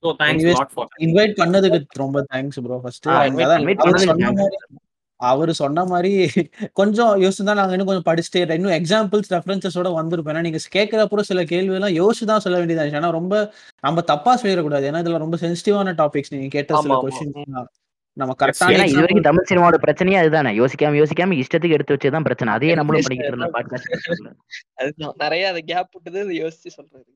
A: so thanks lot for
B: invite பண்ணதுக்கு ரொம்ப தேங்க்ஸ் ப்ரோ ஃபர்ஸ்ட் அவர் சொன்ன
C: thanks.
B: மாதிரி கொஞ்சம் யோசிச்சு தான் நாங்க இன்னும் கொஞ்சம் படிச்சுட்டே இன்னும் எக்ஸாம்பிள்ஸ் ரெஃபரன்சஸோட வந்திருப்போம். ஏன்னா நீங்க கேட்கறப்போ சில கேள்வி எல்லாம் யோசிச்சு தான் சொல்ல வேண்டியதா இருந்துச்சு. ஏன்னா ரொம்ப நம்ம தப்பா சொல்லிடக்கூடாது ஏன்னா இதுல ரொம்ப சென்சிட்டிவான டாபிக்ஸ் நீங்க கேட்ட சில
D: ம்.
B: நம்ம கரெக்டான
C: இது வரைக்கும் தமிழ் சினிமாவோட பிரச்சனையே அதுதானே. யோசிக்காம யோசிக்காம இஷ்டத்துக்கு எடுத்து வச்சதுதான் பிரச்சனை. அதையே நம்மளும் பண்ணிக்கிட்டு இருந்த பாட்காஸ்ட்
D: அதுதான். நிறைய அதை கேப் விட்டது அதை யோசிச்சு சொல்றது.